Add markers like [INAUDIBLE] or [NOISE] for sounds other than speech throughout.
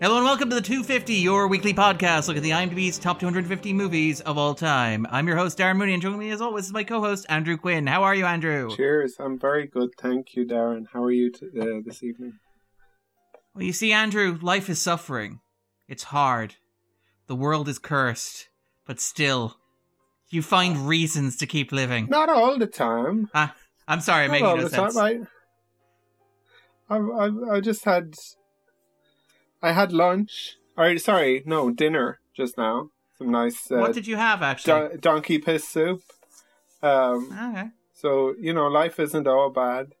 Hello and welcome to the 250, your weekly podcast. Look at the IMDb's top 250 movies of all time. I'm your host, Darren Mooney, and joining me as always is my co-host, Andrew Quinn. How are you, Andrew? Cheers. I'm very good, thank you, Darren. How are you t- uh, this evening? Well, you see, Andrew, life is suffering. It's hard. The world is cursed. But still, you find reasons to keep living. Not all the time. Ah, I'm sorry, I'm Not making all no the sense. time. I, I, I, I just had, I had lunch. Or sorry, no, dinner just now. Some nice uh, what did you have, actually? don- donkey piss soup. Um, okay. so you know, life isn't all bad.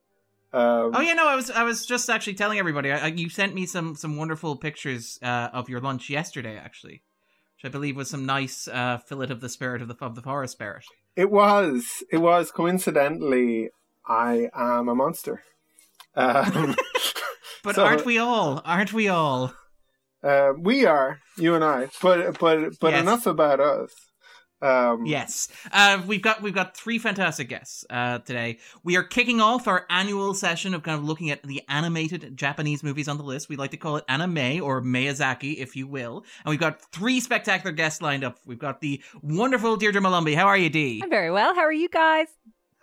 Um, Oh yeah, no, I was I was just actually telling everybody. I, I, you sent me some some wonderful pictures uh, of your lunch yesterday, actually, which I believe was some nice uh, fillet of the spirit of the of the forest spirit. It was. It was coincidentally. I am a monster. Um, [LAUGHS] But So- aren't we all? Aren't we all? uh, we are you and I, but but but Yes. enough about us. Um, Yes, uh, we've got we've got three fantastic guests uh, today. We are kicking off our annual session of kind of looking at the animated Japanese movies on the list. We like to call it anime or Miyazaki, if you will. And we've got three spectacular guests lined up. We've got the wonderful Deirdre Molumby. How are you, Dee? I'm very well. How are you guys?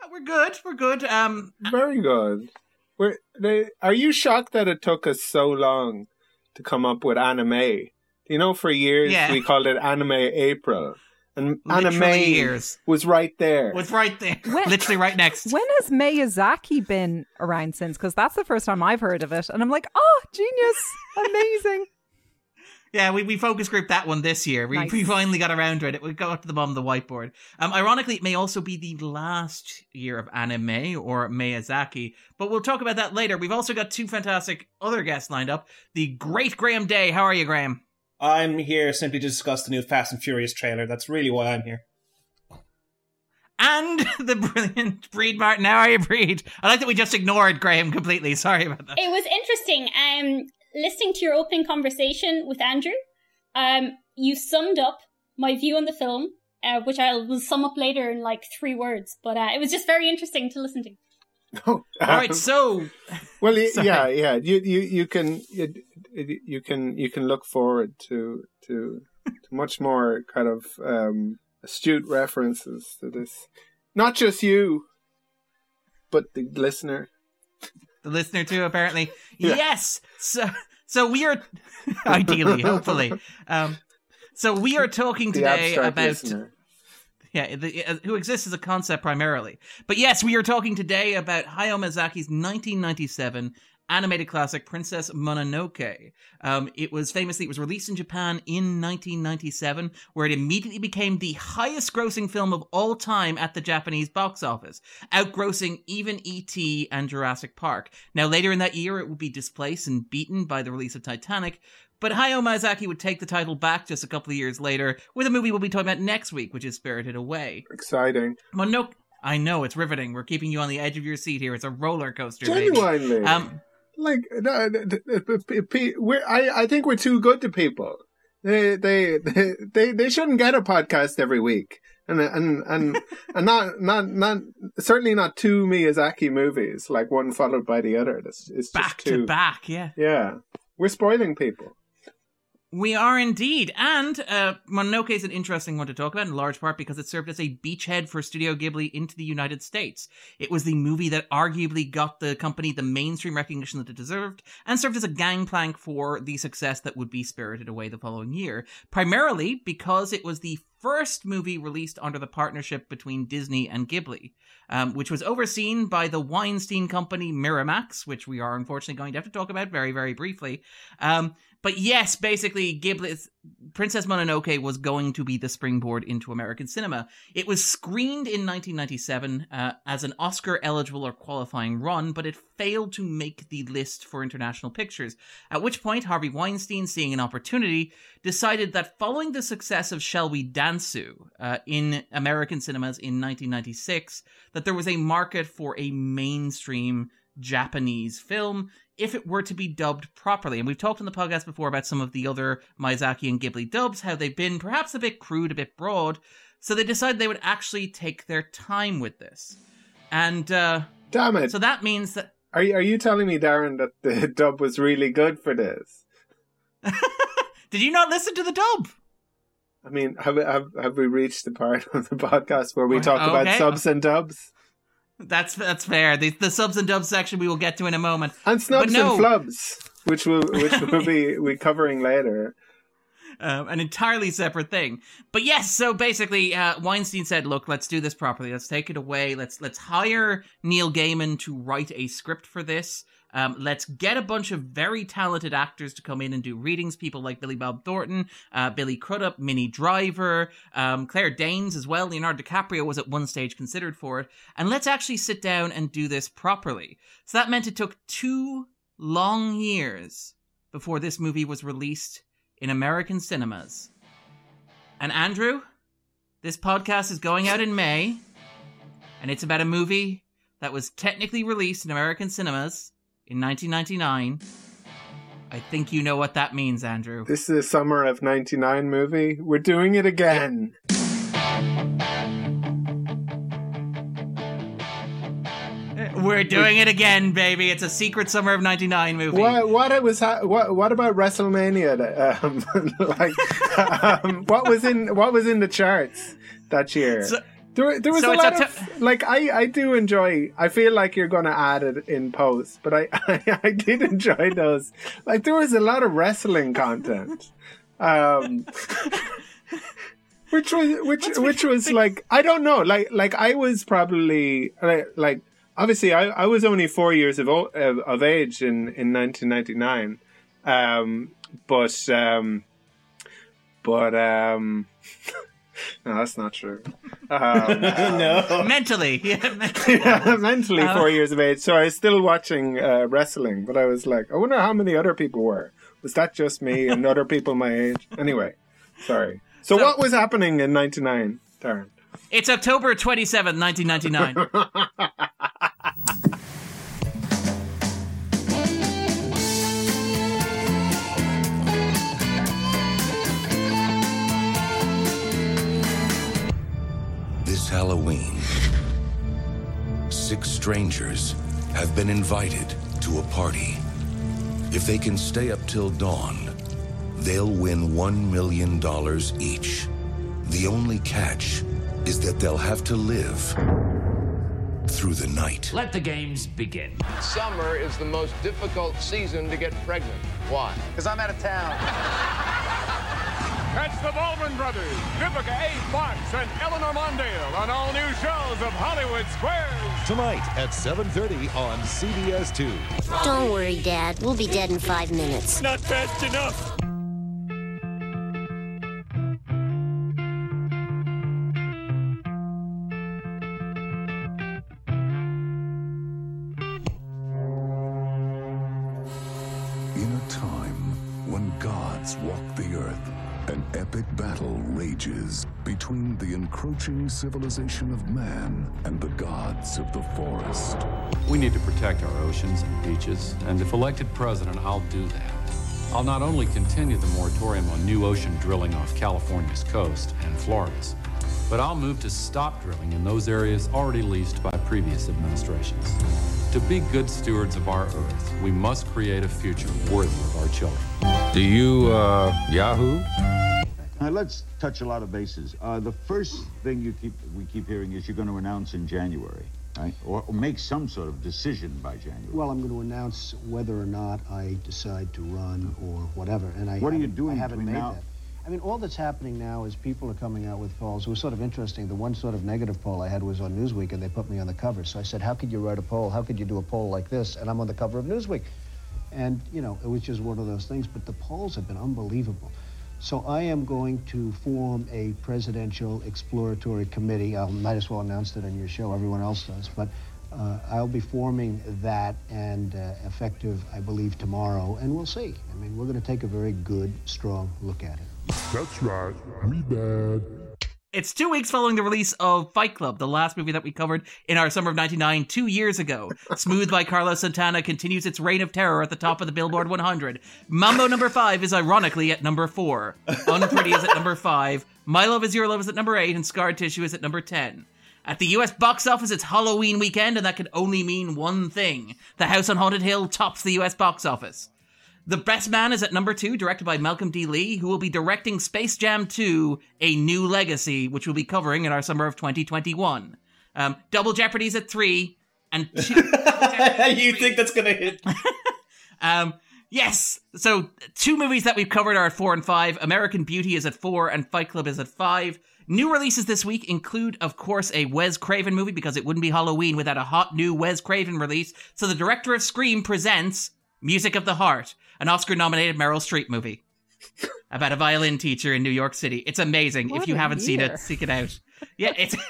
Uh, We're good. We're good. Um, very good. We're, they, are you shocked that it took us so long to come up with anime? You know, for years Yeah. we called it Anime April, and Literally anime years. was right there. was right there, When- [LAUGHS] literally right next. When has Miyazaki been around since? Because that's the first time I've heard of it. And I'm like, oh, genius. [LAUGHS] Amazing. Yeah, we, we focus group that one this year. We, Nice. we finally got around to it. We got to the bottom of the whiteboard. Um, ironically, it may also be the last year of anime or Miyazaki, but we'll talk about that later. We've also got two fantastic other guests lined up. The great Graham Day. How are you, Graham? I'm here simply to discuss the new Fast and Furious trailer. That's really why I'm here. And [LAUGHS] the brilliant Bríd Martin. How are you, Bríd? I like that we just ignored Graham completely. Sorry about that. It was interesting. Um, listening to your opening conversation with Andrew, um, you summed up my view on the film, uh, which I will sum up later in like three words. But uh, it was just very interesting to listen to. Oh, All right, so [LAUGHS] well, [LAUGHS] yeah, yeah. You you you can you, you can you can look forward to to, to much more kind of um, astute references to this. Not just you, but the listener. The listener too apparently [LAUGHS] Yeah. yes so so we are [LAUGHS] ideally hopefully um so we are talking today about listener. yeah the, uh, who exists as a concept primarily but yes we are talking today about hayao miyazaki's 1997 animated classic princess mononoke um, it was famously it was released in japan in 1997 where it immediately became the highest grossing film of all time at the japanese box office outgrossing even E.T. and Jurassic Park. Now, later in that year, it would be displaced and beaten by the release of Titanic, but Hayao Miyazaki would take the title back just a couple of years later with a movie we'll be talking about next week, which is Spirited Away. Exciting. Mononoke. I know it's riveting. We're keeping you on the edge of your seat here. It's a roller coaster. Genuinely. Um, like no, no, no, p- p- we're, I, I think we're too good to people. They, they, they, they, shouldn't get a podcast every week, and and and [LAUGHS] and not not not certainly not two Miyazaki movies like one followed by the other. It's just back too, to back, yeah. Yeah, we're spoiling people. We are indeed. And uh, Mononoke is an interesting one to talk about in large part because it served as a beachhead for Studio Ghibli into the United States. It was the movie that arguably got the company the mainstream recognition that it deserved and served as a gangplank for the success that would be Spirited Away the following year, primarily because it was the first movie released under the partnership between Disney and Ghibli, um, which was overseen by the Weinstein company Miramax, which we are unfortunately going to have to talk about very, very briefly. Um, but yes, basically, Princess Mononoke was going to be the springboard into American cinema. It was screened in 1997 uh, as an Oscar eligible or qualifying run, but it failed to make the list for international pictures. At which point, Harvey Weinstein, seeing an opportunity, decided that following the success of Shall We Dansu uh, in American cinemas in 1996, that there was a market for a mainstream Japanese film if it were to be dubbed properly. And we've talked on the podcast before about some of the other Miyazaki and Ghibli dubs, how they've been perhaps a bit crude, a bit broad. So they decided they would actually take their time with this. And uh, Damn it! so that means that Are you, are you telling me, Darren, that the [LAUGHS] dub was really good for this? [LAUGHS] Did you not listen to the dub? I mean, have, have have we reached the part [LAUGHS] of the podcast where we talk Okay. about subs and dubs That's that's fair. The, the subs and dubs section we will get to in a moment. and snubs no. and flubs, which will which [LAUGHS] we'll be we covering later. um, an entirely separate thing. But yes, so basically, uh, Weinstein said, "Look, let's do this properly. Let's take it away. Let's let's hire Neil Gaiman to write a script for this. Um, let's get a bunch of very talented actors to come in and do readings. People like Billy Bob Thornton, uh, Billy Crudup, Minnie Driver, um, Claire Danes as well. Leonardo DiCaprio was at one stage considered for it. And let's actually sit down and do this properly. So that meant it took two long years before this movie was released in American cinemas. And Andrew, this podcast is going out in May, and it's about a movie that was technically released in American cinemas in 1999. I think you know what that means, Andrew. This is a summer of '99 movie. We're doing it again. We're doing it again, baby. It's a secret summer of 99 movie. What what it was ha- what what about WrestleMania? that, Um, [LAUGHS] like um, what was in what was in the charts that year? So- there, there was so a lot of like I, I do enjoy. I feel like you're going to add it in post, but I, [LAUGHS] I I did enjoy those. Like there was a lot of wrestling content, um, which was which which was like I don't know. Like like I was probably like, obviously I, I was only four years of, of age in in 1999, um, but um, but um, [LAUGHS] no, that's not true. Um, [LAUGHS] no. Mentally. [LAUGHS] Yeah, mentally. [LAUGHS] yeah, mentally Uh, four years of age. So I was still watching uh, wrestling, but I was like, I wonder how many other people were. Was that just me and other people my age? Anyway, sorry. So, So- what was happening in '99, Darren? It's October 27th, 1999. This Halloween, six strangers have been invited to a party. If they can stay up till dawn, they'll win $1 million each. The only catch is that they'll have to live through the night. Let the games begin. Summer is the most difficult season to get pregnant. Why? Because I'm out of town. [LAUGHS] Catch the Baldwin brothers, Vivica A. Fox, and Eleanor Mondale on all new shows of Hollywood Squares. Tonight at 7.30 on CBS 2. Don't worry, Dad. We'll be dead in five minutes. Not fast enough. In a time when gods walk the earth, an epic battle rages between the encroaching civilization of man and the gods of the forest. We need to protect our oceans and beaches, and if elected president, I'll do that. I'll not only continue the moratorium on new ocean drilling off California's coast and Florida's, but I'll move to stop drilling in those areas already leased by previous administrations. To be good stewards of our Earth, we must create a future worthy of our children. Do you, uh, Yahoo? Now, let's touch a lot of bases. Uh, the first thing you keep we keep hearing is you're going to announce in January, right? Or, or make some sort of decision by January. Well, I'm going to announce whether or not I decide to run or whatever. And I What are you doing I haven't between made now- that. I mean, all that's happening now is people are coming out with polls. It was sort of interesting. The one sort of negative poll I had was on Newsweek, and they put me on the cover. So I said, "How could you write a poll? How could you do a poll like this?" And I'm on the cover of Newsweek. And you know, it was just one of those things. But the polls have been unbelievable. So I am going to form a presidential exploratory committee. I might as well announce it on your show. Everyone else does, but uh, I'll be forming that and uh, effective, I believe, tomorrow, and we'll see. I mean, we're going to take a very good, strong look at it. That's right. Me bad. It's two weeks following the release of Fight Club, the last movie that we covered in our summer of 99 two years ago. Smooth by Carlos Santana continues its reign of terror at the top of the Billboard 100. Mambo number five is ironically at number four. Unpretty is at number five. My Love Is Your Love is at number eight, and Scar Tissue is at number 10. At the US box office, it's Halloween weekend, and that can only mean one thing. The House on Haunted Hill tops the US box office. The Best Man is at number two, directed by Malcolm D. Lee, who will be directing Space Jam 2, A New Legacy, which we'll be covering in our summer of 2021. Um, Double Jeopardy's at three, and [LAUGHS] two, you think that's gonna hit? [LAUGHS] um, yes. So two movies that we've covered are at four and five. American Beauty is at four, and Fight Club is at five. New releases this week include, of course, a Wes Craven movie because it wouldn't be Halloween without a hot new Wes Craven release. So the director of Scream presents Music of the Heart, an Oscar-nominated Meryl Streep movie [LAUGHS] about a violin teacher in New York City. It's amazing. What if you haven't seen it, seek it out. Yeah, it's. [LAUGHS]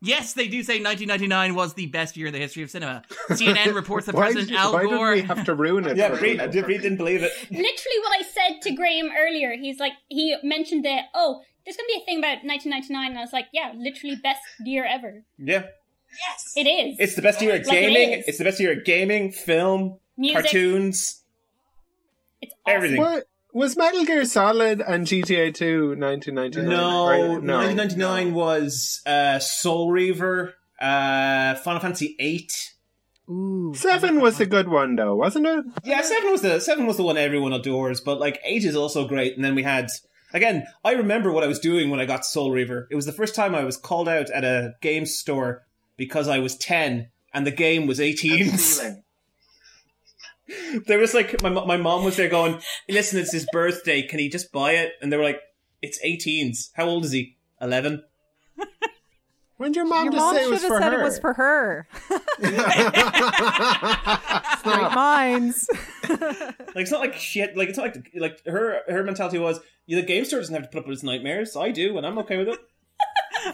Yes, they do say 1999 was the best year in the history of cinema. CNN reports that President did- Al why did Gore. we have to ruin it Yeah, for Reed, people? Reed didn't believe it. Literally what I said to Graham earlier. He's like, he mentioned that, oh, there's going to be a thing about 1999. And I was like, yeah, literally best year ever. Yeah, Yes. It is. it's the best year at Like it gaming. it's the best year at gaming, film, Music. cartoons, It's awesome. everything. What was Metal Gear Solid and GTA 2 1999? No, Or- 1999 was uh, Soul Reaver, uh, Final Fantasy VIII. Ooh. Seven was the good one though, wasn't it? Yeah, seven was the seven was the one everyone adores, but like eight is also great. And then we had again. I remember what I was doing when I got Soul Reaver. It was the first time I was called out at a game store because I was ten and the game was eighteen. There was like my my mom was there going, "Listen, it's his birthday. Can he just buy it?" And they were like, "It's 18s. How old is he? 11." When did your mom Your just mom say it should was have for said her? it was for her. [LAUGHS] Great minds. [LAUGHS] Like it's not like shit. Like it's not like like her her mentality was, yeah, the game store doesn't have to put up with his nightmares. I do, and I'm okay with it.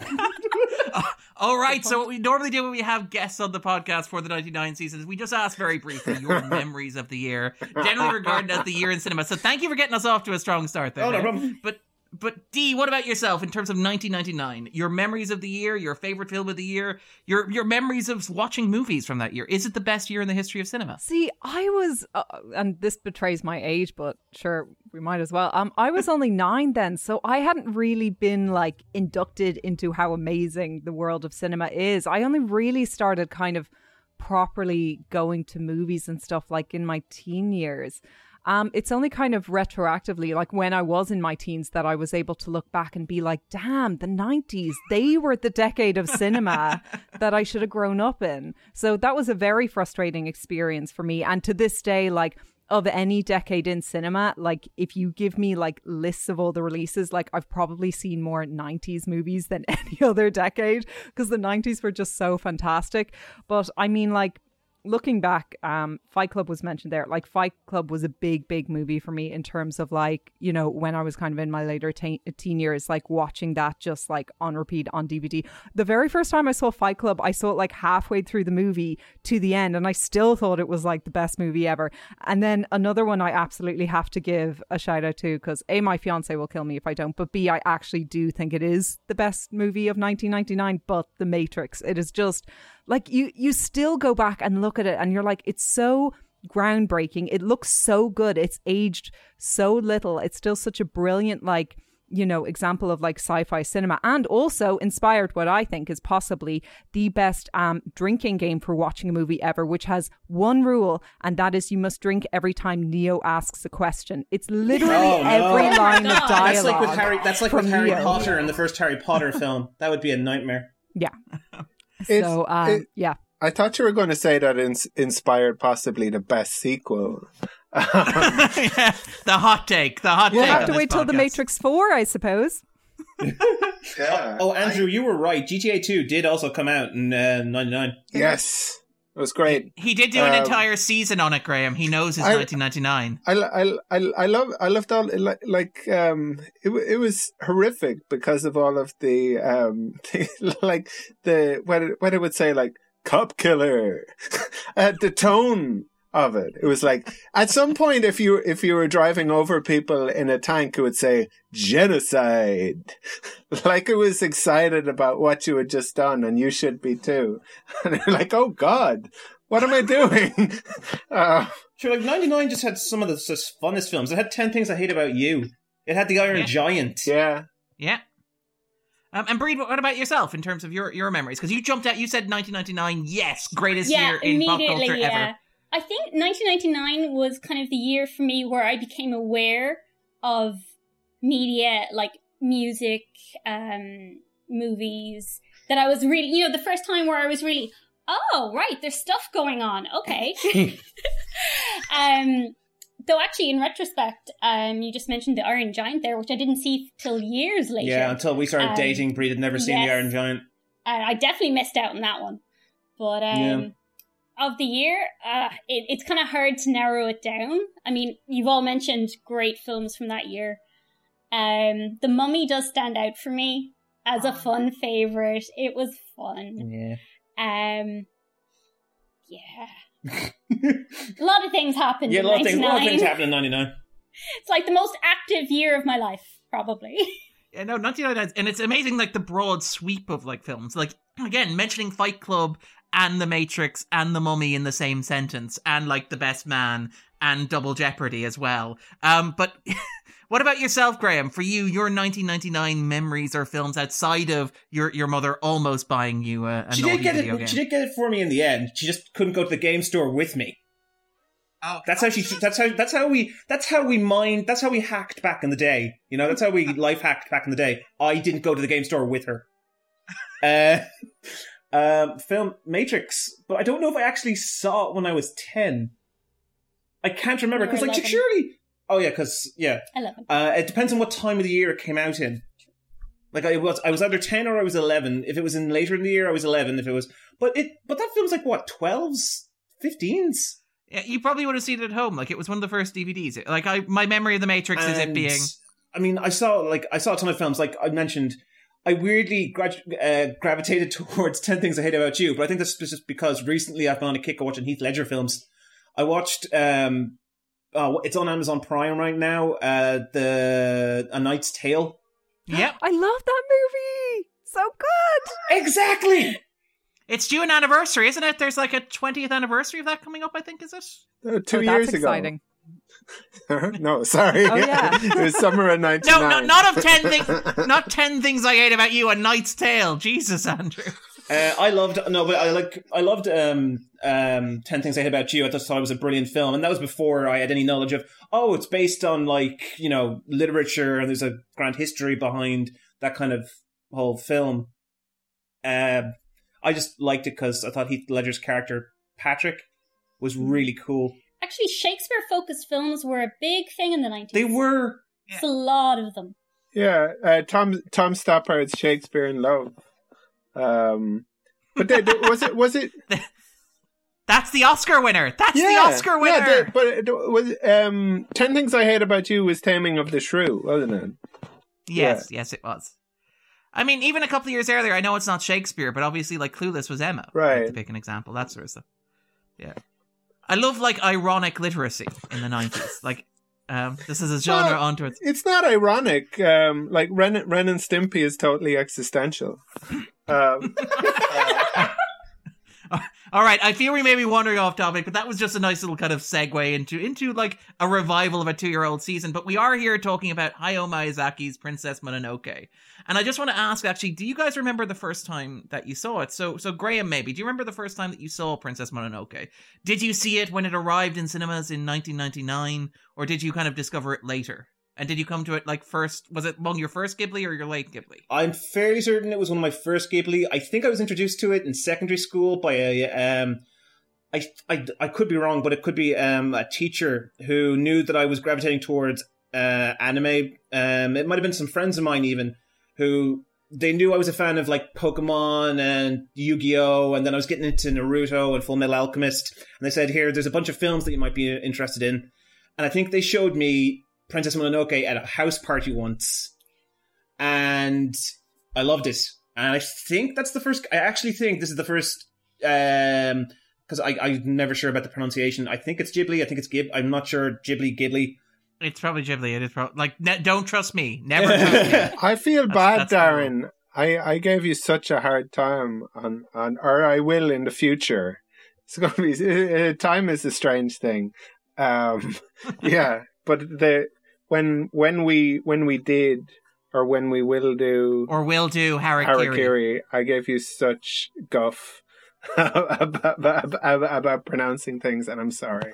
[LAUGHS] All right, so what we normally do when we have guests on the podcast for the 99 season is we just ask very briefly your [LAUGHS] memories of the year, generally regarded as the year in cinema. So thank you for getting us off to a strong start there. Oh, no problem. But but D, what about yourself in terms of 1999? Your memories of the year, your favorite film of the year, your your memories of watching movies from that year. Is it the best year in the history of cinema? See, I was, uh, and this betrays my age, but sure, we might as well. Um, I was only nine then, so I hadn't really been like inducted into how amazing the world of cinema is. I only really started kind of properly going to movies and stuff like in my teen years. Um, it's only kind of retroactively, like when I was in my teens, that I was able to look back and be like, damn, the 90s, they were the decade of cinema [LAUGHS] that I should have grown up in. So that was a very frustrating experience for me. And to this day, like, of any decade in cinema, like if you give me like lists of all the releases, like I've probably seen more 90s movies than [LAUGHS] any other decade because the 90s were just so fantastic. But I mean, like, looking back, um, Fight Club was mentioned there. Like Fight Club was a big, big movie for me in terms of like you know when I was kind of in my later teen, teen years, like watching that just like on repeat on DVD. The very first time I saw Fight Club, I saw it like halfway through the movie to the end, and I still thought it was like the best movie ever. And then another one I absolutely have to give a shout out to because a my fiance will kill me if I don't, but b I actually do think it is the best movie of 1999. But The Matrix, it is just like you you still go back and look at it and you're like it's so groundbreaking it looks so good it's aged so little it's still such a brilliant like you know example of like sci-fi cinema and also inspired what i think is possibly the best um drinking game for watching a movie ever which has one rule and that is you must drink every time neo asks a question it's literally Oh, no. every Oh line of God. dialogue That's like with Harry. That's like with Harry Neo. Potter in the first Harry Potter film. That would be a nightmare. yeah [LAUGHS] It's- so um it- yeah I thought you were going to say that ins- inspired possibly the best sequel. Yeah, [LAUGHS] the hot take, the hot we'll take. have to this wait till the matrix 4 i suppose Yeah. [LAUGHS] Oh, Andrew, you were right. GTA 2 did also come out in uh, 99. Yes. It was great. He did do an Um, entire season on it, Graham. He knows his I- 1999. I, I, I, I love I loved all like, like um it it was horrific because of all of the um [LAUGHS] like the when it, when it would say like cop killer [LAUGHS] uh, the tone of it it was like at some point if you if you were driving over people in a tank it would say genocide [LAUGHS] like it was excited about what you had just done and you should be too [LAUGHS] and you're like oh god what am I doing [LAUGHS] uh, Sure, like 99 just had some of the just funnest films. It had 10 Things I Hate About You. It had The Iron Yeah. Giant. yeah Yeah. Um, and Bríd, what about yourself in terms of your, your memories? Because you jumped out, you said 1999, yes, greatest yeah, year in pop immediately, culture yeah. ever. I think 1999 was kind of the year for me where I became aware of media, like music, um, movies, that I was really, you know, the first time where I was really, oh, right, there's stuff going on. Okay. [LAUGHS] [LAUGHS] um, though actually, in retrospect, um, you just mentioned the Iron Giant there, which I didn't see till years later. Yeah, until we started Um, dating, Bríd had never seen yes. the Iron Giant. I definitely missed out on that one. But um, Yeah. Of the year, uh, it, it's kind of hard to narrow it down. I mean, you've all mentioned great films from that year. Um, The Mummy does stand out for me as a fun favorite. It was fun. Yeah. Um, yeah. [LAUGHS] a lot of things happened Yeah, a in lot of things, a lot of 99. things happened in 99. It's like the most active year of my life, probably. [LAUGHS] Yeah, no, 1999, and it's amazing, like the broad sweep of like films. Like again, mentioning Fight Club and The Matrix and The Mummy in the same sentence, and like The Best Man and Double Jeopardy as well. Um, but [LAUGHS] what about yourself, Graham? For you, your 1999 memories or films outside of your your mother almost buying you a, She did get it. game? She did get it for me in the end. She just couldn't go to the game store with me. Oh, that's how she. That's how. That's how we. That's how we mined. That's how we hacked back in the day. You know. That's how we [LAUGHS] life hacked back in the day. I didn't go to the game store with her. Uh, um, film Matrix, but I don't know if I actually saw it when I was ten. I can't remember because, like, 11. surely. Oh yeah, because yeah, 11. uh, it depends on what time of the year it came out in. Like I was, I was either ten or I was eleven. If it was in later in the year, I was eleven. If it was, but it, but that film's like what twelves, fifteens. Yeah, you probably would have seen it at home. Like it was one of the first DVDs. Like I, my memory of The Matrix is it being. I mean, I saw like I saw a ton of films. Like I mentioned, I weirdly gra- uh, gravitated [LAUGHS] towards Ten Things I Hate About You, but I think this that's just because recently I've been on a kick of watching Heath Ledger films. I watched. um Oh, it's on Amazon Prime right now. Uh, the A Knight's Tale. Yep. [GASPS] I love that movie. So good. Exactly. It's due an anniversary, isn't it? There's like a 20th anniversary of that coming up, I think, is it? Uh, two Oh, years that's exciting. Ago. [LAUGHS] no, sorry. Oh, yeah. [LAUGHS] it was summer of No, 99. no, not of 10 things, [LAUGHS] not 10 things I hate about you, A Knight's Tale. Jesus, Andrew. Uh, I loved no, but I like I loved um um Ten Things I Hate About You. I just thought it was a brilliant film, and that was before I had any knowledge of oh, it's based on like you know literature and there's a grand history behind that kind of whole film. Um, I just liked it because I thought Heath Ledger's character Patrick was really cool. Actually, Shakespeare focused films were a big thing in the 90s. They were. It's a lot of them. Yeah, uh, Tom Tom Stoppard's Shakespeare in Love. Um, but they, they- was it was it? [LAUGHS] That's the Oscar winner. That's yeah, the Oscar winner. Yeah, they- but it was um, Ten Things I Hate About You was Taming of the Shrew, wasn't it? yes, yes, it was. I mean, even a couple of years earlier, I know it's not Shakespeare, but obviously, like Clueless was Emma, Right. To pick an example, that sort of stuff. Yeah, I love like ironic literacy in the nineties. Like, um, this is a genre Well, onto its. It's not ironic. Um, like Ren, Ren and Stimpy is totally existential. Um, [LAUGHS] All right, I feel we may be wandering off topic, but that was just a nice little kind of segue into into like a revival of a two year old season. But we are here talking about Hayao Miyazaki's Princess Mononoke, and I just want to ask, actually, do you guys remember the first time that you saw it? So, so Graham, maybe do you remember the first time that you saw Princess Mononoke? Did you see it when it arrived in cinemas in 1999, or did you kind of discover it later? And did you come to it like first? Was it among your first Ghibli or your late Ghibli? I'm fairly certain it was one of my first Ghibli. I think I was introduced to it in secondary school by a um, I, I, I could be wrong, but it could be um, a teacher who knew that I was gravitating towards uh, anime. Um, it might have been some friends of mine even who they knew I was a fan of like Pokemon and Yu Gi Oh, and then I was getting into Naruto and Full Metal Alchemist, and they said, "Here, there's a bunch of films that you might be interested in," and I think they showed me Princess Mononoke at a house party once, and I loved it. And I think that's the first. I actually think this is the first. Um, because I I'm never sure about the pronunciation. I think it's Ghibli. I think it's Gib. I'm not sure Ghibli Ghibli. It's probably Ghibli. It is probably like ne- don't trust me. Never trust me. [LAUGHS] I feel bad, that's cool. Darren. I, I gave you such a hard time on, on or I will in the future. It's going to be uh, [LAUGHS] time is a strange thing. Um, [LAUGHS] yeah, but the when when we when we did or when we will do or will do Harakiri. Harakiri, I gave you such guff. [LAUGHS] about, about, about pronouncing things, and I'm sorry.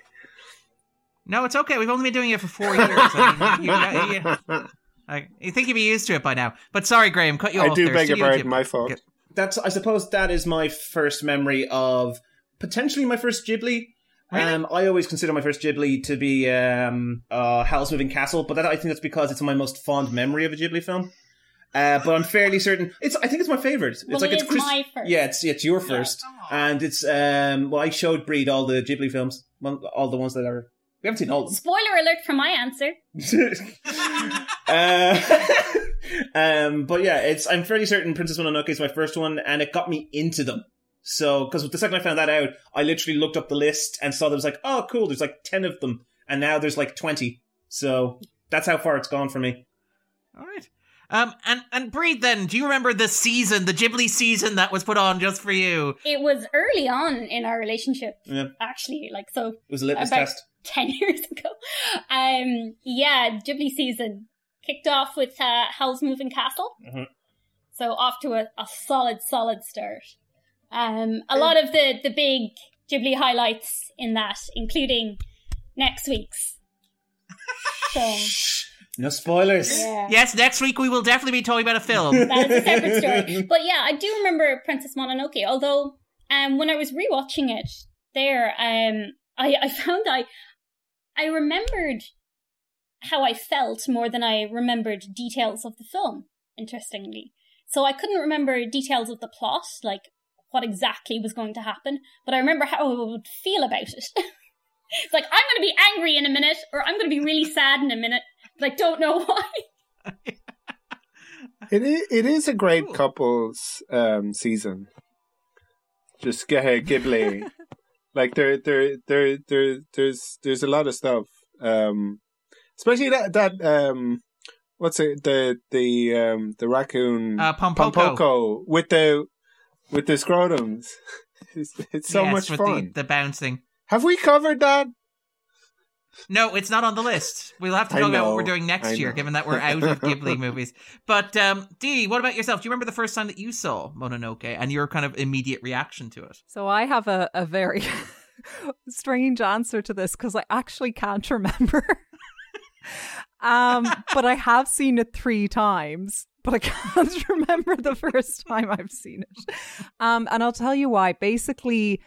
No, it's okay. We've only been doing it for four years. I, mean, you, you, you, [LAUGHS] I, you think you'd be used to it by now. But sorry, Graham, cut you I off. I do there. beg your Studio pardon, my fault. That's I suppose that is my first memory of potentially my first Ghibli. Um, I always consider my first Ghibli to be um, uh, Howl's Moving Castle, but that, I think that's because it's my most fond memory of a Ghibli film. Uh, but I'm fairly certain it's. I think it's my favorite. It's Well, like it it's Chris- my first. Yeah, it's it's your first, and it's um. Well, I showed Bríd all the Ghibli films, well, all the ones that are. We haven't seen all them. Spoiler alert for my answer. [LAUGHS] [LAUGHS] Uh, [LAUGHS] um, but yeah, it's I'm fairly certain Princess Mononoke is my first one, and it got me into them. So, because the second I found that out, I literally looked up the list and saw there was like, oh, cool, there's like ten of them, and now there's like twenty. So that's how far it's gone for me. All right. Um, and and Bríd, then, do you remember the season, the Ghibli season that was put on just for you? It was early on in our relationship, Yeah. actually. Like so, It was a litmus about test. ten [LAUGHS] years ago. Um, yeah, Ghibli season kicked off with uh, Howl's Moving Castle. So off to a, a solid, solid start. Um, a lot of the, the big Ghibli highlights in that, including next week's [LAUGHS] film. No spoilers. Yeah. Yes, next week we will definitely be talking about a film. that is a separate story. [LAUGHS] But yeah, I do remember Princess Mononoke. Although, um, when I was rewatching it there, um, I, I found I I remembered how I felt more than I remembered details of the film. Interestingly, so I couldn't remember details of the plot, like what exactly was going to happen, but I remember how I would feel about it. [LAUGHS] it's like I'm going to be angry in a minute, or I'm going to be really sad in a minute, but I don't know [LAUGHS] why. [LAUGHS] It is, it is a great couples um, season. Just get Ghibli. like there, there, there, there, there's there's a lot of stuff. Um, especially that that um, what's it the the um the raccoon Uh, Pompoko. Pompoko with the with the scrotums. [LAUGHS] It's, it's so Yes, much with fun. The, the bouncing. Have we covered that? No, it's not on the list. We'll have to I talk about what we're doing next I year, know. given that we're out of [LAUGHS] Ghibli movies. But um, Dee, what about yourself? Do you remember the first time that you saw Mononoke and your kind of immediate reaction to it? So I have a, a very [LAUGHS] strange answer to this because I actually can't remember. um, but I have seen it three times, but I can't [LAUGHS] remember the first time I've seen it. Um, and I'll tell you why. Basically,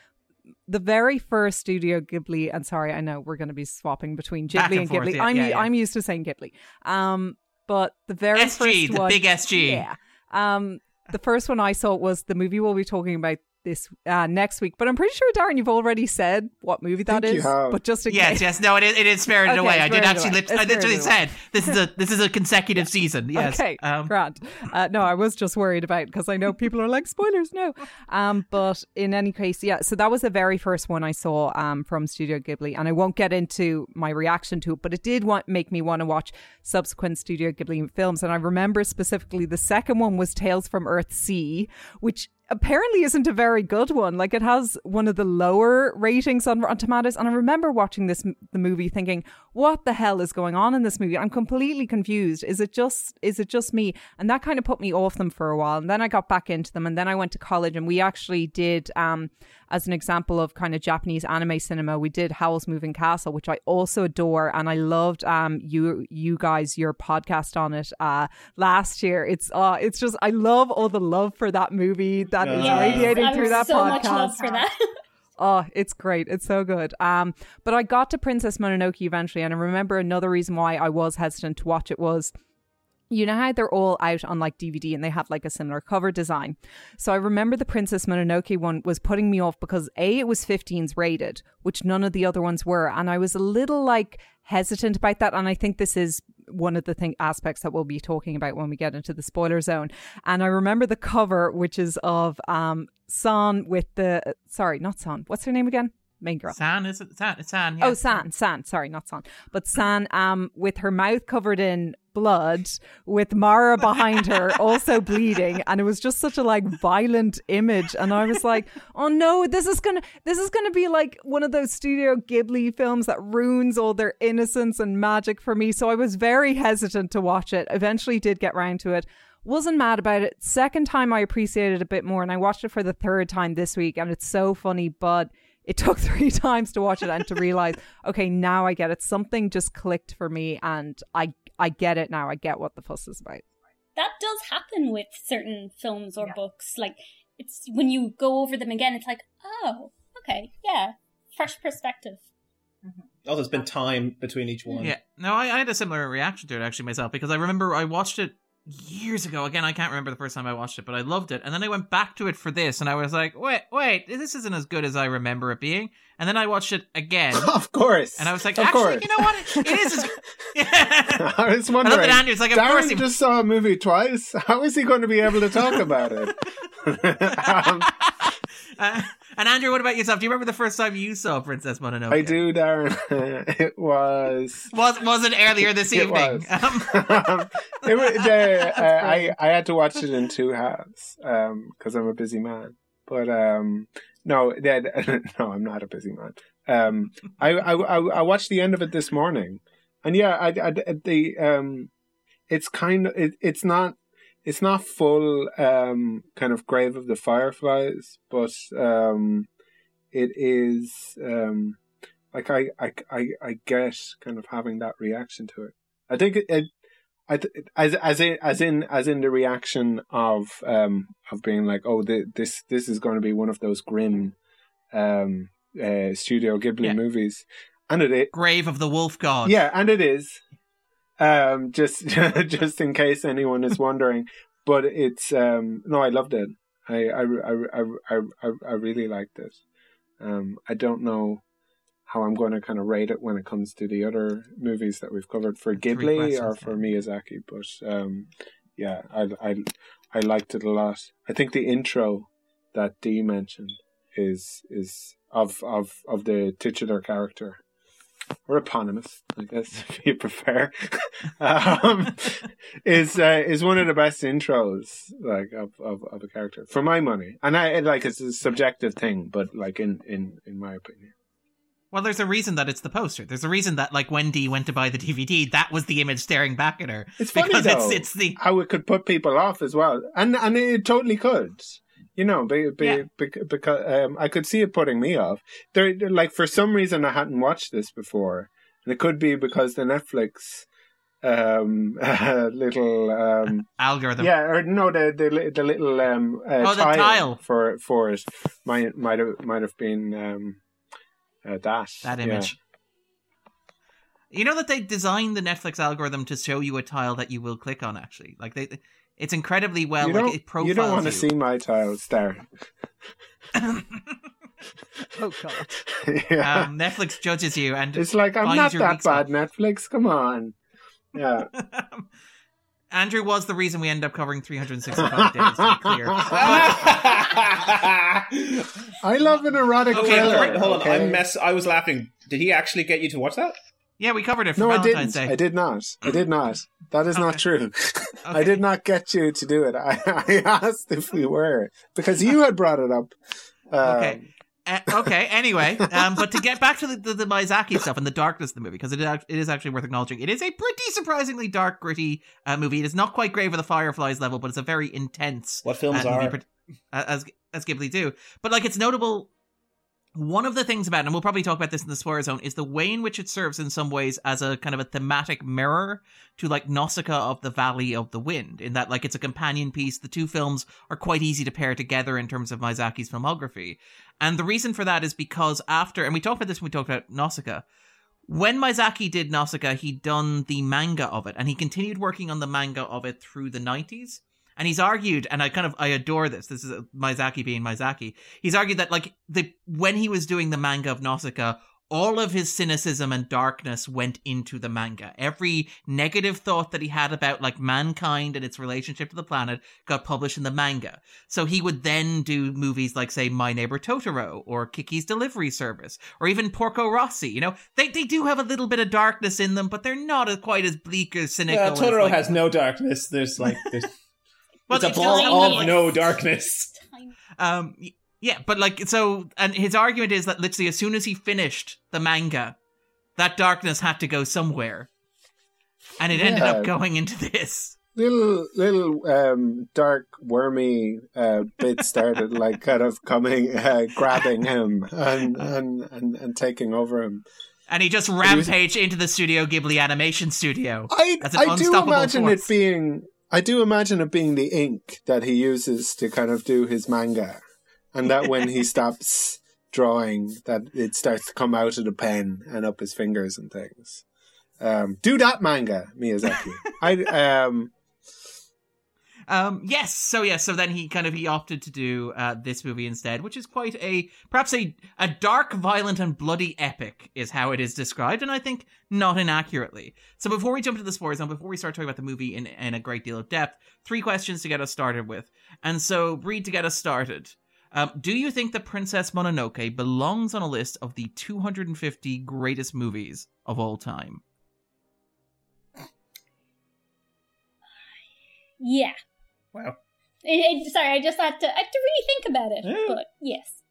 the very first Studio Ghibli, and sorry, I know we're going to be swapping between Back Ghibli and and, forth, Ghibli. yeah, I'm yeah, yeah. I'm used to saying Ghibli. Um, but the very SG, first the one, big SG. yeah. Um, the first one I saw was the movie we'll be talking about this uh, next week. But I'm pretty sure, Darren, you've already said what movie that think is. have. But just in Yes, case. yes. No, it is, it is spirited Okay, away. I did actually, Away. lip, It's I literally Spirited said this is a [LAUGHS] this is a consecutive season. Yes. Okay, Um, grand. Uh, no, I was just worried about because I know people are like spoilers. No, um, but in any case, yeah. So that was the very first one I saw um, from Studio Ghibli, and I won't get into my reaction to it, but it did want make me want to watch subsequent Studio Ghibli films. And I remember specifically the second one was Tales from Earthsea, which apparently isn't a very good one. Like it has one of the lower ratings on Rotten Tomatoes. And I remember watching this the movie thinking, what the hell is going on in this movie? I'm completely confused. Is it just is it just me? And that kind of put me off them for a while. And then I got back into them and then I went to college and we actually did um as an example of kind of Japanese anime cinema, we did Howl's Moving Castle, which I also adore, and I loved um you you guys your podcast on it uh last year. It's uh it's just I love all the love for that movie that is Yes, radiating I through that so podcast. [LAUGHS] Oh, it's great. It's so good. Um, but I got to Princess Mononoke eventually, and I remember another reason why I was hesitant to watch it was you know how they're all out on like DVD and they have like a similar cover design. So I remember the Princess Mononoke one was putting me off because A, it was 15s rated, which none of the other ones were. And I was a little like hesitant about that. And I think this is one of the thing aspects that we'll be talking about when we get into the spoiler zone. And I remember the cover, which is of um San with the sorry, not San. What's her name again? Main girl. San is it? San. It's San. Oh. San, San. Sorry, not San, but San. Um, with her mouth covered in blood, with Moro behind her, [LAUGHS] also bleeding, and it was just such a like violent image. And I was like, oh no, this is gonna, this is gonna be like one of those Studio Ghibli films that ruins all their innocence and magic for me. So I was very hesitant to watch it. Eventually, did get round to it. Wasn't mad about it. Second time I appreciated it a bit more, and I watched it for the third time this week, and it's so funny, but it took [LAUGHS] three times to watch it and to realize, okay, now I get it. Something just clicked for me, and I I get it now. I get what the fuss is about. That does happen with certain films or books. Like it's when you go over them again, it's like, oh, okay, yeah, fresh perspective. Mm-hmm. Also, it's been time between each one. Yeah, no, I, I had a similar reaction to it actually myself because I remember I watched it years ago. Again, I can't remember the first time I watched it, but I loved it. And then I went back to it for this, and I was like, wait, wait, this isn't as good as I remember it being. And then I watched it again. [LAUGHS] of course. And I was like, Of actually, course. you know what? It, it is. As, [LAUGHS] [LAUGHS] I was wondering. that Andrew's like, of Darren course he- just saw a movie twice. How is he going to be able to talk about it? Um, uh, [LAUGHS] and Andrew, what about yourself? Do you remember the first time you saw Princess Mononoke? I do, Darren. [LAUGHS] it was. Was was it earlier this [LAUGHS] It evening? was. It was the, uh, I I had to watch it in two halves because I'm a busy man. But um, no, that, no, I'm not a busy man. Um, I, I I I watched the end of it this morning, and yeah, I, I the um, it's kind of it, it's not it's not full um kind of grave of the fireflies, but um, it is um like I I I I get kind of having that reaction to it. I think it. it I th- as as in as in as in the reaction of um of being like oh the, this this is going to be one of those grim um uh, Studio Ghibli Yeah. movies and it is Grave of the Wolf God. yeah and it is um just [LAUGHS] just in case anyone is wondering but it's um no I loved it I I I I I, I, really liked it um I don't know how I'm going to kind of rate it when it comes to the other movies that we've covered for Ghibli or for Miyazaki. But um, yeah, I, I I liked it a lot. I think the intro that Dee mentioned is is of of of the titular character or eponymous, I guess [LAUGHS] if you prefer, um, is uh, is one of the best intros like of, of, of a character for my money. And I like it's a subjective thing, but like in in in my opinion. Well, there's a reason that it's the poster. There's a reason that, like, when Dee went to buy the DVD, that was the image staring back at her. It's funny because though, it's it's the how it could put people off as well, and and it totally could. You know, be, be, Yeah. because um, I could see it putting me off. There, like for some reason, I hadn't watched this before, and it could be because the Netflix um [LAUGHS] little um algorithm. yeah or no the the, the little um uh, Oh, the tile, tile. for for it might might have might have been um uh, that that yeah. image. You know that they designed the Netflix algorithm to show you a tile that you will click on. Actually, like they, it's incredibly well. you like don't, it profiles you don't want to see my tiles [LAUGHS] there. Oh god. [LAUGHS] yeah. Um, Netflix judges you, and It's like I'm not that weak spot. bad. Netflix, come on. Yeah. [LAUGHS] Andrew was the reason we ended up covering 365 days. To be clear. I love an erotic Okay, thriller. hold on, hold on. okay? I mess. I was laughing. Did he actually get you to watch that? Yeah, we covered it for No, I didn't. Day. I did not. I did not. That is not true. [LAUGHS] I did not get you to do it. [LAUGHS] I, I asked if we were because you had brought it up. Um, Okay. Uh, okay. Anyway, um, but to get back to the, the, the Miyazaki stuff and the darkness of the movie, because it, is act- it is actually worth acknowledging, it is a pretty surprisingly dark, gritty uh, movie. It is not quite Grave of the Fireflies level, but it's a very intense. What films uh, movie are? pro- uh, as as Ghibli do. But like, it's notable. One of the things about and we'll probably talk about this in the spoiler zone, is the way in which it serves in some ways as a kind of a thematic mirror to like Nausicaa of the Valley of the Wind, in that like it's a companion piece. The two films are quite easy to pair together in terms of Miyazaki's filmography. And the reason for that is because after, and we talked about this when we talked about Nausicaa, when Miyazaki did Nausicaa, he'd done the manga of it, and he continued working on the manga of it through the 90s. And he's argued, and I kind of I adore this. This is uh, Miyazaki being Miyazaki. He's argued that like the when he was doing the manga of Nausicaa, all of his cynicism and darkness went into the manga. Every negative thought that he had about like mankind and its relationship to the planet got published in the manga. So he would then do movies like say My Neighbor Totoro or Kiki's Delivery Service or even Porco Rosso. You know, they they do have a little bit of darkness in them, but they're not as quite as bleak or cynical. Yeah, as, Totoro like- has no darkness. There's like there's Well, it's a ball tiny. of no darkness. [LAUGHS] Um, yeah, but like, so, and his argument is that literally as soon as he finished the manga, that darkness had to go somewhere. And it ended up going into this. little little um, dark wormy uh, bit started [LAUGHS] like kind of coming uh, grabbing him and, and and and taking over him and he just rampaged into the studio ghibli animation studio i That's an i do unstoppable imagine force. it being i do imagine it being the ink that he uses to kind of do his manga and that when he [LAUGHS] stops drawing that it starts to come out of the pen and up his fingers and things. Um do that manga miyazaki. I um Um, yes, so yes, so then he kind of he opted to do uh, this movie instead, which is quite a perhaps a a dark, violent, and bloody epic is how it is described, and I think not inaccurately. So before we jump into the spoilers and before we start talking about the movie in in a great deal of depth, three questions to get us started with. And so, Bríd, to get us started, um, do you think the Princess Mononoke belongs on a list of the 250 greatest movies of all time? Yeah. Wow. It, it, sorry, I just had to. I had to really think about it. Yeah. But yes.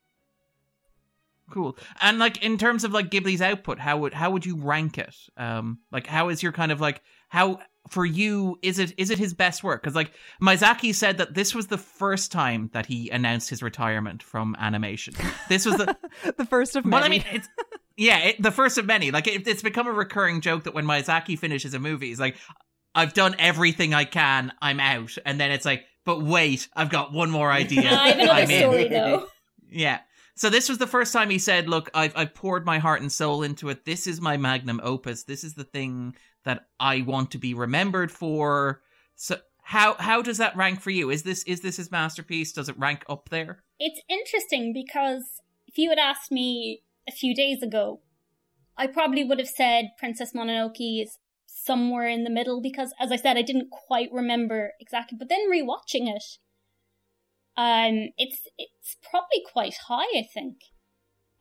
Cool. And like in terms of like Ghibli's output, how would how would you rank it? Um, like how is your kind of like how for you is it is it his best work? Because like Miyazaki said that this was the first time that he announced his retirement from animation. This was the [LAUGHS] the first of many. well, I mean, it's yeah, it, the first of many. Like it, it's become a recurring joke that when Miyazaki finishes a movie, he's like, "I've done everything I can. I'm out," and then it's like, "But wait, I've got one more idea. [LAUGHS] I have another I'm in." story though. [LAUGHS] Yeah. So this was the first time he said, "Look, I've I've poured my heart and soul into it. This is my magnum opus. This is the thing that I want to be remembered for." So how how does that rank for you? Is this is this his masterpiece? Does it rank up there? It's interesting because if you had asked me a few days ago, I probably would have said Princess Mononoke is somewhere in the middle because, as I said, I didn't quite remember exactly. But then rewatching it, um, it's it's probably quite high. I think.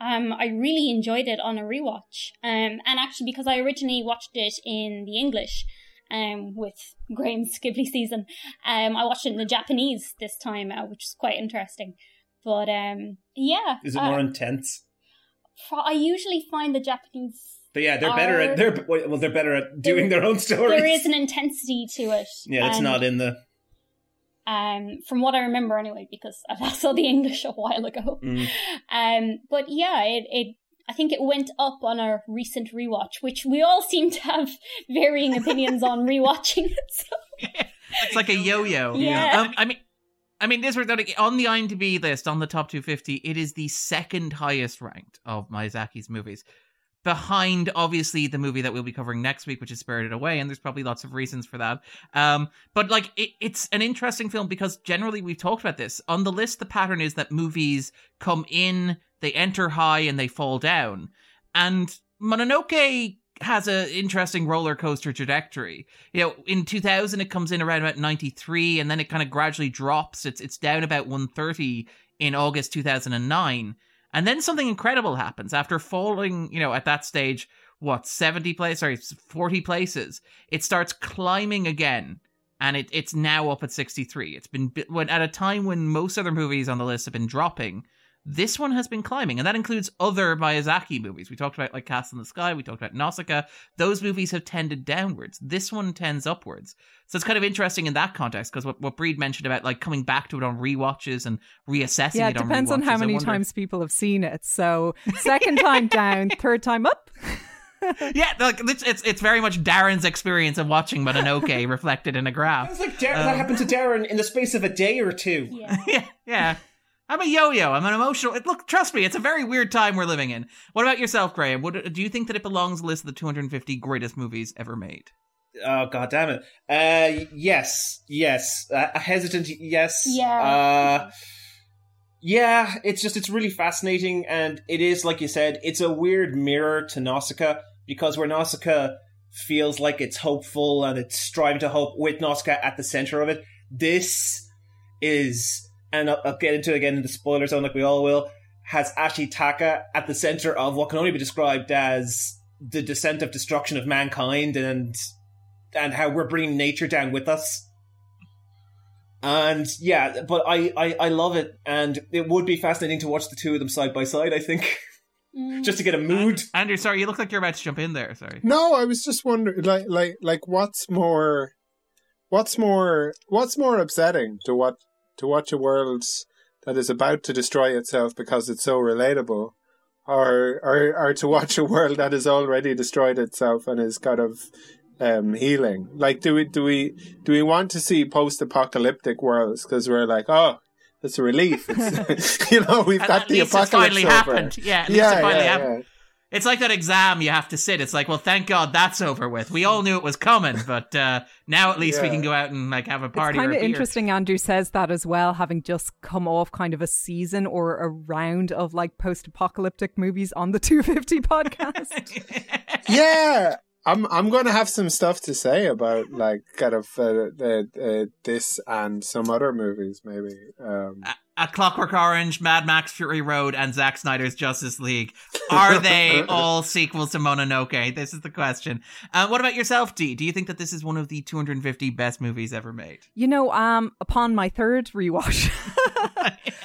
Um, I really enjoyed it on a rewatch. Um, and actually, because I originally watched it in the English, um, with Graham's Ghibli season, um, I watched it in the Japanese this time, uh, which is quite interesting. But um, yeah, Is it uh, more intense? I usually find the Japanese. But yeah, they're better at they're well, they're better at doing there- their own stories. There is an intensity to it. yeah, it's and, not in the. Um, from what I remember anyway, because I [LAUGHS] saw the English a while ago. Mm. Um, but yeah, it, it I think it went up on our recent rewatch, which we all seem to have [LAUGHS] varying opinions on rewatching it. So. [LAUGHS] It's like a yo-yo. Yeah. Um, I mean, I mean, this was on the IMDb list on the top 250. It is the second highest ranked of Miyazaki's movies, behind obviously the movie that we'll be covering next week, which is Spirited Away, and there's probably lots of reasons for that. Um, but like, it, it's an interesting film because generally we've talked about this on the list. The pattern is that movies come in, they enter high, and they fall down, and Mononoke has an interesting roller coaster trajectory. You know, in 2000 it comes in around about 93 and then it kind of gradually drops. It's it's down about 130 in August 2009. And then something incredible happens after falling, you know, at that stage what, 70 places, sorry, 40 places. It starts climbing again and it, it's now up at 63. It's been when at a time when most other movies on the list have been dropping. This one has been climbing, and that includes other Miyazaki movies. We talked about like Castle in the Sky. We talked about Nausicaa. Those movies have tended downwards. This one tends upwards. So it's kind of interesting in that context because what, what Bríd mentioned about like coming back to it on rewatches and reassessing yeah, it it on depends on how many wonder- times people have seen it. So second time down, [LAUGHS] third time up. yeah, like it's, it's it's very much Darren's experience of watching Mononoke [LAUGHS] reflected in a graph. It's like Dar- Um, that happened to Darren in the space of a day or two. [LAUGHS] Yeah. yeah. I'm a yo-yo. I'm an emotional. Look, trust me, it's a very weird time we're living in. What about yourself, Graham? What, do you think that it belongs on the list of the 250 greatest movies ever made? Oh god damn it! Uh, yes, yes. Uh, a hesitant yes. Yeah. Uh, yeah. It's just it's really fascinating, and it is like you said, it's a weird mirror to Nausicaa because where Nausicaa feels like it's hopeful and it's striving to hope with Nausicaa at the center of it. This is, and I'll, I'll get into it again in the spoiler zone, like we all will. Has Ashitaka at the center of what can only be described as the descent of destruction of mankind and and how we're bringing nature down with us. And yeah, but I, I, I love it, and it would be fascinating to watch the two of them side by side. I think, Mm. just to get a mood. Andrew, sorry, you look like you're about to jump in there. Sorry. No, I was just wondering, like, like, like, what's more, what's more what's more upsetting to what to watch a world that is about to destroy itself because it's so relatable, or or or to watch a world that has already destroyed itself and is kind of um, healing. Like, do we do we do we want to see post-apocalyptic worlds because we're like, oh, it's a relief. It's, [LAUGHS] you know, we've At- got the apocalypse finally over. happened. Yeah, yeah, yeah, happened. yeah. It's like that exam you have to sit. It's like, well, thank God that's over with. We all knew it was coming, [LAUGHS] but uh, now at least we can go out and like have a party. It's kind or a of beer. interesting. Andrew says that as well, having just come off kind of a season or a round of like post-apocalyptic movies on the [LAUGHS] 250 podcast. [LAUGHS] yeah i'm i'm going to have some stuff to say about like kind of uh, uh, uh, this and some other movies maybe um A Clockwork Orange, Mad Max Fury Road, and Zack Snyder's Justice League. Are they [LAUGHS] all sequels to Mononoke? This is the question. Uh, what about yourself, Dee? Do you think that this is one of the 250 best movies ever made? You know, um, upon my third rewatch,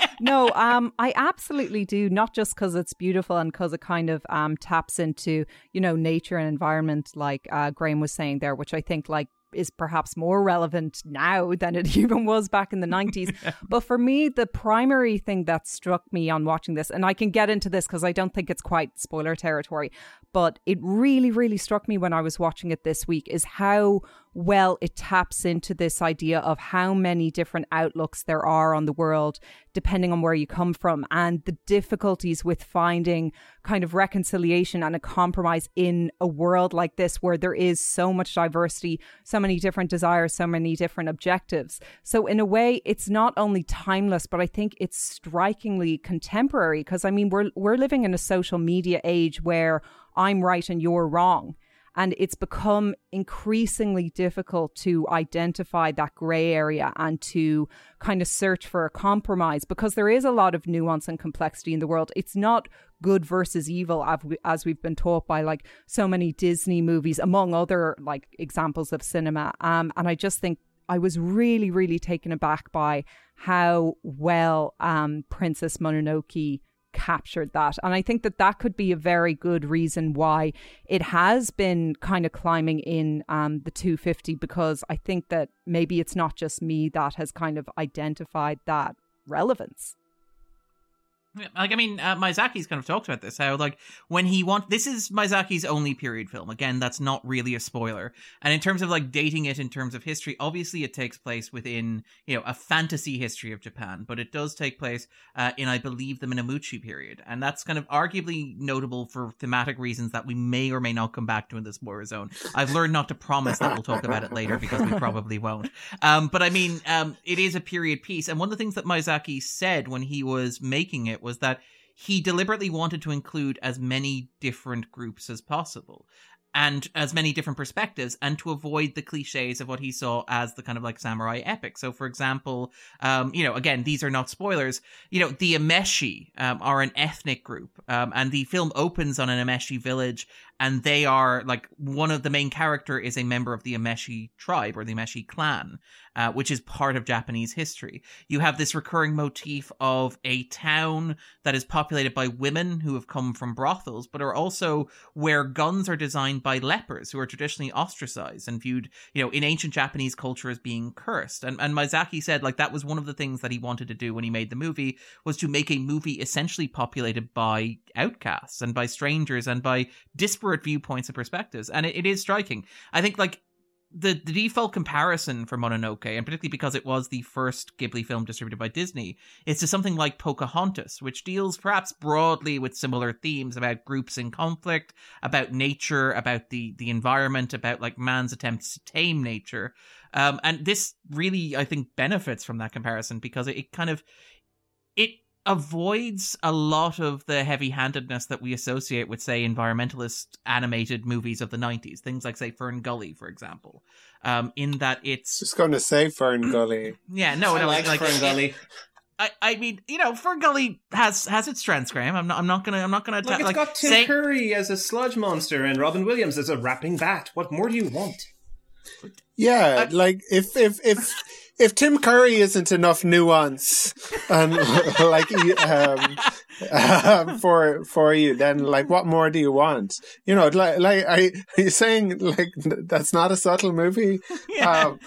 [LAUGHS] no, um, I absolutely do. Not just because it's beautiful and because it kind of um taps into you know nature and environment, like uh, Graham was saying there, which I think like is perhaps more relevant now than it [LAUGHS] even was back in the 90s. [LAUGHS] but for me, the primary thing that struck me on watching this, and I can get into this because I don't think it's quite spoiler territory, but it really, really struck me when I was watching it this week is how well it taps into this idea of how many different outlooks there are on the world depending on where you come from and the difficulties with finding kind of reconciliation and a compromise in a world like this where there is so much diversity so many different desires so many different objectives. So in a way it's not only timeless but i think it's strikingly contemporary because i mean we're we're living in a social media age where i'm right and you're wrong and it's become increasingly difficult to identify that gray area and to kind of search for a compromise because there is a lot of nuance and complexity in the world. It's not good versus evil as we've been taught by like so many Disney movies, among other like examples of cinema. Um, and I just think I was really, really taken aback by how well um, Princess Mononoke captured that. And I think that that could be a very good reason why it has been kind of climbing in um, the 250 because I think that maybe it's not just me that has kind of identified that relevance. Like I mean, uh, Miyazaki's kind of talked about this. How like when he want this is Miyazaki's only period film. Again, that's not really a spoiler. And in terms of like dating it in terms of history, obviously it takes place within you know a fantasy history of Japan, but it does take place uh, in I believe the Muromachi period, and that's kind of arguably notable for thematic reasons that we may or may not come back to in the spoiler zone. I've learned not to promise that we'll talk about it later because we probably won't. Um, but I mean, um, it is a period piece, and one of the things that Miyazaki said when he was making it was that he deliberately wanted to include as many different groups as possible and as many different perspectives and to avoid the cliches of what he saw as the kind of like samurai epic. So for example um you know again these are not spoilers you know the Emishi um, are an ethnic group um, and the film opens on an Emishi village and they are like one of the main character is a member of the Emishi tribe or the Emishi clan uh, which is part of Japanese history. You have this recurring motif of a town that is populated by women who have come from brothels, but are also where guns are designed by lepers who are traditionally ostracized and viewed, you know, in ancient Japanese culture as being cursed. And, and Miyazaki said, like, that was one of the things that he wanted to do when he made the movie was to make a movie essentially populated by outcasts and by strangers and by disparate viewpoints and perspectives. And it, it is striking. I think, like, the, the default comparison for Mononoke, and particularly because it was the first Ghibli film distributed by Disney, is to something like Pocahontas, which deals perhaps broadly with similar themes about groups in conflict, about nature, about the, the environment, about like man's attempts to tame nature. Um, and this really, I think, benefits from that comparison because it, it kind of it avoids a lot of the heavy-handedness that we associate with say environmentalist animated movies of the 90s things like say fern gully for example um in that it's just going to say fern [CLEARS THROAT] gully yeah no I no like like Fern Gully. [LAUGHS] I, I mean, you know, Fern Gully has has its strengths, Graham. I'm not. I'm not gonna. I'm not gonna. Like, ta- it's like got Tim say- Curry as a sludge monster and Robin Williams as a rapping bat. What more do you want? Yeah, like if if if [LAUGHS] if Tim Curry isn't enough nuance and [LAUGHS] like um, um, for for you, then like what more do you want? You know, like like are you, are you saying like that's not a subtle movie? [LAUGHS] Yeah. Um,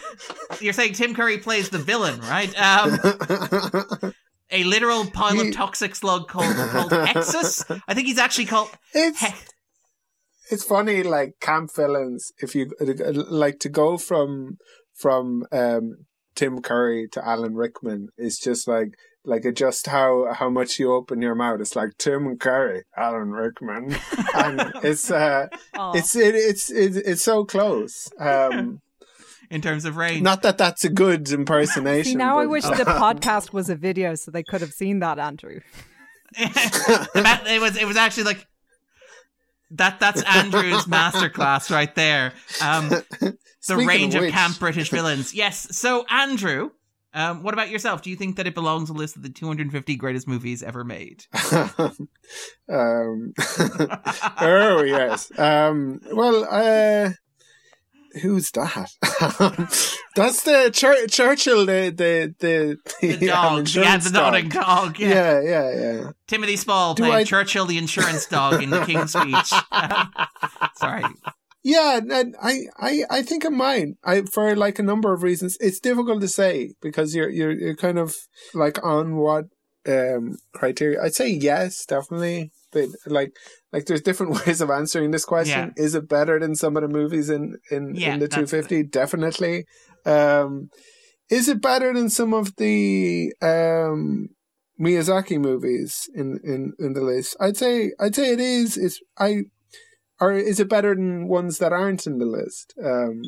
You're saying Tim Curry plays the villain, right? Um, [LAUGHS] a literal pile of toxic slug called called Hexxus. I think he's actually called. It's it's funny, like camp villains. If you like to go from from um, Tim Curry to Alan Rickman, is just like like it just how how much you open your mouth. It's like Tim Curry, Alan Rickman, [LAUGHS] and it's uh, Aw. it's it, it's it, it's so close. Um, [LAUGHS] in terms of range. not that that's a good impersonation. [LAUGHS] See, now I but- wish the podcast was a video so they could have seen that, Andrew. It was it was actually like that. That's Andrew's masterclass right there. Um, [LAUGHS] the Speaking range of of, camp British [LAUGHS] villains. Yes. So Andrew, um, what about yourself? Do you think that it belongs on the list of the 250 greatest movies ever made? [LAUGHS] um, oh yes. Um, well, uh, who's that? [LAUGHS] That's the Chur- Churchill, the the the, The [LAUGHS] um, dog. yeah, the nodding dog. [LAUGHS] Yeah. Yeah, yeah, yeah. Timothy Spall Do playing I- Churchill the insurance dog in the King's Speech. Sorry. Yeah, and I, I, I think of mine. I for like a number of reasons. It's difficult to say because you're you're you're kind of like on what um criteria. I'd say yes, definitely. But like like there's different [LAUGHS] ways of answering this question. Is it better than some of the movies in in, Yeah, in the that's 250? Definitely. Um is it better than some of the um Miyazaki movies in, in, in the list? I'd say I'd say it is. It's I or is it better than ones that aren't in the list? Um,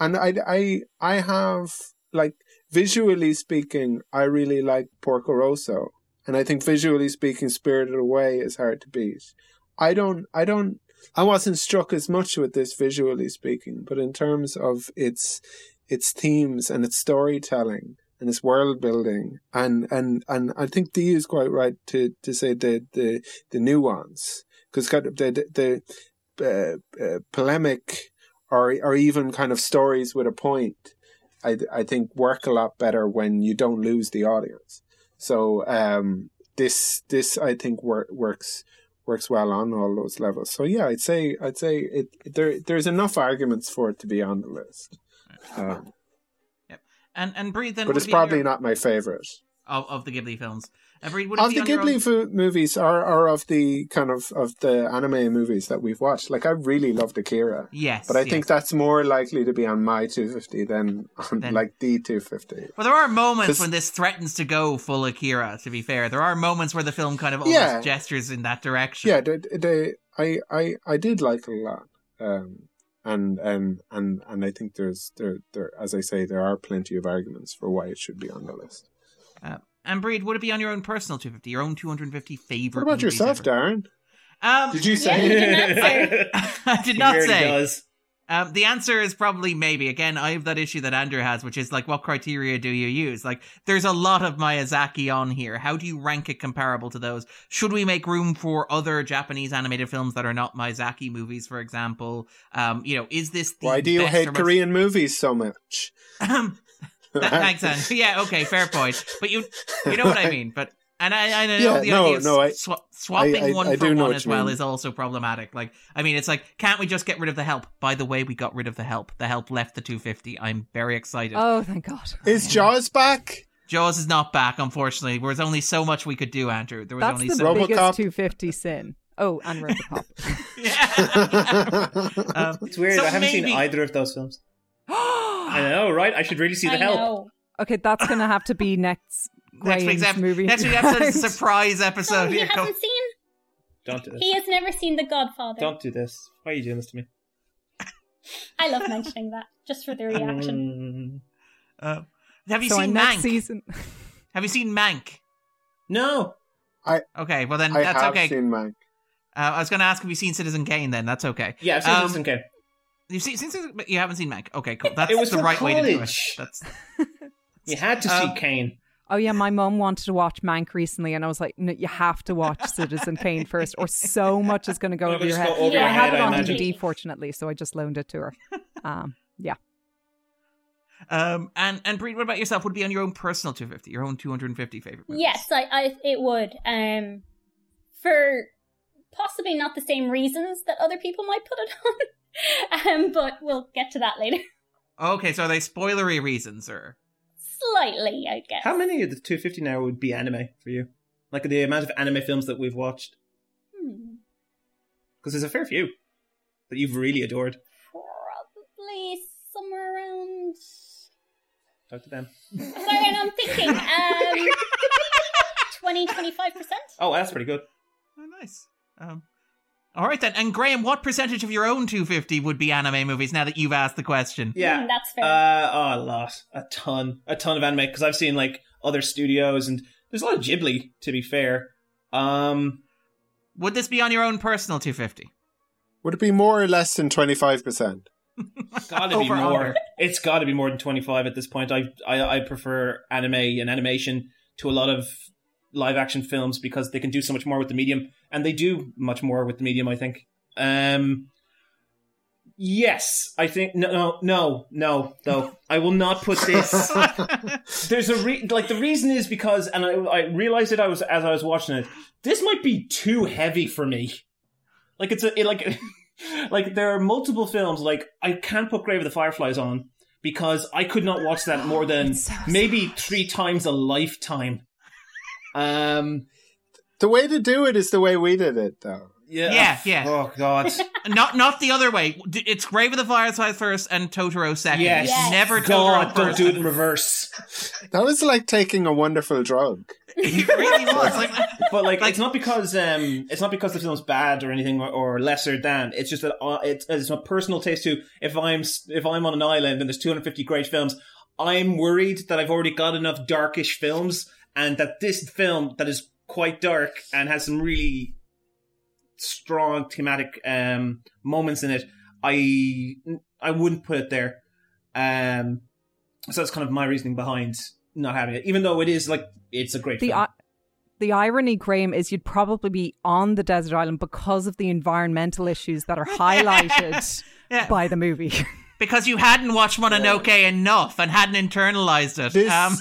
and I, I, I have like visually speaking, I really like Porco Rosso, and I think visually speaking, Spirited Away is hard to beat. I don't, I don't, I wasn't struck as much with this visually speaking, but in terms of its, its themes and its storytelling and its world building, and and and I think Dee is quite right to to say the the the nuance because the the, the uh, uh, polemic or or even kind of stories with a point, I I think work a lot better when you don't lose the audience. So um, this this I think wor- works works well on all those levels. So yeah, I'd say I'd say it there there's enough arguments for it to be on the list. Um, And and Bríd then but it's probably your- not my favorite. of, of the Ghibli films. And Bríd, would it Of the Ghibli own- movies or, or of the kind of of the anime movies that we've watched, like I really loved Akira. Yes, but I yes. think that's more likely to be on my 250 than on Then- like the 250. Well, there are moments when this threatens to go full Akira. To be fair, there are moments where the film kind of almost Yeah. gestures in that direction. Yeah, they, they, I, I, I did like it a lot. Um, and and and and I think there's there there as I say there are plenty of arguments for why it should be on the list. Uh, and Bríd, would it be on your own personal 250, your own 250 favorite? What about yourself, ever? Darren? Um, Did you say? Yeah, you didn't. I did not [LAUGHS] really say. does. Um, the answer is probably maybe. Again, I have that issue that Andrew has, which is like, what criteria do you use? Like, there's a lot of Miyazaki on here. How do you rank it comparable to those? Should we make room for other Japanese animated films that are not Miyazaki movies, for example? Um, you know, is this the Why do you best hate or most- Korean movies so much? [LAUGHS] Um, [LAUGHS] that, thanks, Andrew. Yeah, okay, fair point. But you, you know what I [LAUGHS] mean. But and I, I know Yeah, the no, idea of no, I- swa- swapping I- I- one I for one as well mean. is also problematic. Like, I mean, it's like, can't we just get rid of the help? By the way, we got rid of the help. The help left the 250. I'm very excited. Oh, thank God. Is Jaws back? Jaws is not back, unfortunately. There was only so much we could do, Andrew. There was That's only the so biggest Robocop. 250 sin. Oh, and Robocop. [LAUGHS] Um, It's weird. so I haven't maybe- seen either of those films. [GASPS] I know, right? I should really see the I help. know. Okay, that's going to have to be [LAUGHS] next Next week's Graham's ep- movie. next week's episode is a [LAUGHS] surprise episode. He Here, hasn't seen. Don't do this. He has never seen The Godfather. Don't do this. Why are you doing this to me? I love mentioning that just for the reaction. Uh, have you so seen in Mank? season. [LAUGHS] Have you seen Mank? no. I okay, well then I that's have okay. seen Mank. Uh, I was going to ask, have you've seen Citizen Kane? Then that's okay. Yeah, I've seen Um, Citizen Kane. You've seen, seen Citizen, but you haven't seen Mank. Okay, cool. That's It was the for right way to do it. That's [LAUGHS] You had to um, see Kane. Oh yeah, my mom wanted to watch Mank recently, and I was like, "No, you have to watch [LAUGHS] Citizen Kane first, or so much is going to go over your head." go over your I had head, it on. DVD, fortunately, so I just loaned it to her. [LAUGHS] Um, yeah, Um, and and Bríd, what about yourself? Would it be on your own personal 250, your own 250 favorite movies? Yes, I, I it would. Um, for possibly not the same reasons that other people might put it on. [LAUGHS] um, but we'll get to that later. [LAUGHS] Okay, so are they spoilery reasons or? Slightly, I guess. How many of the 250 now would be anime for you? Like the amount of anime films that we've watched? Hmm. Because there's a fair few that you've really adored. Probably somewhere around. Talk to them. Sorry, and I'm thinking. [LAUGHS] Um, 20, 25 percent. Oh, that's pretty good. Oh, nice. Um, all right then. And Graham, what percentage of your own 250 would be anime movies? Now that you've asked the question. Yeah, Mm, that's fair. Uh, oh, a lot, a ton, a ton of anime. Because I've seen like other studios, and there's a lot of Ghibli. To be fair, um, Would this be on your own personal 250? Would it be more or less than 25%? [LAUGHS] gotta be more. under. It's got to be more than 25 at this point. I, I I prefer anime and animation to a lot of live action films because they can do so much more with the medium, and they do much more with the medium. I think. Um. Yes, I think no, no, no, no. Though I will not put this. [LAUGHS] There's a re- like the reason is because, and I, I realized it. I was as I was watching it. This might be too heavy for me. Like it's a it, like [LAUGHS] like there are multiple films. Like I can't put Grave of the Fireflies on because I could not watch that more than maybe three times a lifetime. Um. The way to do it is the way we did it, though. Yeah. Yeah, yeah. Oh God. not not the other way. It's Grave of the Fireflies first and Totoro second. Yes. It's Never God, Totoro don't first. do it in reverse. That was like taking a wonderful drug. [LAUGHS] It really was. Like, But like, it's not because um, it's not because the film's bad or anything or, or lesser than. It's just that uh, it's, it's a personal taste too. If I'm if I'm on an island and there's 250 great films, I'm worried that I've already got enough darkish films, and that this film that is quite dark and has some really strong thematic um, moments in it, I I wouldn't put it there. Um, so that's kind of my reasoning behind not having it, even though it is like it's a great The film. I- the irony, Graham, is you'd probably be on the desert island because of the environmental issues that are highlighted [LAUGHS] Yeah. by the movie. [LAUGHS] because you hadn't watched Mononoke enough and hadn't internalized it. This, Um,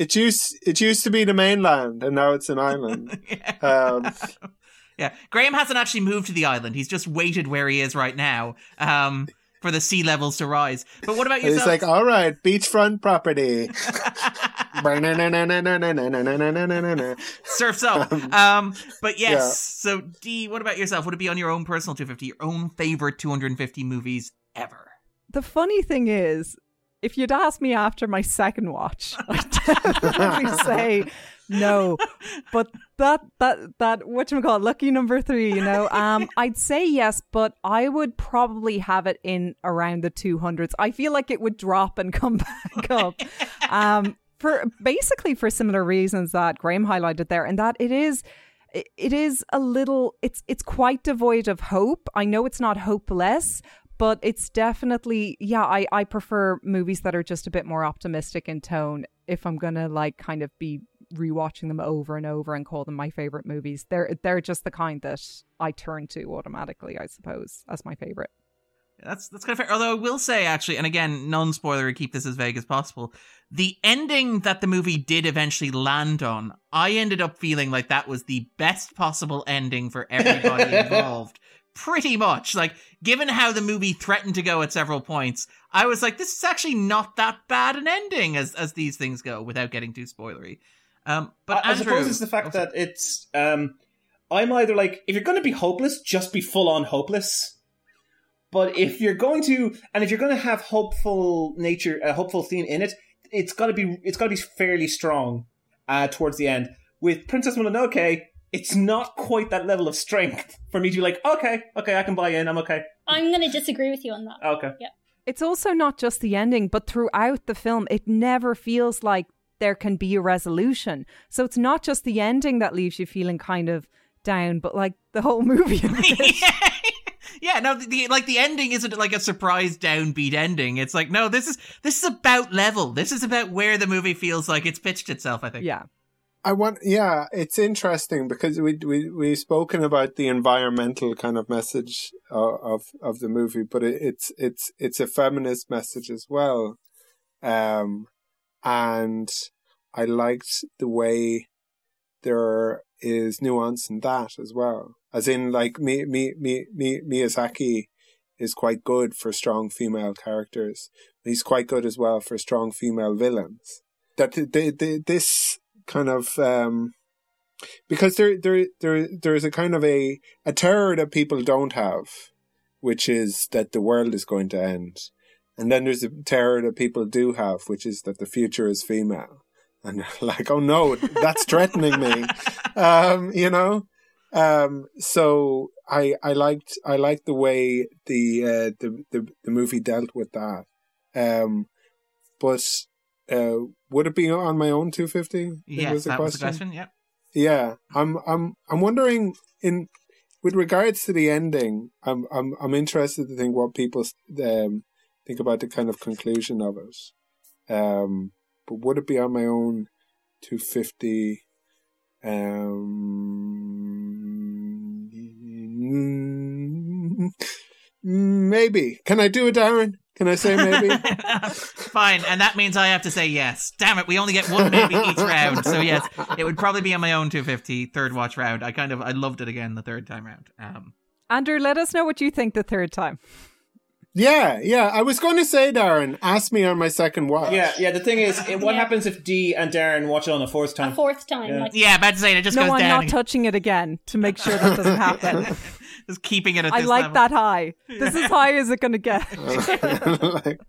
it used it used to be the mainland, and now it's an island. [LAUGHS] um, [LAUGHS] yeah, Graham hasn't actually moved to the island. He's just waited where he is right now um, for the sea levels to rise. But what about and yourself? it's like, all right, beachfront property. [LAUGHS] Surfs up. Um, but yes, Yeah. so Dee, what about yourself? Would it be on your own personal 250, your own favorite 250 movies ever? the funny thing is, if you'd asked me after my second watch, [LAUGHS] I'd definitely say no. But that that that what you call lucky number three, you know, um, I'd say yes, but I would probably have it in around the two hundreds. I feel like it would drop and come [LAUGHS] back up. Um, for basically for similar reasons that Graham highlighted there, and that it is it- is a little it's it's quite devoid of hope. I know it's not hopeless, but it's definitely yeah, I I prefer movies that are just a bit more optimistic in tone if I'm going to like kind of be rewatching them over and over and call them my favorite movies. They're they're just the kind that I turn to automatically, I suppose, as my favorite. That's that's kind of fair. Although I will say actually, and again, non spoiler, keep this as vague as possible. The ending that the movie did eventually land on, I ended up feeling like that was the best possible ending for everybody [LAUGHS] involved. Pretty much, like given how the movie threatened to go at several points, I was like, this is actually not that bad an ending as as these things go, without getting too spoilery. Um, but I, I Andrew, suppose it's the fact that it's. Um, I'm either like, if you're going to be hopeless, just be full on hopeless. But if you're going to, and if you're going to have hopeful nature, a hopeful theme in it, it's got to be, it's got to be fairly strong uh, towards the end. With Princess Mononoke, it's not quite that level of strength for me to be like, okay, okay, I can buy in, I'm okay. I'm going to disagree with you on that. Okay. Yeah. It's also not just the ending, but throughout the film, it never feels like there can be a resolution. So it's not just the ending that leaves you feeling kind of down, but like the whole movie. [LAUGHS] [LAUGHS] yeah, no, the, the like the ending isn't like a surprise downbeat ending. It's like no, this is this is about level. This is about where the movie feels like it's pitched itself. I think. Yeah. I want, yeah, it's interesting because we we we've spoken about the environmental kind of message uh, of of the movie, but it, it's it's it's a feminist message as well. um, and I liked the way there is nuance in that as well. As in, like Mi, Mi, Mi, Mi, Miyazaki is quite good for strong female characters. He's quite good as well for strong female villains. That the, the, this kind of um, because there there there there is a kind of a a terror that people don't have, which is that the world is going to end, and then there's a terror that people do have, which is that the future is female, and [LAUGHS] like, oh no, that's threatening me, [LAUGHS] um, you know. Um, so I I liked I liked the way the uh, the, the the movie dealt with that. Um, but uh, would it be on my own 250? Yes, was that question? was the question. Yep. Yeah, I'm I'm I'm wondering in with regards to the ending. I'm I'm I'm interested to think what people um, think about the kind of conclusion of it. Um, but would it be on my own 250? Um, [LAUGHS] maybe. Can I do it, Darren? Can I say maybe? [LAUGHS] Fine, and that means I have to say yes. Damn it, we only get one maybe each round. So yes, it would probably be on my own 250 third watch round. I kind of I loved it again the third time round. Um, Andrew, let us know what you think the third time. Yeah, yeah. I was going to say, Darren, ask me on my second watch. Yeah, yeah. The thing is, what yeah. happens if Dee and Darren watch it on a fourth time? A fourth time. Yeah, like- yeah about to say it just no, goes I'm down. not touching it again to make sure that doesn't happen. [LAUGHS] just keeping it at I like level. that high. [LAUGHS] This is high as it going to get. [LAUGHS] like,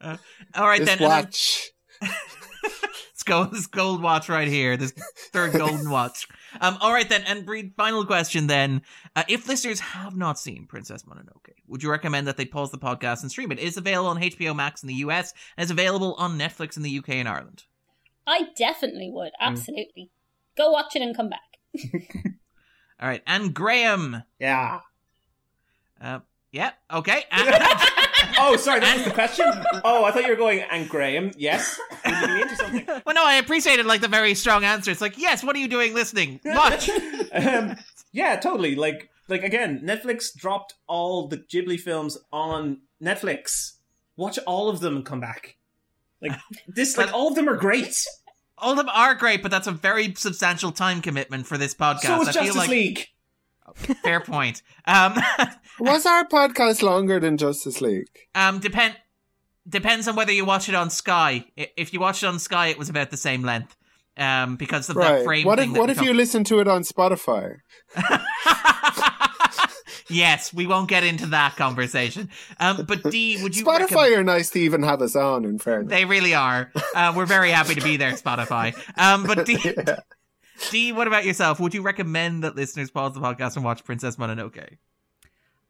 uh, all right, this then. watch. [LAUGHS] Let's go. This gold watch right here. This third golden watch. Um, all right then, and Bríd, final question then. Uh, if listeners have not seen Princess Mononoke, would you recommend that they pause the podcast and stream it? It is available on HBO Max in the US and is available on Netflix in the UK and Ireland. I definitely would. Absolutely. Mm. Go watch it and come back. All right, and Graham. Yeah. Uh, yeah. Okay. [LAUGHS] [LAUGHS] oh, sorry, that was the question. Oh, I thought you were going. And Graham, yes, something. [LAUGHS] Well, no, I appreciated like the very strong answer. It's like, yes. What are you doing listening? Watch. um, yeah, totally. Like, like again, Netflix dropped all the Ghibli films on Netflix. Watch all of them and come back. Like this, like all of them are great. All of them are great, but that's a very substantial time commitment for this podcast. So is I Justice feel like... League. [LAUGHS] Fair point. Um, [LAUGHS] Was our podcast longer than Justice League? Um, depend depends on whether you watch it on Sky. If you watch it on Sky, it was about the same length. Um, because of right. that frame. What if what if you listen to it on Spotify? [LAUGHS] yes, we won't get into that conversation. Um, but Dee, would you? Spotify recommend- are nice to even have us on. In fairness, they really are. Uh, we're very happy to be there, Spotify. Um, but Dee, [LAUGHS] yeah. Dee, what about yourself? Would you recommend that listeners pause the podcast and watch Princess Mononoke?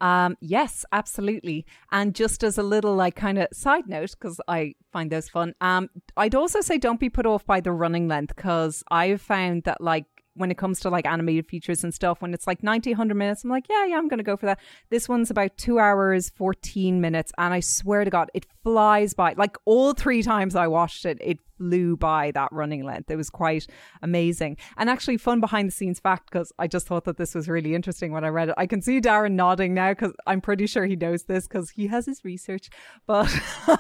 Um, yes, absolutely. And just as a little like kind of side note, because I find those fun, um, I'd also say don't be put off by the running length because I've found that like when it comes to like animated features and stuff, when it's like 90, 100 minutes, I'm like, yeah, yeah, I'm going to go for that. This one's about two hours, 14 minutes. And I swear to God, it flies by. Like all three times I watched it, it flew by that running length. It was quite amazing. And actually, fun behind the scenes fact, because I just thought that this was really interesting when I read it. I can see Darren nodding now because I'm pretty sure he knows this because he has his research. But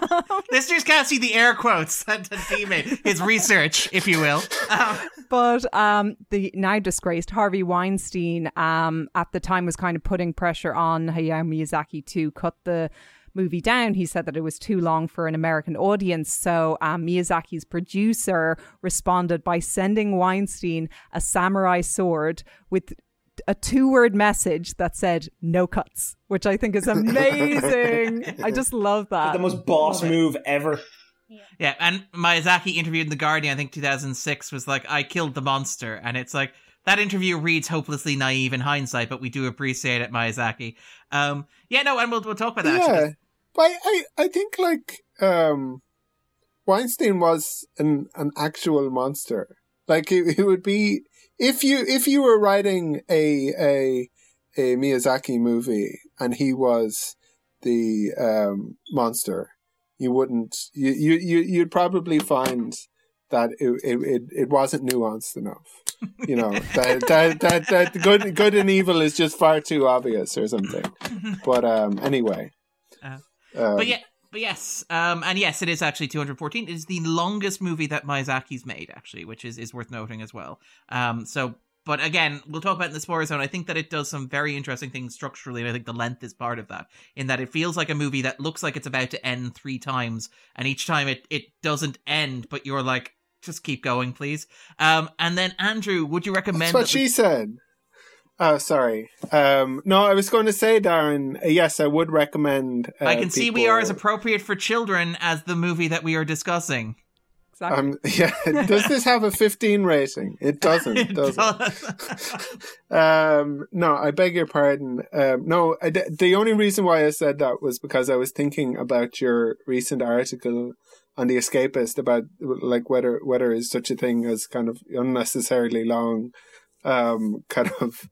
[LAUGHS] listeners can't see the air quotes that he made, his research, if you will. Um. But um, the now disgraced Harvey Weinstein um, at the time was kind of putting pressure on Hayao Miyazaki to cut the movie down. He said that it was too long for an American audience. So um, Miyazaki's producer responded by sending Weinstein a samurai sword with a two word message that said no cuts, which I think is [LAUGHS] amazing. I just love that. The most boss move ever. Yeah. yeah, and Miyazaki interviewed in The Guardian, I think 2006, was like, I killed the monster. And it's like, that interview reads hopelessly naive in hindsight, but we do appreciate it, Miyazaki. Um, yeah, no, and we'll, we'll talk about that. Yeah, actually. But I, I think like um, Weinstein was an an actual monster. Like it, it would be if you if you were writing a a a Miyazaki movie and he was the um, monster, you wouldn't you you you you'd probably find that it it it wasn't nuanced enough. You know [LAUGHS] that that that that good good and evil is just far too obvious or something. [LAUGHS] But um, anyway, um, but yeah. but yes, um, and yes, it is actually 214. It is the longest movie that Miyazaki's made, actually, which is, is worth noting as well. Um, so, but again, we'll talk about in the spoiler zone. I think that it does some very interesting things structurally, and I think the length is part of that. In that it feels like a movie that looks like it's about to end three times, and each time it it doesn't end, but you're like, just keep going, please. Um, and then Andrew, would you recommend? That's what that she we- said. Oh, sorry. Um, no, I was going to say, Darren. uh, Yes, I would recommend. Uh, I can see we are as appropriate for children as the movie that we are discussing. Um, [LAUGHS] yeah. Does this have a 15 rating? It [LAUGHS] doesn't. It does it? [LAUGHS] um, no, I beg your pardon. Um, no, I d- the only reason why I said that was because I was thinking about your recent article on the Escapist about like whether whether is such a thing as kind of unnecessarily long, um, kind of,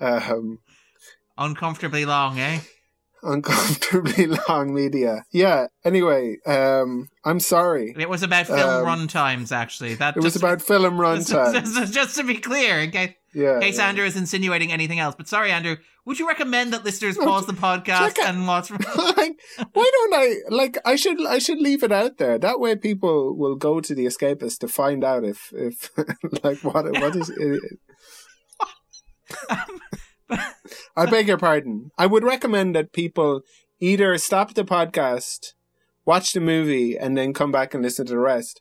um, Uncomfortably long, eh? uncomfortably [LAUGHS] long media. Yeah. Anyway, um, I'm sorry. It was about film Um, run times, actually. That It was about film runtime. [LAUGHS] just, just to be clear, in case, Yeah, in case yeah. Andrew is insinuating anything else. But sorry, Andrew, would you recommend that listeners [LAUGHS] pause the podcast and watch? [LAUGHS] like, why don't I like? I should I should leave it out there. That way, people will go to the Escapist to find out if if [LAUGHS] like what what is. It, I beg your pardon. I would recommend that people either stop the podcast, watch the movie, and then come back and listen to the rest,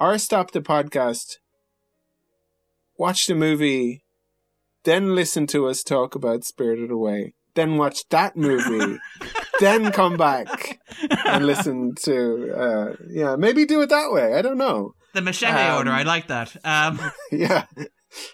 or stop the podcast, watch the movie, then listen to us talk about Spirited Away, then watch that movie, [LAUGHS] then come back and listen to, uh, yeah, maybe do it that way. I don't know. The machete Um, order, I like that. Um, [LAUGHS] Yeah.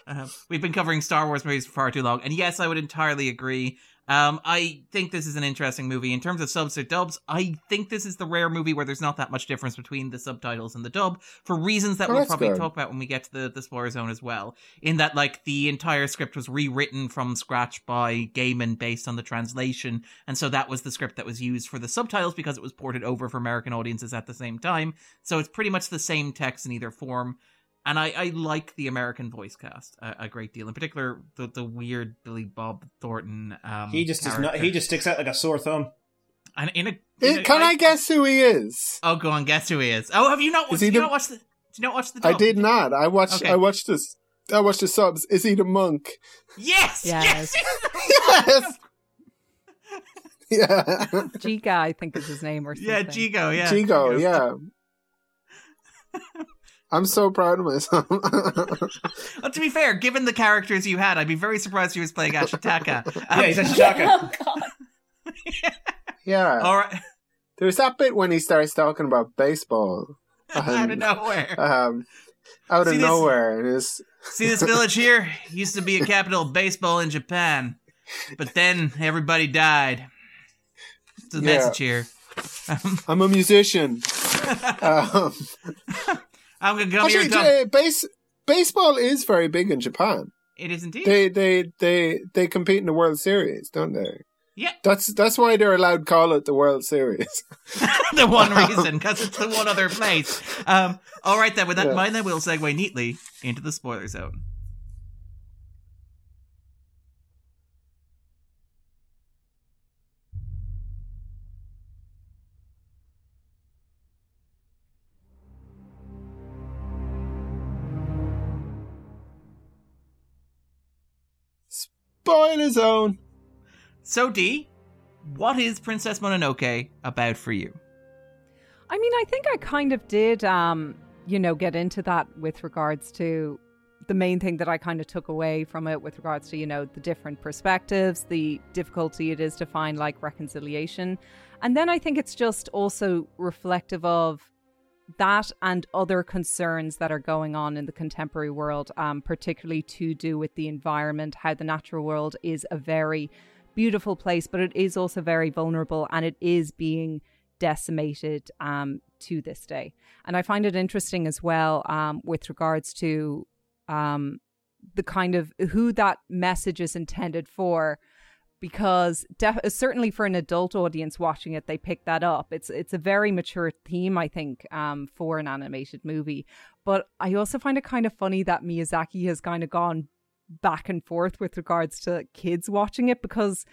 Uh, we've been covering Star Wars movies for far too long, and yes, I would entirely agree. Um, I think this is an interesting movie in terms of subs or dubs. I think this is the rare movie where there's not that much difference between the subtitles and the dub for reasons that Oh, we'll probably good. talk about when we get to the the spoiler zone as well. In that, like the entire script was rewritten from scratch by Gaiman based on the translation, and so that was the script that was used for the subtitles because it was ported over for American audiences at the same time. So it's pretty much the same text in either form and I, I like the American voice cast a, a great deal. In particular, the the weird Billy Bob Thornton. Um, He just does not. He just sticks out like a sore thumb. And in a, in Eh, a- Can I guess who he is? Oh, go on, guess who he is. Oh, have you not? Is Did he you the- not watch the? Did you not watch the? I did not. I watched. Okay. I watched this. I watched the subs. Is he the monk? Yes. Yes. yes. Yeah. [LAUGHS] Giga, I think is his name or something. Yeah, Jigo. Yeah, Chigo. Yeah. I'm so proud of myself. [LAUGHS] Well, to be fair, given the characters you had, I'd be very surprised if he was playing Ashitaka. [LAUGHS] Um, Yeah, he's Ashitaka. Oh god. [LAUGHS] yeah. All right. There's that bit when he starts talking about baseball. Out of and, nowhere. Um, out See of this- nowhere. And it's, See this village here? Used to be a capital of baseball in Japan, but then everybody died. It's the Yeah. message here. I'm a musician. um, I'm gonna here actually, and talk. uh, base, baseball is very big in Japan. It is indeed. They they they they compete in the World Series, don't they? Yeah. That's that's why they're allowed to call it the World Series. [LAUGHS] the one [LAUGHS] reason, because it's the one other place. Um, all right, then. With that in Yeah. mind, then we'll segue neatly into the spoiler zone. Spoiler zone. So, Dee, what is Princess Mononoke about for you? I mean, I think I kind of did, um, you know, get into that with regards to the main thing that I kind of took away from it with regards to, you know, the different perspectives, the difficulty it is to find like reconciliation. And then I think it's just also reflective of that and other concerns that are going on in the contemporary world, um, particularly to do with the environment, how the natural world is a very beautiful place, but it is also very vulnerable and it is being decimated um, to this day. And I find it interesting as well um, with regards to um, the kind of who that message is intended for. Because def- certainly for an adult audience watching it, they pick that up. It's it's a very mature theme, I think, um, for an animated movie. But I also find it kind of funny that Miyazaki has kind of gone back and forth with regards to kids watching it because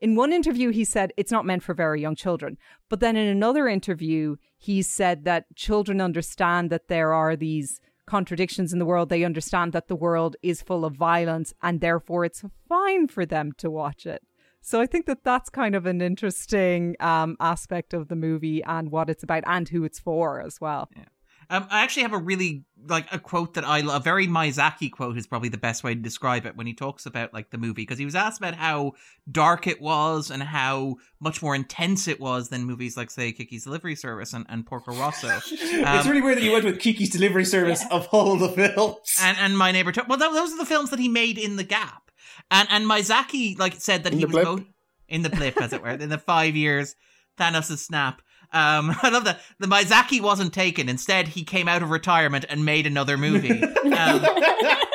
In one interview, he said it's not meant for very young children. But then in another interview, he said that children understand that there are these contradictions in the world. They understand that the world is full of violence and therefore it's fine for them to watch it. So I think that that's kind of an interesting um, aspect of the movie and what it's about and who it's for as well. Yeah. Um, I actually have a really like a quote that I love. A very Miyazaki quote is probably the best way to describe it when he talks about like the movie because he was asked about how dark it was and how much more intense it was than movies like say Kiki's Delivery Service and, and Porco Rosso. [LAUGHS] Um, it's really weird that you went with Kiki's Delivery Service yeah. of all the films and and My Neighbor. Totoro, well, those are the films that he made in the gap, and and Miyazaki like said that in he was mo- in the blip as it were in the five years Thanos' snap. Um, [LAUGHS] I love that the Miyazaki wasn't taken. Instead, he came out of retirement and made another movie. Um,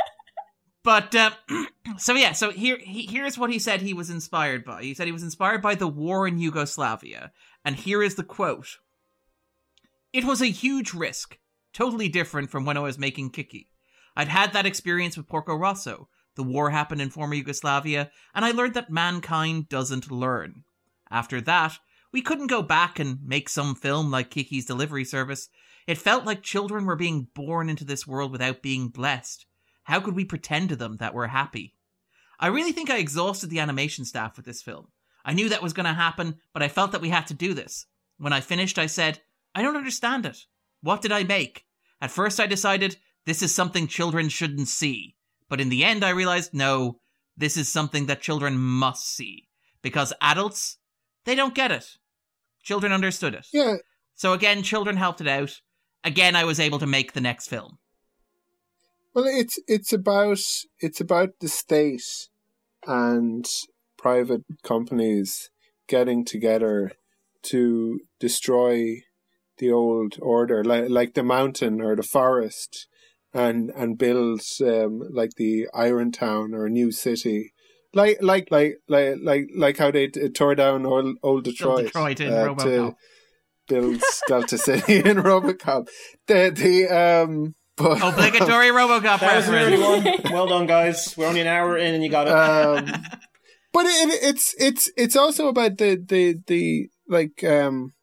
[LAUGHS] but uh, [CLEARS THROAT] so yeah, so here he, here's what he said he was inspired by. He said he was inspired by the war in Yugoslavia, and here is the quote: "It was a huge risk, totally different from when I was making Kiki. I'd had that experience with Porco Rosso. The war happened in former Yugoslavia, and I learned that mankind doesn't learn. After that." We couldn't go back and make some film like Kiki's Delivery Service. It felt like children were being born into this world without being blessed. How could we pretend to them that we're happy? I really think I exhausted the animation staff with this film. I knew that was going to happen, but I felt that we had to do this. When I finished, I said, I don't understand it. What did I make? At first, I decided this is something children shouldn't see. But in the end, I realized no, this is something that children must see. Because adults, they don't get it. Children understood it. Yeah. So again, children helped it out. Again, I was able to make the next film. Well, it's it's about it's about the state and private companies getting together to destroy the old order, like like the mountain or the forest, and and build um, like the Iron Town or a new city like like like like like like how they tore down old, old Detroit, Detroit in uh, to build [LAUGHS] Delta City in RoboCop. The the um. But, [LAUGHS] Obligatory um, RoboCop reference. Well done, guys. We're only an hour in, and you got it. Um, but it, it's it's it's also about the the the like um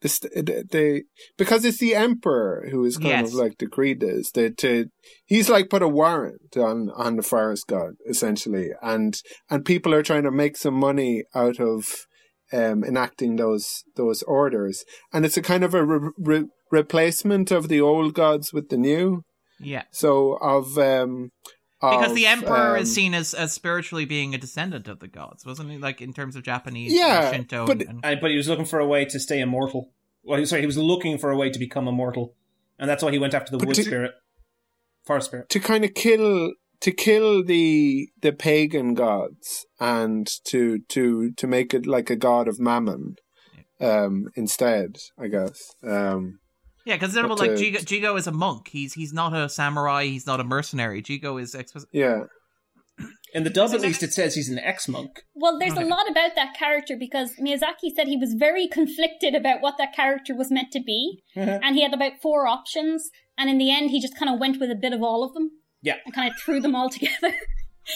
the, the because it's the emperor who is kind yes. of like decreed this. The, to he's like put a warrant on on the forest god essentially, and and people are trying to make some money out of um, enacting those those orders, and it's a kind of a re- re- replacement of the old gods with the new. Yeah. So of um, because of, the emperor um, is seen as, as spiritually being a descendant of the gods, wasn't he? Like in terms of Japanese yeah, Shinto, but, and, and, but he was looking for a way to stay immortal. Well, sorry, he was looking for a way to become immortal, and that's why he went after the wood to, spirit, forest spirit, to kind of kill to kill the the pagan gods and to to to make it like a god of mammon um instead i guess. Um yeah, because like Jigo, Jigo is a monk. He's he's not a samurai. He's not a mercenary. Jigo is yeah. In the dub, at least, it says he's an ex monk. Well, there's okay. a lot about that character because Miyazaki said he was very conflicted about what that character was meant to be, Mm-hmm. and he had about four options, and in the end, he just kind of went with a bit of all of them. Yeah, and kind of threw them all [LAUGHS] together.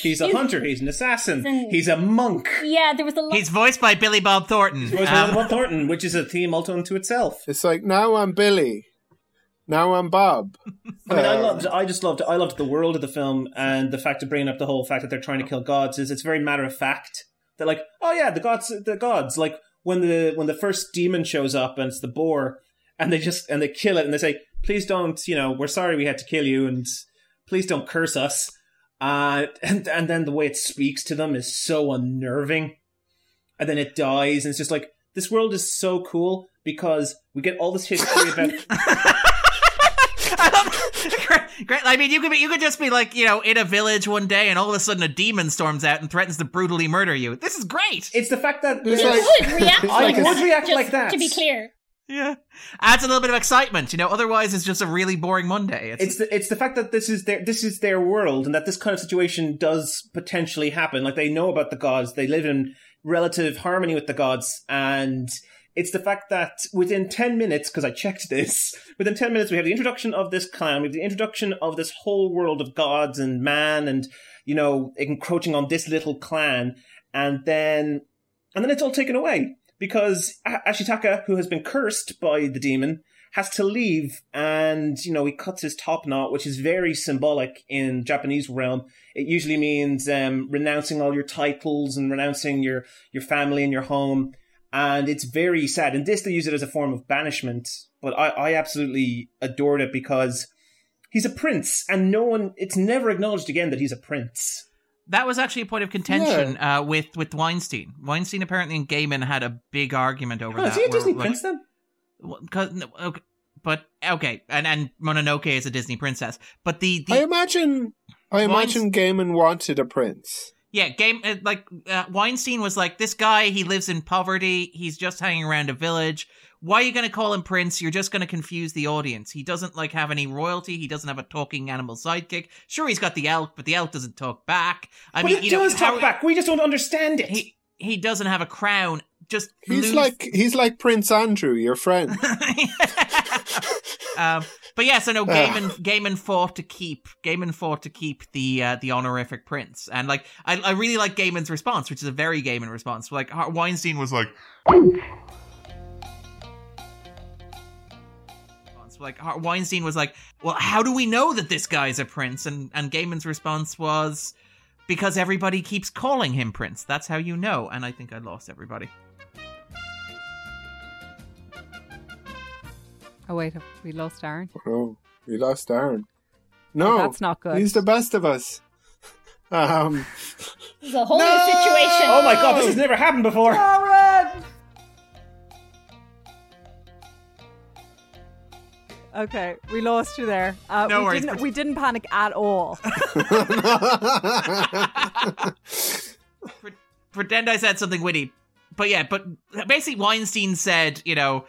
He's a he's, hunter. He's an assassin. He's, an, he's, a monk. Yeah, there was a lot. He's voiced by Billy Bob Thornton. He's voiced um, by Billy Bob Thornton, which is a theme all unto itself. It's like now I'm Billy. Now I'm Bob. I mean, I loved. I just loved. I loved the world of the film and the fact of bringing up the whole fact that they're trying to kill gods. Is it's very matter of fact. They're like, oh yeah, the gods, the gods. Like when the when the first demon shows up and it's the boar, and they just and they kill it and they say, please don't. You know, we're sorry we had to kill you, and please don't curse us. Uh, [LAUGHS] and and then the way it speaks to them is so unnerving, and then it dies, and it's just like this world is so cool because we get all this history about. [LAUGHS] Great. I mean, you could be, you could just be like, you know, in a village one day, and all of a sudden a demon storms out and threatens to brutally murder you. This is great. It's the fact that you like, would react. I like would react just like that. To be clear. Yeah, adds a little bit of excitement, you know. Otherwise, it's just a really boring Monday. It's, it's the it's the fact that this is their this is their world, and that this kind of situation does potentially happen. Like they know about the gods, they live in relative harmony with the gods, and it's the fact that within 10 minutes, because I checked this, [LAUGHS] within 10 minutes we have the introduction of this clan, we have the introduction of this whole world of gods and man and, you know, encroaching on this little clan. And then and then it's all taken away because Ashitaka, who has been cursed by the demon, has to leave, and you know he cuts his top knot, which is very symbolic in Japanese realm. It usually means um, renouncing all your titles and renouncing your your family and your home, and it's very sad. And this, they use it as a form of banishment, but I, I absolutely adored it because he's a prince, and no one. It's never acknowledged again that he's a prince. That was actually a point of contention uh, with with Weinstein. Weinstein apparently and Gaiman had a big argument over Oh, that. is he a where, Disney like- prince then? Well, 'cause- no, okay, but okay, and and Mononoke is a Disney princess, but the, the I imagine. I imagine Gaiman wanted a prince. Yeah, game uh, like uh, Weinstein was like this guy. He lives in poverty. He's just hanging around a village. Why are you going to call him prince? You're just going to confuse the audience. He doesn't like have any royalty. He doesn't have a talking animal sidekick. Sure, he's got the elk, but the elk doesn't talk back. I but mean, it you know, does talk how- back. We just don't understand it. He he doesn't have a crown. Just He's lose- like he's like Prince Andrew, your friend. [LAUGHS] um, but yeah, so no, Ah. Gaiman Gaiman fought to keep Gaiman fought to keep the uh, the honorific prince, and like I, I really like Gaiman's response, which is a very Gaiman response. Like Weinstein was like. Like Weinstein was like, "Well, how do we know that this guy's a prince?" And and Gaiman's response was, "Because everybody keeps calling him prince. That's how you know." And I think I lost everybody. Oh wait, we lost Aaron? Oh, we lost Aaron. No, Oh, that's not good. He's the best of us. Um, It's a whole new situation. Oh my god, this has never happened before. Okay, we lost you there. Uh, No we worries, Didn't, we didn't panic at all. [LAUGHS] pretend I said something witty. But yeah, but basically Weinstein said, you know,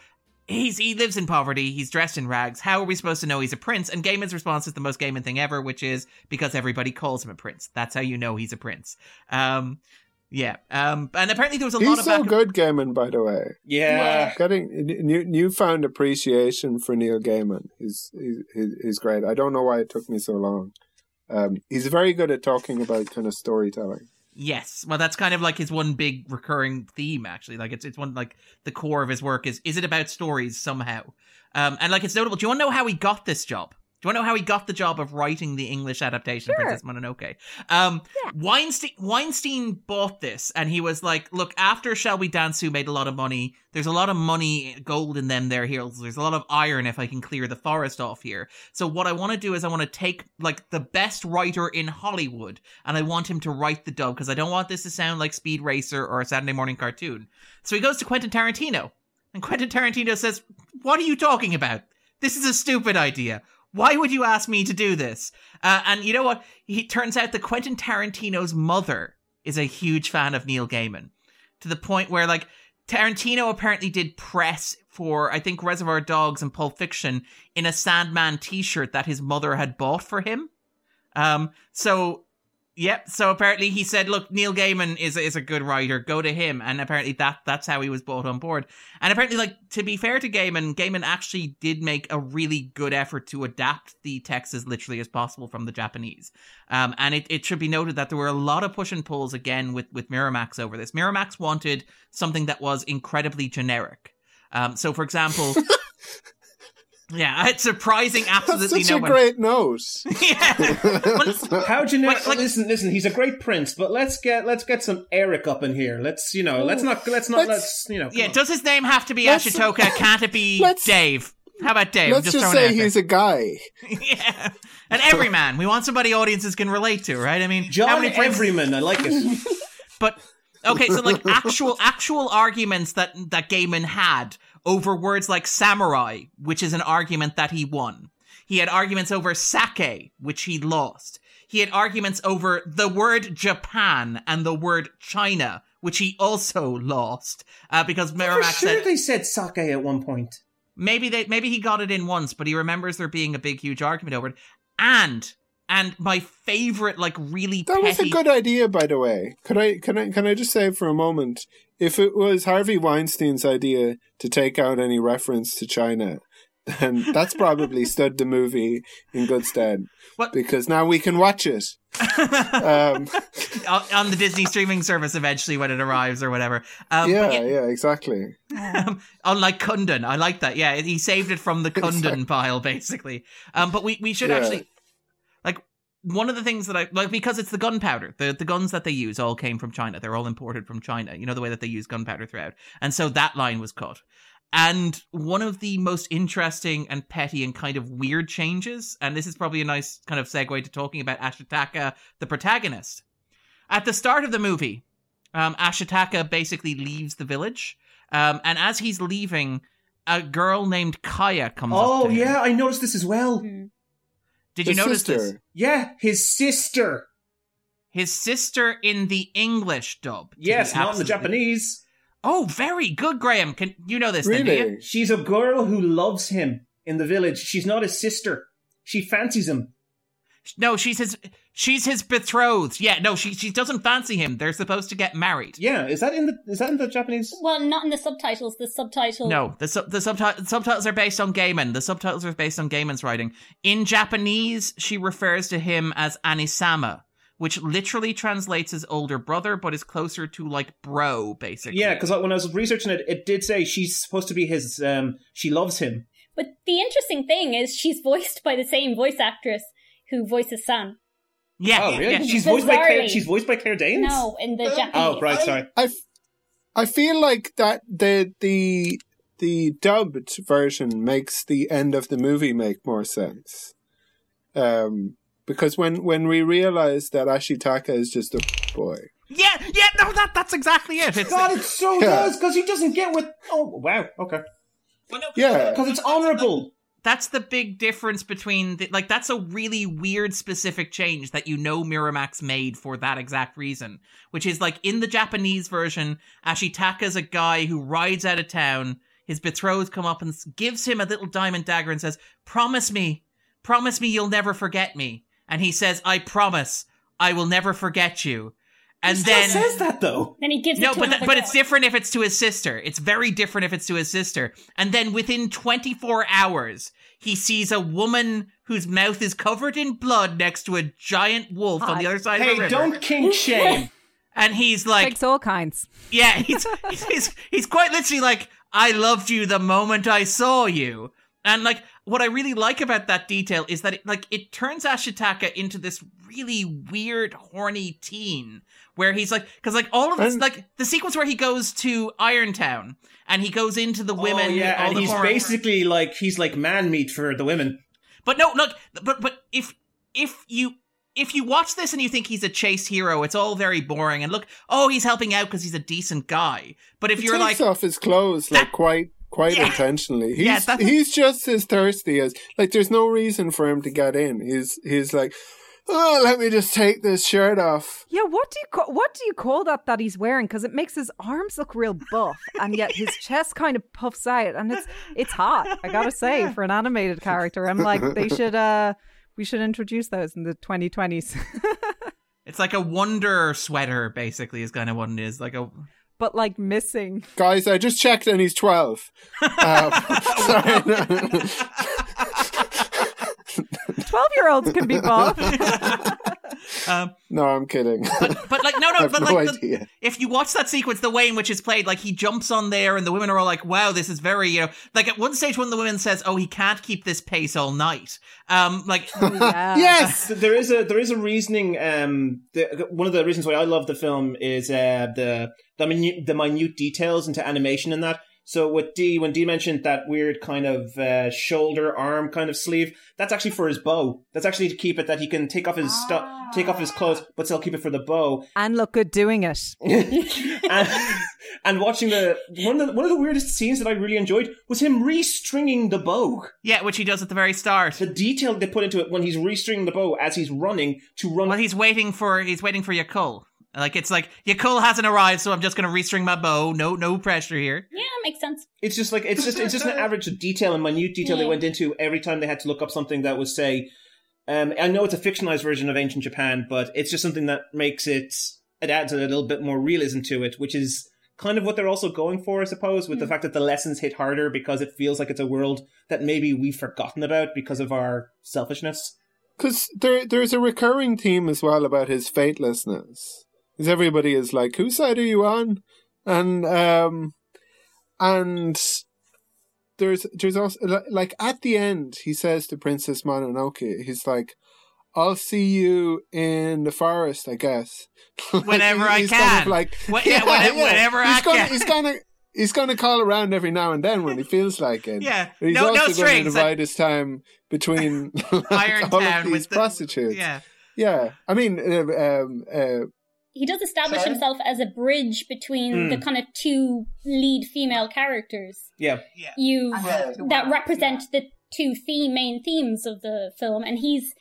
he's he lives in poverty, he's dressed in rags. How are we supposed to know he's a prince? And Gaiman's response is the most Gaiman thing ever, which is because everybody calls him a prince. That's how you know he's a prince. Um yeah. Um and apparently there was a lot he's of so back good, Gaiman. By the way, Yeah. getting new newfound appreciation for Neil Gaiman. He's he's he's great. I don't know why it took me so long. Um, he's very good at talking about kind of storytelling. Yes. Well, that's kind of like his one big recurring theme, actually. Like it's it's one like the core of his work is is it about stories somehow? Um, and like it's notable. Do you want to know how he got this job? Do you want to know how he got the job of writing the English adaptation of Princess Mononoke? Um, Weinstein Weinstein bought this, and he was like, "Look, after Shall We Dance, who made a lot of money. There's a lot of money, gold in them there hills. There's a lot of iron if I can clear the forest off here. So what I want to do is I want to take like the best writer in Hollywood, and I want him to write the dub because I don't want this to sound like Speed Racer or a Saturday morning cartoon. So he goes to Quentin Tarantino, and Quentin Tarantino says, "What are you talking about? This is a stupid idea." Why would you ask me to do this? Uh, and you know what? It turns out that Quentin Tarantino's mother is a huge fan of Neil Gaiman, to the point where like Tarantino apparently did press for I think Reservoir Dogs and Pulp Fiction in a Sandman T-shirt that his mother had bought for him. Um, so Yep. So apparently he said, "Look, Neil Gaiman is is a good writer. Go to him." And apparently that that's how he was brought on board. And apparently, like to be fair to Gaiman, Gaiman actually did make a really good effort to adapt the text as literally as possible from the Japanese. Um, and it, it should be noted that there were a lot of push and pulls again with with Miramax over this. Miramax wanted something that was incredibly generic. Um, so for example. [LAUGHS] Yeah, [LAUGHS] it's surprising absolutely That's such no a one. great [LAUGHS] note. How generic? listen, listen. He's a great prince, but let's get let's get some Eric up in here. Let's you know, let's not let's not let's, you know. Yeah, does his name have to be Let's- Ashitaka? [LAUGHS] Can't it be Dave? How about Dave? Let's just, throwing it say he's a guy. yeah, an everyman. We want somebody audiences can relate to, right? I mean, John how many princes- Everyman, I like it. but okay, so like actual actual arguments that that Gaiman had over words like samurai, which is an argument that he won. He had arguments over sake, which he lost. He had arguments over the word Japan and the word China, which he also lost uh, because For Miramax sure, said they said sake at one point. maybe they maybe he got it in once, but he remembers there being a big huge argument over it. And and my favorite, like really That was a good idea, by the way. Could I can I can I just say for a moment, if it was Harvey Weinstein's idea to take out any reference to China, then that's probably stood the movie in good stead. What? Because now we can watch it. [LAUGHS] um, on the Disney streaming service eventually when it arrives or whatever. Um, yeah, but yeah, exactly. Um, unlike Kundun, I like that. Yeah, he saved it from the [LAUGHS] Kundun pile, basically. Um, but we we should Yeah. actually one of the things that I like because it's the gunpowder. The the guns that they use all came from China. They're all imported from China. You know the way that they use gunpowder throughout, and so that line was cut. And one of the most interesting and petty and kind of weird changes, and this is probably a nice kind of segue to talking about Ashitaka, the protagonist. At the start of the movie, um, Ashitaka basically leaves the village, um, and as he's leaving, a girl named Kaya comes up. Oh yeah, I noticed this as well. Did you His notice sister. this? Yeah, his sister. His sister in the English dub. Yes, not in the Japanese. Oh, very good, Graham. Can you know this? Then. Really? She's a girl who loves him in the village. She's not his sister. She fancies him. No, she's his. She's his betrothed. Yeah, no, she she doesn't fancy him. They're supposed to get married. Yeah, is that in the is that in the Japanese? Well, not in the subtitles. The subtitle. No, the sub- the subti- subtitles are based on Gaiman. The subtitles are based on Gaiman's writing. In Japanese, she refers to him as Anisama, which literally translates as older brother, but is closer to like bro, basically. Yeah, because when I was researching it, it did say she's supposed to be his. Um, she loves him. But the interesting thing is, she's voiced by the same voice actress who voices San. Yeah, Oh, really? yeah. She's voiced by Claire. She's voiced by Claire Danes. No, in the Japanese. Oh, right. Sorry. I I feel like that the the the dubbed version makes the end of the movie make more sense. Um, because when when we realize that Ashitaka is just a boy, yeah, yeah. No, that that's exactly it. It's, God, it so Yeah. does because he doesn't get with. Oh, wow. Okay. yeah, Because it's honorable. That's the big difference between the, like that's a really weird specific change that you know Miramax made for that exact reason, which is like in the Japanese version, Ashitaka is a guy who rides out of town. His betrothed come up and gives him a little diamond dagger and says, "Promise me, promise me you'll never forget me." And he says, "I promise, I will never forget you." And then He still then says that though. Then he gives no, it to but that, another but it's different if it's to his sister. It's very different if it's to his sister. And then within 24 hours, he sees a woman whose mouth is covered in blood next to a giant wolf on the other side of Hey, the river. Hey, don't kink [LAUGHS] shame. And he's like, Takes all kinds. yeah, he's, he's he's quite literally like, I loved you the moment I saw you. And like, what I really like about that detail is that it, like it turns Ashitaka into this really weird, horny teen, where he's like, because like all of this, And- like the sequence where he goes to Irontown and he goes into the oh, women, oh, yeah, and he's horror- basically like he's like man meat for the women. But no, look, but but if if you if you watch this and you think he's a chase hero, it's all very boring. And look, oh, he's helping out because he's a decent guy. But if he you're takes like, off his clothes like quite quite Yeah. intentionally. He's Yeah, that's- he's just as thirsty as like. There's no reason for him to get in. He's he's like, oh, let me just take this shirt off. Yeah, what do you call what do you call that that he's wearing? Because it makes his arms look real buff, and yet his [LAUGHS] chest kind of puffs out, and it's it's hot. I gotta say, for an animated character, I'm like they [LAUGHS] should uh we should introduce those in the 2020s. [LAUGHS] It's like a wonder sweater, basically, is kind of what it is. Like a but like missing. Guys, I just checked and he's twelve. Um, [LAUGHS] sorry. Twelve year olds can be buff. [LAUGHS] um, no, I'm kidding. but like no, [LAUGHS] I no, have but no like the- if you watch that sequence, the way in which it's played, like he jumps on there, and the women are all like, "Wow, this is very," you know, like at one stage, one of the women says, "Oh, he can't keep this pace all night." Um, like [LAUGHS] [LAUGHS] yes, there is a there is a reasoning. Um, the, one of the reasons why I love the film is uh, the the minute, the minute details into animation in that. So with D, when D mentioned that weird kind of uh, shoulder arm kind of sleeve, that's actually for his bow. That's actually to keep it that he can take off his stu- take off his clothes, but still keep it for the bow. and look good doing it. [LAUGHS] and, and watching the one of the one of the weirdest scenes that I really enjoyed was him restringing the bow. Yeah, which he does at the very start. The detail they put into it when he's restringing the bow as he's running to run. Well, he's waiting for he's waiting for Yakul. Like it's like Yakul hasn't arrived, so I'm just gonna restring my bow. No, no pressure here. Yeah, makes sense. It's just like it's just it's just an [LAUGHS] average of detail and minute detail they went into every time they had to look up something that was say. Um, I know it's a fictionalized version of ancient Japan, but it's just something that makes it it adds a little bit more realism to it, which is kind of what they're also going for, I suppose, with the fact that the lessons hit harder because it feels like it's a world that maybe we've forgotten about because of our selfishness. Because there, there's a recurring theme as well about his fatelessness. Because everybody is like, whose side are you on? And, um, and there's, there's also, like, at the end, he says to Princess Mononoke, he's like, I'll see you in the forest, I guess. [LAUGHS] Whenever I he's can. Kind of like, Wh- yeah, [LAUGHS] whenever- whenever he's I gonna, can. He's gonna, he's gonna call around every now and then when he feels like it. Yeah. But he's No- no also going to strings. divide his time between [LAUGHS] like, Iron all Town of these with the- prostitutes. Yeah. Yeah. I mean, uh, um, uh, He does establish Sorry? himself as a bridge between Mm. the kind of two lead female characters. Yeah. You that represent the two theme main themes of the film, and he's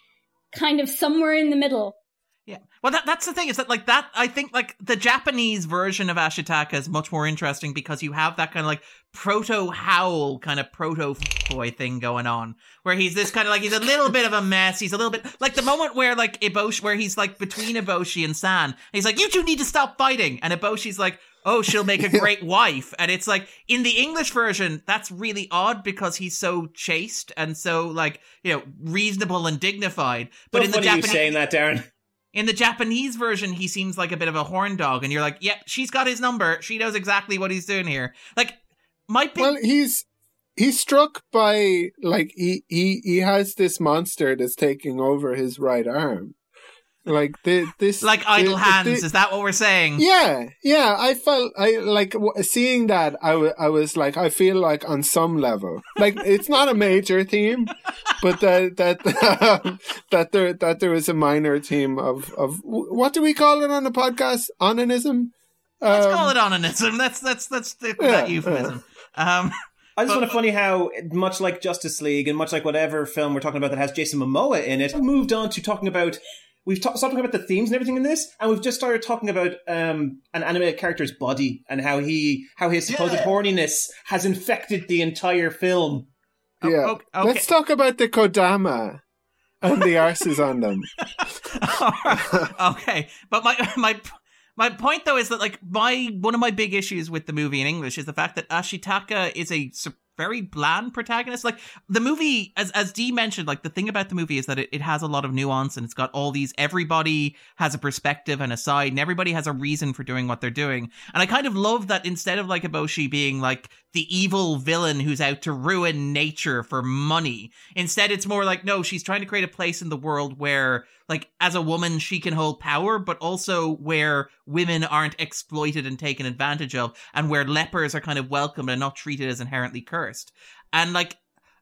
kind of somewhere in the middle. Well, that, that's the thing is that like that. I think like the Japanese version of Ashitaka is much more interesting because you have that kind of like proto howl kind of proto boy thing going on, where he's this kind of like he's a little bit of a mess. He's a little bit like the moment where like Eboshi, where he's like between Eboshi and San. And he's like, "You two need to stop fighting," and Eboshi's like. Oh, she'll make a [LAUGHS] great wife. And it's like in the English version, that's really odd because he's so chaste and so like, you know, reasonable and dignified. But in the Japanese saying that, Darren. In the Japanese version, he seems like a bit of a horn dog, and you're like, yep, she's got his number. She knows exactly what he's doing here. Like, my big. well, he's he's struck by like he he he has this monster that's taking over his right arm. Like the, this, like idle the- the- hands, the- is that what we're saying? Yeah, yeah. I felt I like w- seeing that. I I was like, I feel like on some level, like it's not a major theme, but that that [LAUGHS] that there that there is a minor theme of of what do we call it on the podcast? Onanism. Let's Um, call it onanism. That's that's that's the, Yeah, that euphemism. Um, I just find it funny how, much like Justice League and much like whatever film we're talking about that has Jason Momoa in it, moved on to talking about. We've ta- stopped talking about the themes and everything in this, and we've just started talking about um, an animated character's body and how he, how his supposed horniness has infected the entire film. Yeah. Let's talk about the Kodama and the arses on them. [LAUGHS] okay, but my my my point though is that like my one of my big issues with the movie in English is the fact that Ashitaka is a su- very bland protagonist. Like the movie, as as Dee mentioned, like the thing about the movie is that it, it has a lot of nuance and it's got all these. Everybody has a perspective and a side, and everybody has a reason for doing what they're doing. And I kind of love that instead of like Eboshi being like the evil villain who's out to ruin nature for money, instead it's more like no, she's trying to create a place in the world where like as a woman she can hold power but also where women aren't exploited and taken advantage of and where lepers are kind of welcomed and not treated as inherently cursed. And like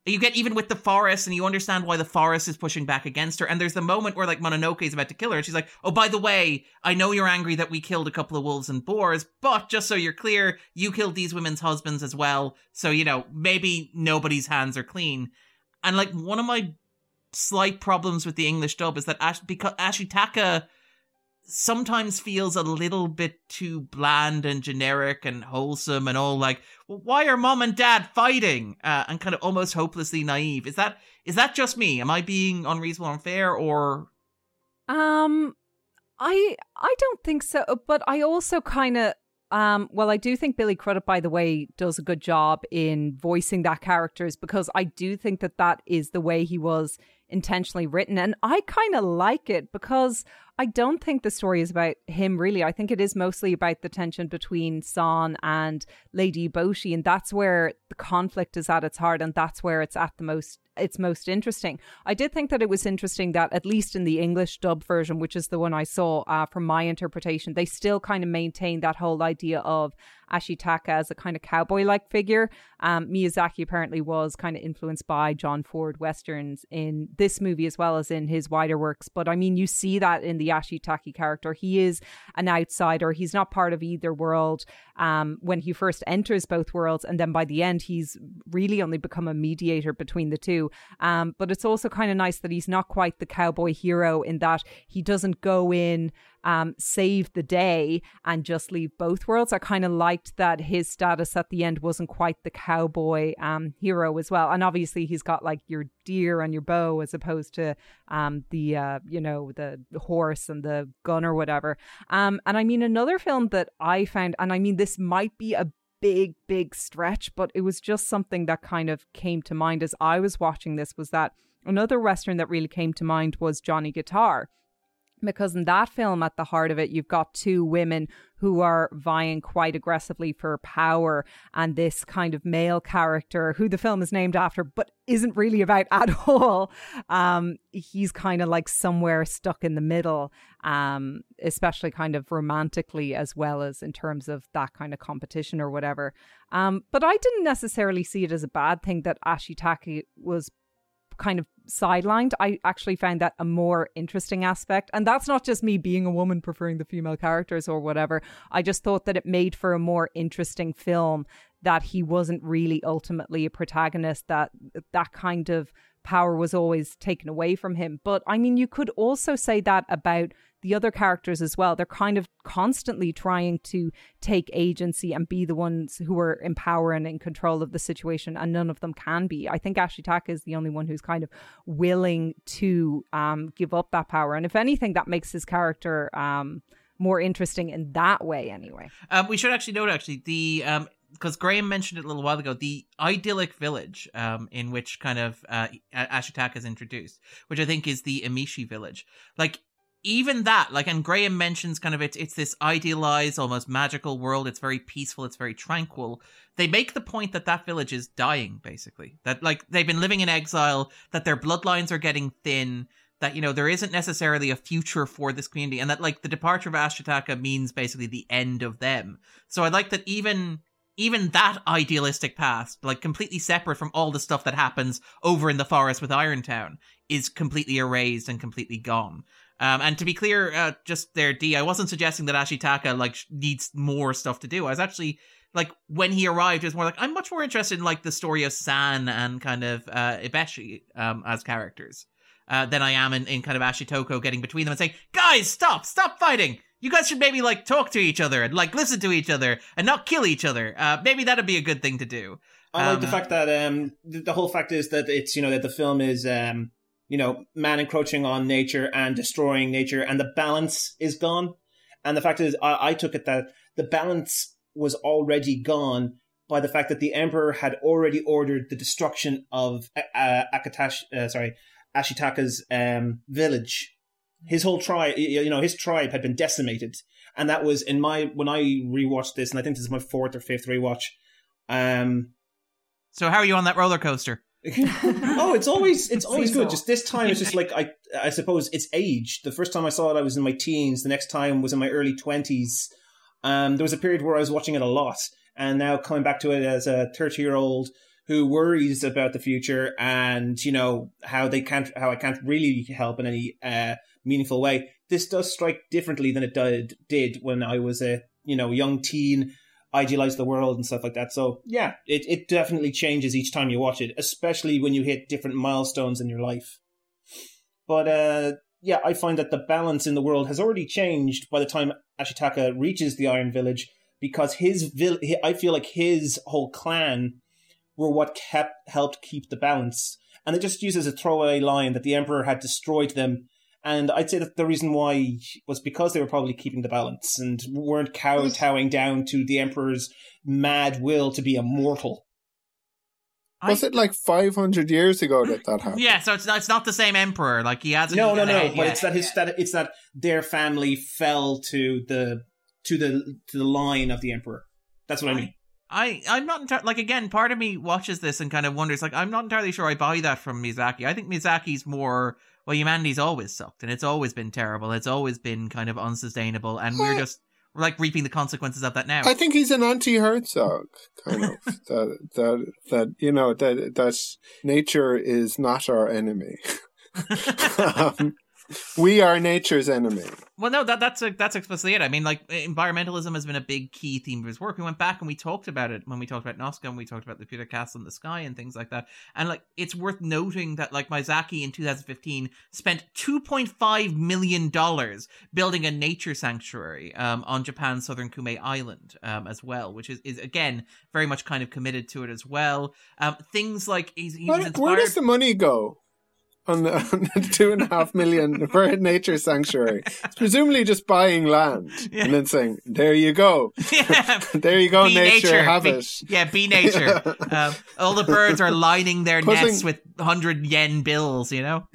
you get even with the forest and you understand why the forest is pushing back against her and there's the moment where like mononoke is about to kill her and she's like oh by the way i know you're angry that we killed a couple of wolves and boars but just so you're clear you killed these women's husbands as well so you know maybe nobody's hands are clean. And like one of my slight problems with the English dub is that Ash- because Ashitaka sometimes feels a little bit too bland and generic and wholesome and all like, well, why are mom and dad fighting? Uh, and kind of almost hopelessly naive. Is that is that just me? Am I being unreasonable, unfair, or Um, I I don't think so, but I also kind of um well I do think Billy Crudup by the way does a good job in voicing that characters because I do think that that is the way he was intentionally written and I kind of like it because I don't think the story is about him really. I think it is mostly about the tension between San and Lady Eboshi and that's where the conflict is at its heart and that's where it's at the most it's most interesting. I did think that it was interesting that at least in the English dub version, which is the one I saw uh, from my interpretation, they still kind of maintain that whole idea of Ashitaka as a kind of cowboy-like figure. Um, Miyazaki apparently was kind of influenced by John Ford westerns in this movie as well as in his wider works. But I mean, you see that in the Ashitaka character. He is an outsider. He's not part of either world um, when he first enters both worlds, and then by the end, he's really only become a mediator between the two. Um, but it's also kind of nice that he's not quite the cowboy hero in that he doesn't go in, um, save the day, and just leave both worlds. I kind of liked that his status at the end wasn't quite the cowboy um, hero as well. And obviously, he's got like your deer and your bow as opposed to um, the uh, you know the horse and the gun or whatever. Um, and I mean another film that I found, and I mean this might be a big big stretch but it was just something that kind of came to mind as i was watching this was that Another Western that really came to mind was Johnny Guitar because in that film at the heart of it you've got two women who are vying quite aggressively for power and this kind of male character who the film is named after but isn't really about [LAUGHS] at all um he's kind of like somewhere stuck in the middle um especially kind of romantically as well as in terms of that kind of competition or whatever. Um but i didn't necessarily see it as a bad thing that ashitaka was kind of sidelined. I actually found that a more interesting aspect. And that's not just me being a woman preferring the female characters or whatever. I just thought that it made for a more interesting film that he wasn't really ultimately a protagonist, that that kind of power was always taken away from him. But I mean, you could also say that about the other characters as well. They're kind of constantly trying to take agency and be the ones who are in power and in control of the situation, and none of them can be. I think Ashitaka is the only one who's kind of willing to um, give up that power. And if anything, that makes his character um, more interesting in that way, anyway. Um, we should actually note actually the um, because Graham mentioned it a little while ago, the idyllic village um, in which kind of uh, Ashitaka is introduced, which I think is the Emishi village. Like even that, like, and Graham mentions kind of it's it's this idealized, almost magical world. It's very peaceful. It's very tranquil. They make the point that that village is dying, basically. That like they've been living in exile. That their bloodlines are getting thin. That you know there isn't necessarily a future for this community, and that like the departure of Ashitaka means basically the end of them. So I like that even even that idealistic past, like completely separate from all the stuff that happens over in the forest with Irontown, is completely erased and completely gone. Um, and to be clear, uh, just there, D, I wasn't suggesting that Ashitaka like needs more stuff to do. I was actually like when he arrived, it was more like I'm much more interested in like the story of San and kind of uh, Eboshi um, as characters uh, than I am in, in kind of Ashitaka getting between them and saying, "Guys, stop, stop fighting." You guys should maybe like talk to each other and like listen to each other and not kill each other. Uh, maybe that'd be a good thing to do. I like Um, the fact that um, the, the whole fact is that it's you know that the film is um, you know man encroaching on nature and destroying nature, and the balance is gone. And the fact is, I, I took it that the balance was already gone by the fact that the emperor had already ordered the destruction of uh, Akatash, uh, sorry, Ashitaka's um, village. His whole tribe, you know, his tribe had been decimated, and that was in my when I rewatched this, and I think this is my fourth or fifth rewatch. Um, so how are you on that roller coaster? [LAUGHS] oh, it's always it's always good. Just this time, it's just like I I suppose it's age. The first time I saw it, I was in my teens. The next time was in my early twenties. Um, there was a period where I was watching it a lot, and now coming back to it as a thirty year old who worries about the future and you know how they can't how I can't really help in any uh, meaningful way. This does strike differently than it did did when I was a you know young teen idealize the world and stuff like that. So yeah, it, it definitely changes each time you watch it, especially when you hit different milestones in your life. But uh, yeah, I find that the balance in the world has already changed by the time Ashitaka reaches the Iron Village because his vil- I feel like his whole clan were what kept helped keep the balance. And it just uses a throwaway line that the Emperor had destroyed them and I'd say that the reason why was because they were probably keeping the balance and weren't kowtowing mm. down to the Emperor's mad will to be immortal. Was it like 500 years ago that that happened? Yeah, so it's not, it's not the same emperor. Like he hasn't. No, no, no. But yeah. it's that his that it's that their family fell to the to the to the line of the Emperor. That's what I mean. I I'm not entirely like again. Part of me watches this and kind of wonders like I'm not entirely sure I buy that from Mizaki. I think Mizaki's more well, humanity's always sucked and it's always been terrible. It's always been kind of unsustainable, and we're just we're like reaping the consequences of that now. I think he's an anti-Herzog, kind of. [LAUGHS] that that that you know that that nature is not our enemy. [LAUGHS] [LAUGHS] um, we are nature's enemy. Well, no, that that's a, that's explicitly it. I mean, like environmentalism has been a big key theme of his work. We went back and we talked about it when we talked about Nausicaa and we talked about Laputa Castle in the Sky and things like that. And like, it's worth noting that like Miyazaki in 2015 spent 2.5 million dollars building a nature sanctuary um, on Japan's southern Kume Island um, as well, which is is again very much kind of committed to it as well. Um, things like he's, he was Where, inspired. where does the money go? On the, [LAUGHS] on the two and a half million [LAUGHS] for a nature sanctuary. It's presumably just buying land and then saying, "There you go, [LAUGHS] there you go, Be nature, have be, it." Yeah, be nature. um, all the birds are lining their Putting- nests with hundred yen bills. You know,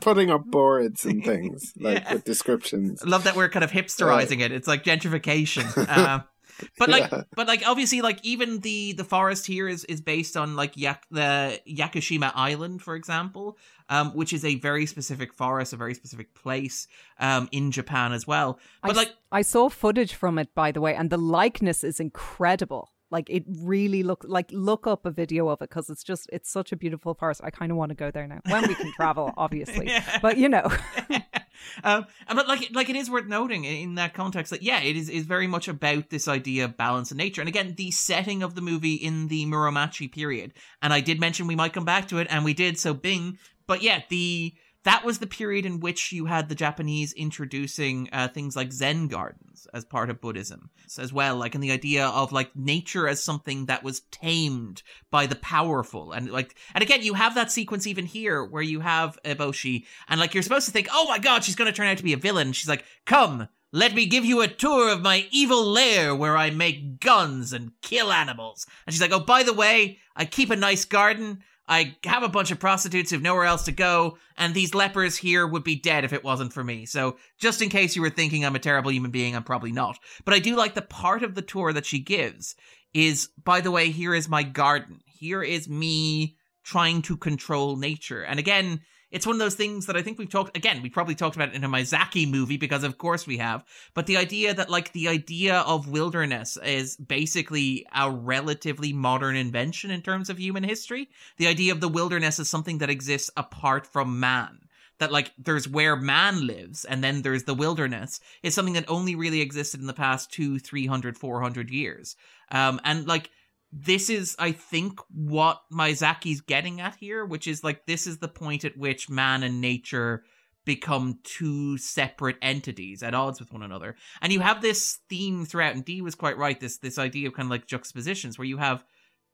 Putting up boards and things like with descriptions. I love that we're kind of hipsterizing it. It's like gentrification. Uh, [LAUGHS] but like, Yeah. but like, obviously, like even the the forest here is is based on like Yak- the Yakushima Island, for example, um, which is a very specific forest, a very specific place um, in Japan as well. But I, s- like, I saw footage from it, by the way, and the likeness is incredible. Like it really look like look up a video of it because it's just it's such a beautiful forest. I kind of want to go there now when we can travel, [LAUGHS] obviously. But you know, [LAUGHS] um, but like like it is worth noting in that context that yeah, it is is very much about this idea of balance and nature. And again, the setting of the movie in the Muromachi period. And I did mention we might come back to it, and we did. So Bing, but yeah, the that was the period in which you had the Japanese introducing uh, things like Zen gardens as part of Buddhism as well, like in the idea of like nature as something that was tamed by the powerful, and like, and again, you have that sequence even here where you have Eboshi, and like you're supposed to think, oh my god, she's going to turn out to be a villain. She's like, come. Let me give you a tour of my evil lair where I make guns and kill animals. And she's like, oh, by the way, I keep a nice garden. I have a bunch of prostitutes who've nowhere else to go, and these lepers here would be dead if it wasn't for me. So, just in case you were thinking I'm a terrible human being, I'm probably not. But I do like the part of the tour that she gives is, by the way, here is my garden. Here is me trying to control nature. And again, it's one of those things that I think we've talked again, we probably talked about it in a Miyazaki movie because of course we have. But the idea that like the idea of wilderness is basically a relatively modern invention in terms of human history. The idea of the wilderness is something that exists apart from man. That like there's where man lives and then there's the wilderness is something that only really existed in the past two, three hundred, four hundred years. Um, and like this is, I think, what Miyazaki's getting at here, which is like this is the point at which man and nature become two separate entities at odds with one another. And you have this theme throughout, and Dee was quite right, this this idea of kind of like juxtapositions where you have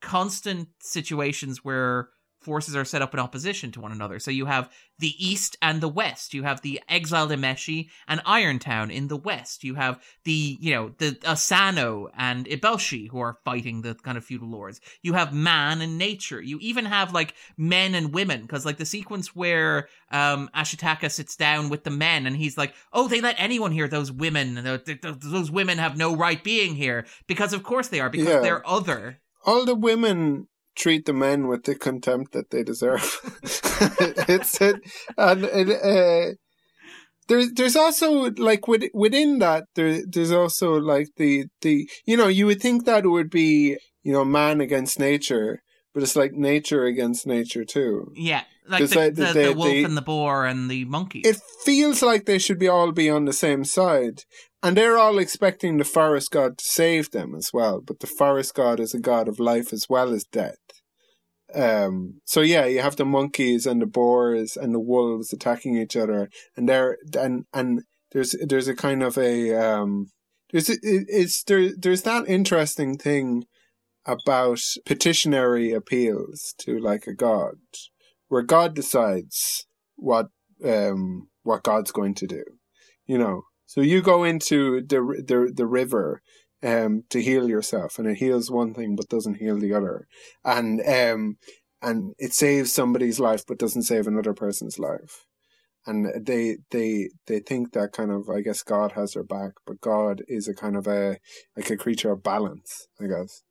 constant situations where forces are set up in opposition to one another. So you have the East and the West. You have the exiled Emishi and Irontown in the West. You have the, you know, the Asano and Eboshi who are fighting the kind of feudal lords. You have man and nature. You even have like men and women because like the sequence where um Ashitaka sits down with the men and he's like, "Oh, they let anyone here. Those women, th- th- th- those women have no right being here because of course they are because Yeah. they're other." All the women treat the men with the contempt that they deserve. [LAUGHS] [LAUGHS] it's it, and it, uh, there's there's also like with, within that there there's also like the the you know you would think that it would be you know man against nature, but it's like nature against nature too. Yeah, like the, the, they- the wolf they- and the boar and the monkey. It feels like they should be all be on the same side. And they're all expecting the forest god to save them as well. But the forest god is a god of life as well as death. Um, so yeah, you have the monkeys and the boars and the wolves attacking each other, and there and and there's there's a kind of a um, there's it, it's there there's that interesting thing about petitionary appeals to like a god, where God decides what um what God's going to do, you know. So you go into the the the river um to heal yourself, and it heals one thing but doesn't heal the other, and um and it saves somebody's life but doesn't save another person's life. And they they they think that kind of I guess God has their back, but God is a kind of a like a creature of balance, I guess.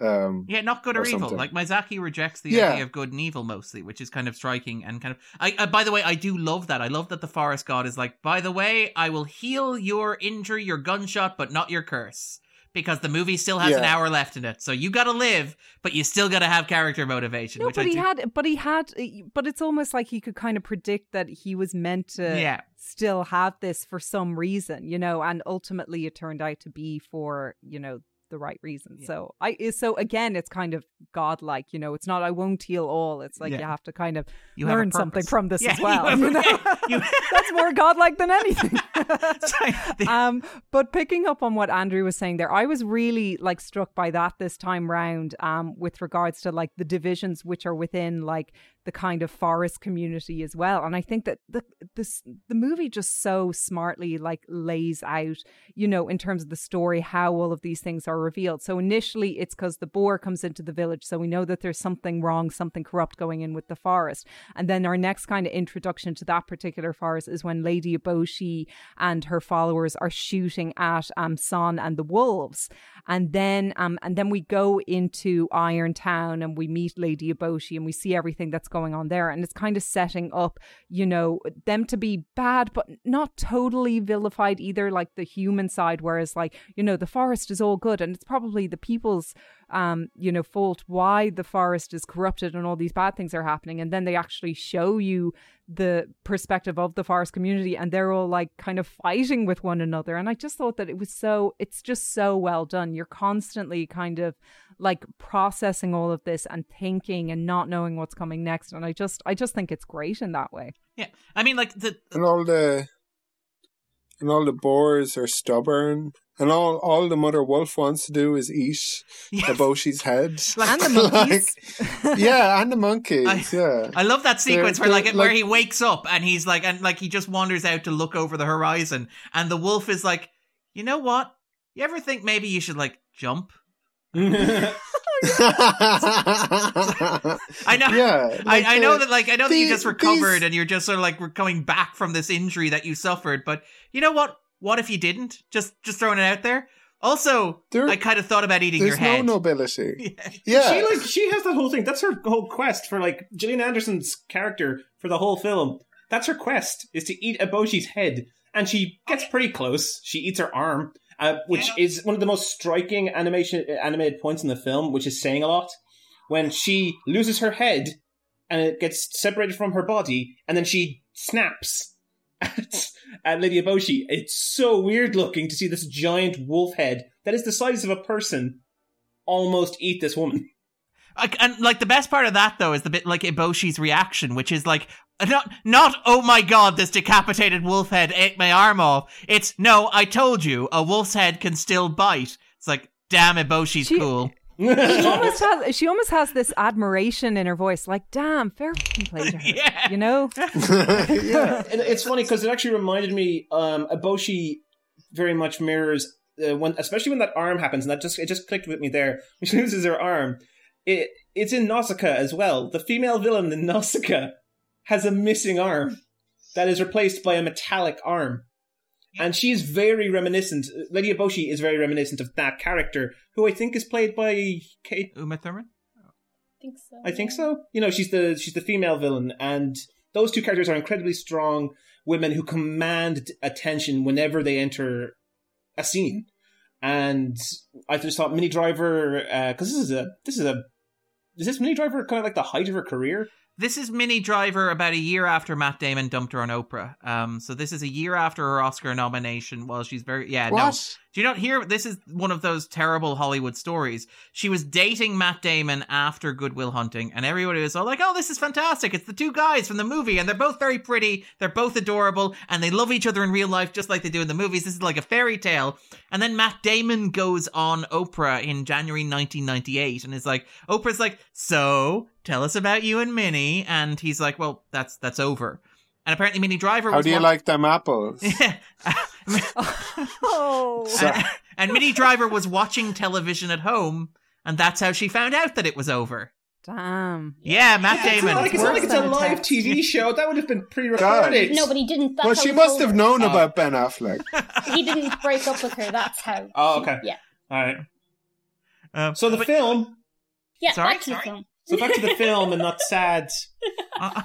Um, yeah, not good or, evil. something. Like Miyazaki rejects the Yeah. idea of good and evil mostly, which is kind of striking and kind of. I, I by the way, I do love that. I love that the forest god is like, by the way, I will heal your injury, your gunshot, but not your curse. Because the movie still has an hour left in it, so you gotta live, but you still gotta have character motivation. No, which but I he do- had, but he had, but it's almost like he could kind of predict that he was meant to Yeah. still have this for some reason, you know, and ultimately it turned out to be for, you know, the right reason. So I, so again, it's kind of godlike. You know, it's not I won't heal all. It's like Yeah. you have to kind of You learn something from this Yeah, as [LAUGHS] you well. have- you know? [LAUGHS] you- [LAUGHS] That's more godlike than anything. um, but picking up on what Andrew was saying there, I was really like struck by that this time round. Um, with regards to like the divisions which are within like the kind of forest community as well, and I think that the this the movie just so smartly like lays out, you know, in terms of the story how all of these things are revealed. So initially, it's because the boar comes into the village, so we know that there's something wrong, something corrupt going in with the forest, and then our next kind of introduction to that particular forest is when Lady Eboshi and her followers are shooting at um San and the wolves, and then um and then we go into Iron Town and we meet Lady Eboshi and we see everything that's going on there, and it's kind of setting up, you know, them to be bad but not totally vilified either, like the human side, whereas like you know the forest is all good and it's probably the people's um you know fault why the forest is corrupted and all these bad things are happening. And then they actually show you the perspective of the forest community and they're all like kind of fighting with one another. And i just thought that it was so it's just so well done. You're constantly kind of like processing all of this and thinking and not knowing what's coming next. And i just i just think it's great in that way. Yeah, I mean, like the and all the and all the boars are stubborn, and all all the mother wolf wants to do is eat Yes. Eboshi's head, [LAUGHS] And the [LAUGHS] monkeys. Like, [LAUGHS] yeah, and the monkeys. I- yeah, I love that sequence They're- where like, they're, where like- he wakes up and he's like and like he just wanders out to look over the horizon and the wolf is like, you know what? You ever think maybe you should like jump? I know. Yeah, I, like I know that like I know that you just recovered these- and you're just sort of like we're coming back from this injury that you suffered, but you know what? What if you didn't? Just just throwing it out there. Also, I kind of thought about eating your There's no nobility. [LAUGHS] yeah, She like she has that whole thing. That's her whole quest for like Gillian Anderson's character for the whole film. That's her quest is to eat Eboshi's head, and she gets pretty close. She eats her arm, uh, which is one of the most striking animation animated points in the film, which is saying a lot. When she loses her head and it gets separated from her body, and then she snaps at, [LAUGHS] at Lady Eboshi. It's so weird looking to see this giant wolf head that is the size of a person almost eat this woman. Like, and like the best part of that though is the bit like Eboshi's reaction, which is like not not oh my god, this decapitated wolf head ate my arm off. It's no, I told you, a wolf's head can still bite. It's like damn, Eboshi's cool. she [LAUGHS] almost has she almost has this admiration in her voice like damn fair fucking play to her [LAUGHS] yeah. you know [LAUGHS] yeah. And it's funny because it actually reminded me. Um, Eboshi very much mirrors uh, when, especially when that arm happens, and that just it just clicked with me there. She loses her arm, it it's in Nausicaa as well. The female villain in Nausicaa has a missing arm that is replaced by a metallic arm. And she's very reminiscent. Lady Eboshi is very reminiscent of that character, who I think is played by Kate Uma Thurman. think so. I think so. You know, she's the she's the female villain, and those two characters are incredibly strong women who command attention whenever they enter a scene. And I just thought Minnie Driver, uh, because this is a this is a is this Minnie Driver kind of like the height of her career? This is Minnie Driver about a year after Matt Damon dumped her on Oprah. Um, so this is a year after her Oscar nomination. While she's very yeah no. What? Do you not hear? This is one of those terrible Hollywood stories. She was dating Matt Damon after Good Will Hunting, and everybody was all like, "Oh, this is fantastic! It's the two guys from the movie, and they're both very pretty. They're both adorable, and they love each other in real life, just like they do in the movies. This is like a fairy tale." And then Matt Damon goes on Oprah in January 1998, and is like, Oprah's like, "So, tell us about you and Minnie," and he's like, "Well, that's that's over." And apparently, Minnie Driver. How was do you one- like them apples? [LAUGHS] oh and, and Minnie Driver was watching television at home, and that's how she found out that it was over. damn Yeah, Matt It's Damon. not like it's, not like it's a live text. TV show. That would have been pre-recorded. No, but he didn't. That's well, how she must told have known Oh. about Ben Affleck. [LAUGHS] He didn't break up with her. That's how. Oh, okay. Yeah. All right. Um, So the film. Yeah. Sorry? Back to the film. So back to the film and not sad. [LAUGHS] Uh,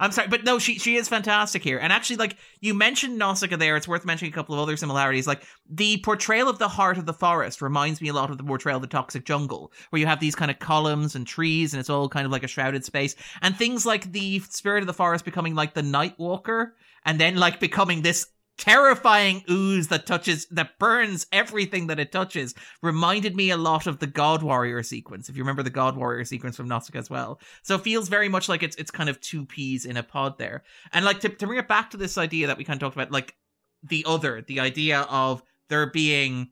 I'm sorry, but no, she she is fantastic here. And actually, like you mentioned Nausicaa there, it's worth mentioning a couple of other similarities. Like the portrayal of the heart of the forest reminds me a lot of the portrayal of the toxic jungle, where you have these kind of columns and trees, and it's all kind of like a shrouded space, and things like the spirit of the forest becoming like the night walker, and then like becoming this terrifying ooze that touches that burns everything that it touches reminded me a lot of the God Warrior sequence. If you remember the God Warrior sequence from Nausicaa as well, so it feels very much like it's it's kind of two peas in a pod there. And like to to bring it back to this idea that we kind of talked about, like the other, the idea of there being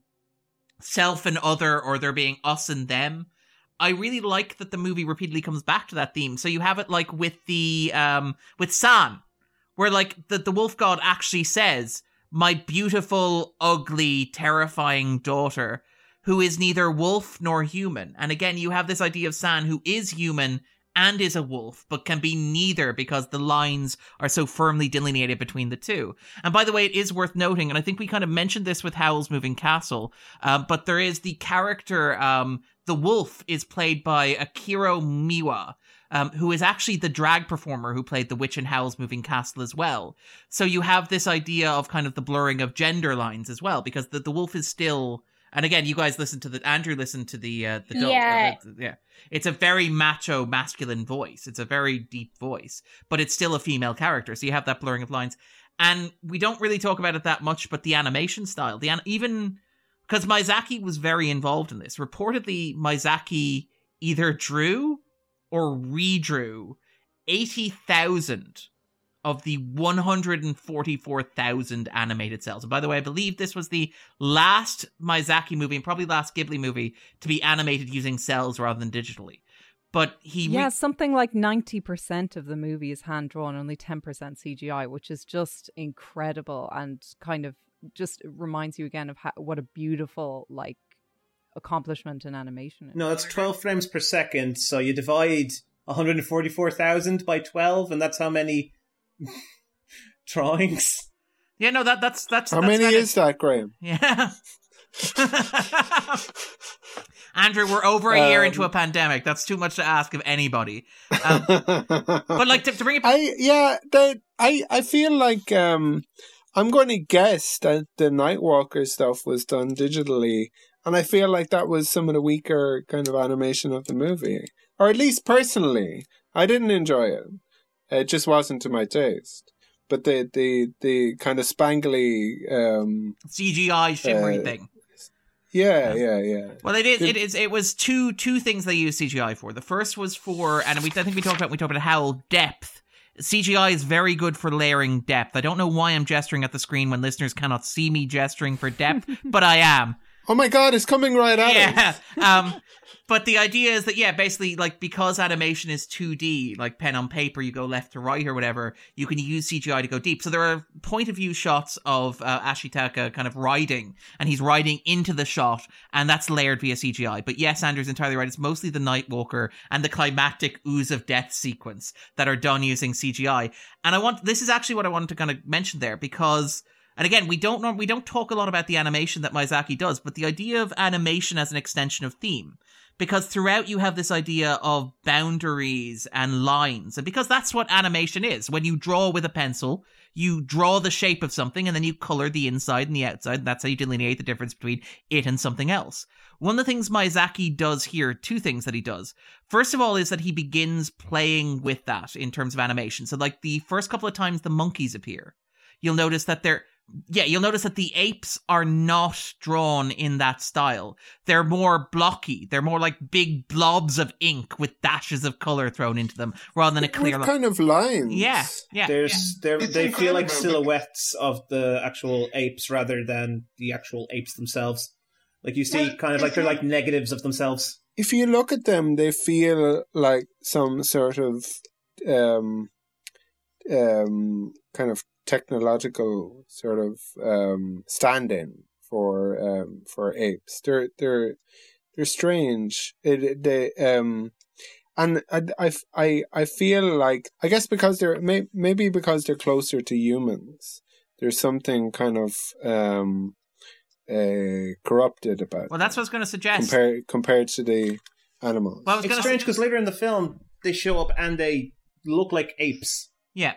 self and other, or there being us and them. I really like that the movie repeatedly comes back to that theme. So you have it like with the um with San, where like the, the wolf god actually says, My beautiful, ugly, terrifying daughter, who is neither wolf nor human. And again, you have this idea of San who is human and is a wolf, but can be neither because the lines are so firmly delineated between the two. And by the way, it is worth noting, and I think we kind of mentioned this with Howl's Moving Castle, uh, but there is the character, um, the wolf is played by Akihiro Miwa, um, who is actually the drag performer who played the witch in Howl's Moving Castle as well. So you have this idea of kind of the blurring of gender lines as well, because the, the wolf is still. And again, you guys listen to the Andrew listened to the uh, the, Yeah. uh, the- yeah. It's a very macho, masculine voice. It's a very deep voice, but it's still a female character. So you have that blurring of lines, and we don't really talk about it that much. But the animation style, the an- even because Miyazaki was very involved in this. Reportedly, Miyazaki either drew or redrew 80,000 of the 144,000 animated cels. And by the way, I believe this was the last Miyazaki movie and probably last Ghibli movie to be animated using cels rather than digitally. But he re- yeah, something like 90% of the movie is hand drawn, only 10% CGI, which is just incredible and kind of just reminds you again of how, what a beautiful, like, accomplishment in animation. No, that's 12 frames per second. So you divide 144,000 by 12, and that's how many [LAUGHS] drawings. Yeah, no, that that's that's How that's many kinda- is that, Graham? Yeah. [LAUGHS] Andrew, we're over a year Um, into a pandemic. That's too much to ask of anybody. Um, [LAUGHS] but like to, to bring it I yeah, that I I feel like um I'm going to guess that the Nightwalker stuff was done digitally, and I feel like that was some of the weaker kind of animation of the movie, or at least personally, I didn't enjoy it. It just wasn't to my taste. But the the the kind of spangly um CGI shimmery uh, thing. Yeah, yeah, yeah. Well, it is. It is. It was two two things they used CGI for. The first was for, and we I think we talked about we talked about Howl depth. CGI is very good for layering depth. I don't know why I'm gesturing at the screen when listeners cannot see me gesturing for depth, [LAUGHS] but I am. Oh my god, it's coming right at us. Yeah. [LAUGHS] Um, but the idea is that yeah, basically like because animation is 2D, like pen on paper, you go left to right or whatever, you can use CGI to go deep. So there are point of view shots of uh, Ashitaka kind of riding, and he's riding into the shot, and that's layered via CGI. But yes, Andrew's entirely right. It's mostly the Nightwalker and the climactic ooze of death sequence that are done using CGI. And I want this is actually what I wanted to kind of mention there because. And again, we don't know, we don't talk a lot about the animation that Miyazaki does, but the idea of animation as an extension of theme. Because throughout you have this idea of boundaries and lines. And because that's what animation is. When you draw with a pencil, you draw the shape of something and then you color the inside and the outside. And that's how you delineate the difference between it and something else. One of the things Miyazaki does here, two things that he does. First of all, is that he begins playing with that in terms of animation. So, like the first couple of times the monkeys appear, you'll notice that they're yeah, you'll notice that the apes are not drawn in that style. They're more blocky. They're more like big blobs of ink with dashes of color thrown into them rather than a clear What line. kind of lines? Yeah, yeah. There's they're, they feel like silhouettes of the actual apes rather than the actual apes themselves. Like you see, Well, kind of like they're like negatives of themselves. if you look at them, they feel like some sort of um, um, kind of technological sort of um, stand-in for um, for apes. They're they're they're strange. It, they um, and I, I, I, I feel like I guess because they're may, maybe because they're closer to humans. There's something kind of um, uh, corrupted about Well, that's what I was going to suggest. compared compared to the animals. Well, It's strange because later in the film they show up and they look like apes. Yeah.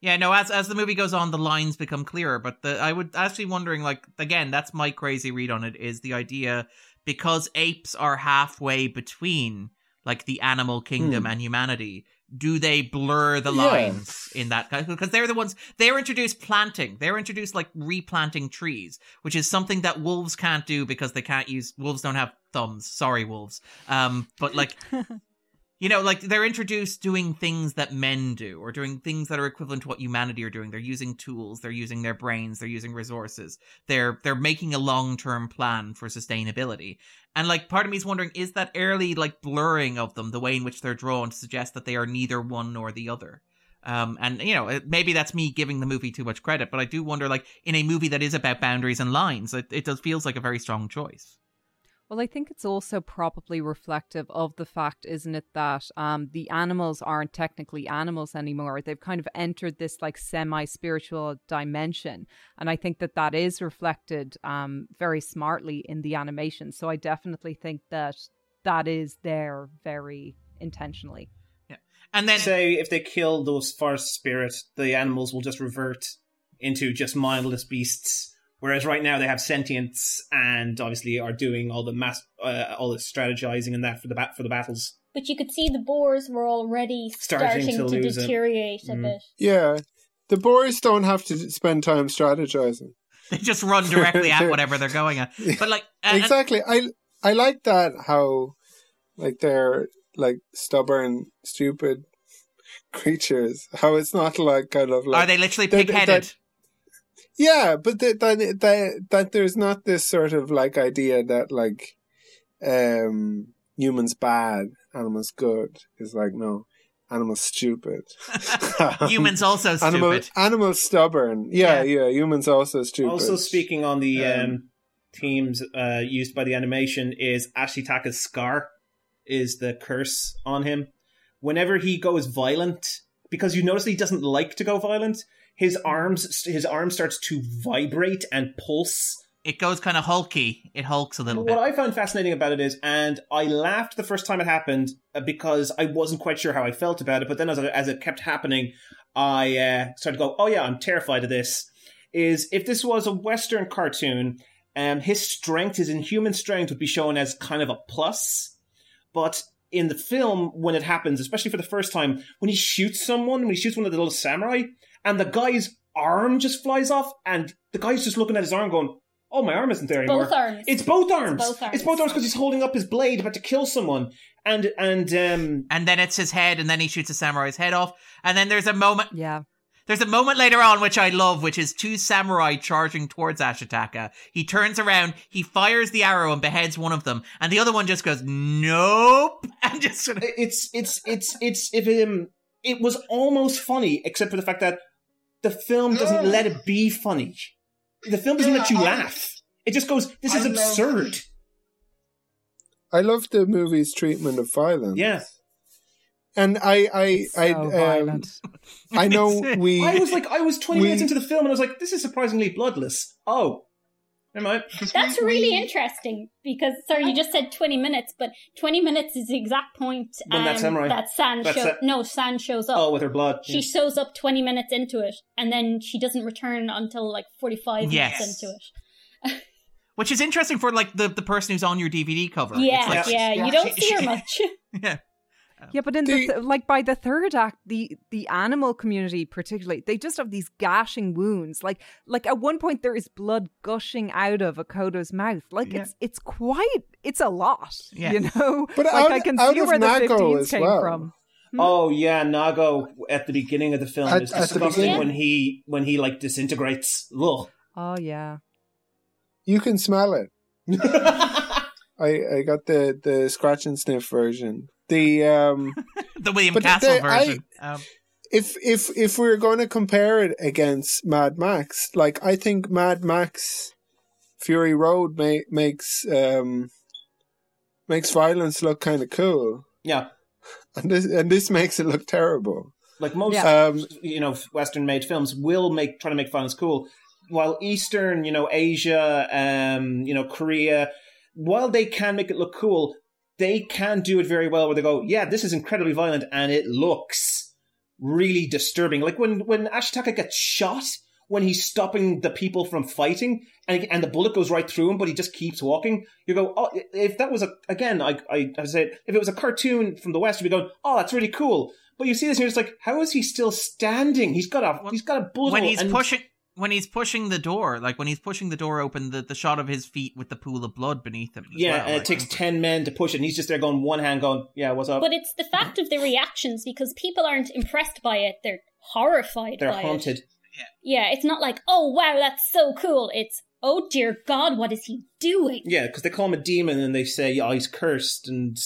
Yeah, no, as as the movie goes on, the lines become clearer. But the I would actually wondering, like, again, that's my crazy read on it, is the idea because apes are halfway between like the animal kingdom Hmm. and humanity, do they blur the Yeah. lines in that? Because they're the ones they're introduced planting. They're introduced like replanting trees, which is something that wolves can't do because they can't use wolves don't have thumbs. Sorry, wolves. Um, but like [LAUGHS] you know, like they're introduced doing things that men do, or doing things that are equivalent to what humanity are doing. They're using tools, they're using their brains, they're using resources. They're they're making a long term plan for sustainability. And like part of me is wondering, is that early like blurring of them, the way in which they're drawn, to suggest that they are neither one nor the other? Um, and you know, maybe that's me giving the movie too much credit, but I do wonder, like in a movie that is about boundaries and lines, it, it does feels like a very strong choice. Well, I think it's also probably reflective of the fact, isn't it, that um, the animals aren't technically animals anymore. They've kind of entered this like semi spiritual dimension. And I think that that is reflected um, very smartly in the animation. So I definitely think that that is there very intentionally. Yeah. And then say if they kill those forest spirits, the animals will just revert into just mindless beasts. Whereas right now they have sentience and obviously are doing all the mass, uh, all the strategizing and that for the bat for the battles. But you could see the boars were already Starting starting, to to, lose it. deteriorate a Mm. bit. Yeah. The boys don't have to spend time strategizing. [LAUGHS] They just run directly at [LAUGHS] whatever they're going at. But like uh, exactly. I I like that how like they're like stubborn, stupid creatures. How it's not like kind of like are they literally that- pig-headed? That- yeah, but that that that that there's not this sort of like idea that like um humans bad, animals good. is like no, animals stupid. [LAUGHS] Humans also Animal, stupid. animals stubborn. Yeah, yeah, humans also stupid. Also speaking on the um, Um, themes uh, used by the animation is Ashitaka's scar is the curse on him. Whenever he goes violent, because you notice he doesn't like to go violent, his arms his arm starts to vibrate and pulse. It goes kind of hulky. It hulks a little What bit. What I found fascinating about it is, and I laughed the first time it happened uh, because I wasn't quite sure how I felt about it. But then, as, I- as it kept happening, I uh, started to go, "Oh yeah, I'm terrified of this." Is if this was a Western cartoon, um, his strength, his inhuman strength, would be shown as kind of a plus. But in the film, when it happens, especially for the first time, when he shoots someone, when he shoots one of the little samurai, and the guy's arm just flies off, and the guy's just looking at his arm, going, "Oh, my arm isn't there anymore." Both arms. It's both arms. both arms. It's both arms because he's holding up his blade about to kill someone, and and um, and then it's his head, and then he shoots a samurai's head off. And then there's a moment. Yeah. There's a moment later on which I love, which is two samurai charging towards Ashitaka. He turns around, he fires the arrow and beheads one of them, and the other one just goes, "Nope," [LAUGHS] and just sort of. it's it's it's it's if um, it was almost funny, except for the fact that the film doesn't let it be funny. The film doesn't let you laugh. It just goes, "This is I love- absurd." I love the movie's treatment of violence. Yeah. And I, I, I, So um. I [LAUGHS] know we. I was like, I was twenty we- minutes into the film, and I was like, "This is surprisingly bloodless." Oh, never mind. That's really interesting because sorry, you just said twenty minutes, but twenty minutes is the exact point When that um, samurai- that San that show, sa- no San shows up. Oh, with her blood. She shows up twenty minutes into it, and then she doesn't return until like forty-five Yes. minutes into it. [LAUGHS] Which is interesting for like the, the person who's on your DVD cover. Yeah, It's like- yeah, you don't see her much. [LAUGHS] yeah. Oh. Yeah, but in the, th- like by the third act, the the animal community particularly, they just have these gashing wounds. Like like at one point there is blood gushing out of Akoto's mouth. Like Yeah. it's it's quite it's a lot. Yeah. You know, But like out- I can out see of where the Nago fifteens came well. from. Hmm? Oh yeah, Nago at the beginning of the film At- is at the disgusting when he when he like disintegrates. Ugh. Oh yeah. You can smell it. [LAUGHS] I I got the the scratch and sniff version. The um [LAUGHS] the William Castle the- I- version. um, if if if we're going to compare it against Mad Max, like I think Mad Max Fury Road ma- makes um makes violence look kind of cool, Yeah, and this and this makes it look terrible. like most Um, you know Western made films will make try to make violence cool, while Eastern you know Asia, um, you know Korea, while they can make it look cool, they can do it very well. Where they go, yeah, this is incredibly violent, and it looks really disturbing. Like when when Ashitaka gets shot. when he's stopping the people from fighting and, and the bullet goes right through him, but he just keeps walking. You go, oh, if that was a, again, I, I, I said, if it was a cartoon from the West, you'd be going, oh, that's really cool. But you see this and you're just like, how is he still standing? He's got a, he's got a bullet. when he's and- pushing when he's pushing the door, like when he's pushing the door open, the, the shot of his feet with the pool of blood beneath him. as Yeah, well, and like- it takes 10 men to push it, and he's just there going, one hand going, yeah, what's up? But it's the fact of the reactions because people aren't impressed by it; they're horrified They're by haunted. it. Yeah, it's not like, "Oh wow, that's so cool." It's, "Oh dear God, what is he doing?" Yeah, because they call him a demon and they say, oh, he's cursed. And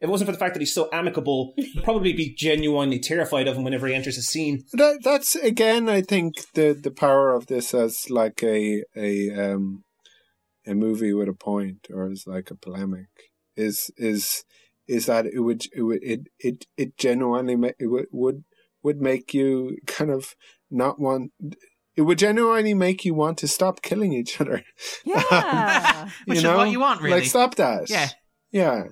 if it wasn't for the fact that he's so amicable, you'd probably be genuinely terrified of him whenever he enters a scene. That, that's again, I think the the power of this as like a a um a movie with a point or as like a polemic is is is that it would it would it it, it genuinely ma- it would, would would make you kind of not want it would genuinely make you want to stop killing each other. Yeah. [LAUGHS] Which is what you want, really. Like stop that. Yeah. Yeah.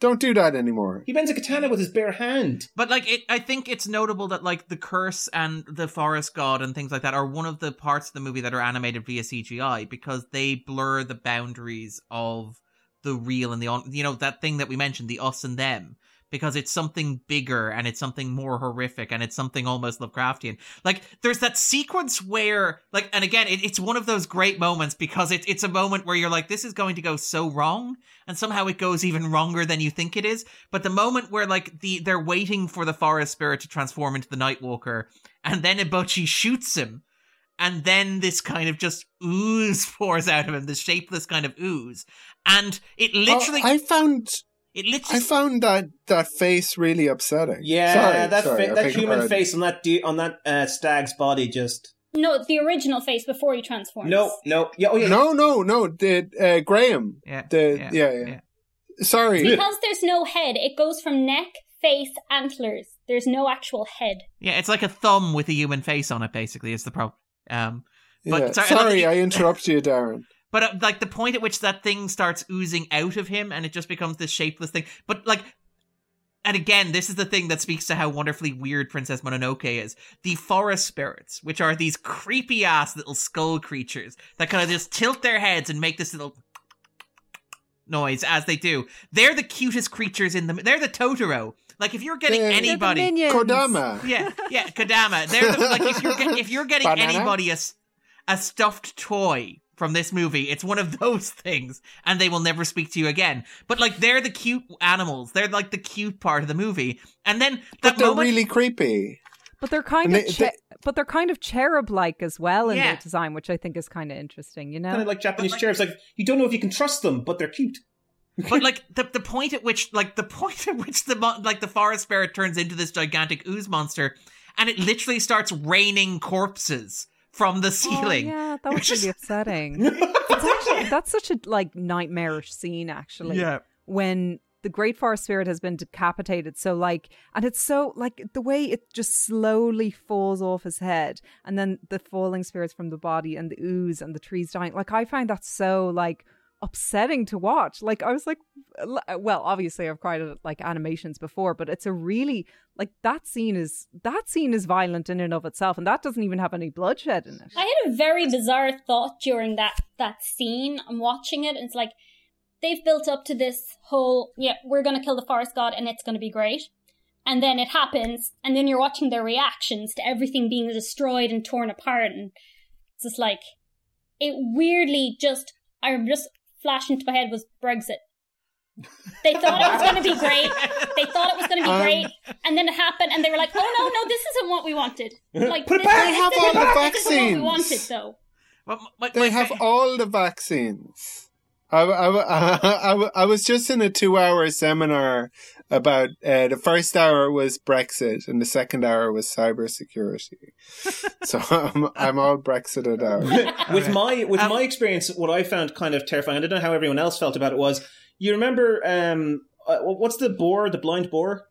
Don't do that anymore. He bends a katana with his bare hand. But like, it, I think it's notable that like the curse and the forest god and things like that are one of the parts of the movie that are animated via CGI because they blur the boundaries of the real and the on. You know that thing that we mentioned, the us and them, because it's something bigger and it's something more horrific and it's something almost Lovecraftian. Like there's that sequence where like, and again, it, it's one of those great moments because it, it's a moment where you're like, this is going to go so wrong, and somehow it goes even wronger than you think it is. But the moment where like the they're waiting for the forest spirit to transform into the Nightwalker, and then Eboshi shoots him. And then this kind of just ooze [LAUGHS] pours out of him, this shapeless kind of ooze. And it literally Oh, I found it literally I found that that face really upsetting. Yeah, Sorry, that sorry, fa- that human pardon. face on that de- on that uh, stag's body just No, the original face before he transforms. no no yeah oh yeah No, no, no. The uh, Graham. Yeah, The yeah, yeah, yeah. Sorry. Because there's no head, it goes from neck, face, antlers. There's no actual head. Yeah, it's like a thumb with a human face on it. Basically, is the problem. Um, but Yeah. sorry, Sorry, I- I interrupt you, Darren. But uh, like the point at which that thing starts oozing out of him and it just becomes this shapeless thing. But like, and again, this is the thing that speaks to how wonderfully weird Princess Mononoke is. The forest spirits, which are these creepy ass little skull creatures that kind of just tilt their heads and make this little noise as they do. They're the cutest creatures in the. They're the Totoro. Like if you're getting They're- anybody, They're the. Kodama. yeah, yeah, Kodama. They're the, like if you're get, if you're getting Banana? anybody a stuffed toy from this movie, it's one of [LAUGHS] those things, and they will never speak to you again. But like they're the cute animals. They're like the cute part of the movie, and then that But they're moment, really creepy. But they're kind And of, they- che- they- but they're kind of cherub-like as well in Yeah. their design, which I think is kind of interesting. You know, kind of like Japanese cherubs—like you don't know if you can trust them but they're cute [LAUGHS] but like the the point at which like the [LAUGHS] point at which the like the forest spirit turns into this gigantic ooze monster, and it literally starts raining corpses from the oh, ceiling. Oh, yeah, that was really upsetting. [LAUGHS] it's actually that's such a like nightmarish scene, actually. Yeah. When the great forest spirit has been decapitated, so like, and it's so like the way it just slowly falls off his head, and then the falling spirits from the body and the ooze and the trees dying. Like I find that so like upsetting to watch. Like I was like, uh, well, obviously I've cried at like animations before, but it's a really like that scene is that scene is violent in and of itself, and that doesn't even have any bloodshed in it. I had a very bizarre thought during that that scene. I'm watching it, and it's like they've built up to this whole yeah, we're gonna kill the forest god, and it's gonna be great. And then it happens, and then you're watching their reactions to everything being destroyed and torn apart, and it's just like it weirdly just I'm just flashed into my head was Brexit. They thought it was going to be great. They thought it was going to be Um, great, and then it happened, and they were like, "Oh no, no, this isn't what we wanted." Like, Put it this, back. this They have all the this we vaccines. wanted, though. But my- They my have all the vaccines. I, I, [LAUGHS] I, I was just in a two hour seminar about uh, the first hour was Brexit and the second hour was cybersecurity. [LAUGHS] so I'm, I'm all Brexited out. with my with Um, my experience, what I found kind of terrifying. I don't know how everyone else felt about it. Was you remember um uh, what's the boar, the blind boar,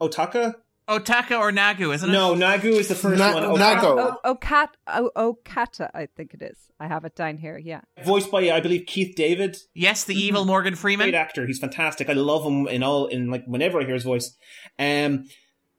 Otaka? Otaka or Nagu, isn't it? No, Nagu is the first Na- one. Nago. Otaka, Oh, Okat, oh, Okata, I think it is. I have it down here. Yeah. voiced by I believe Keith David. Yes, the evil Morgan Freeman. Great actor. He's fantastic. I love him in all in like whenever I hear his voice. Um,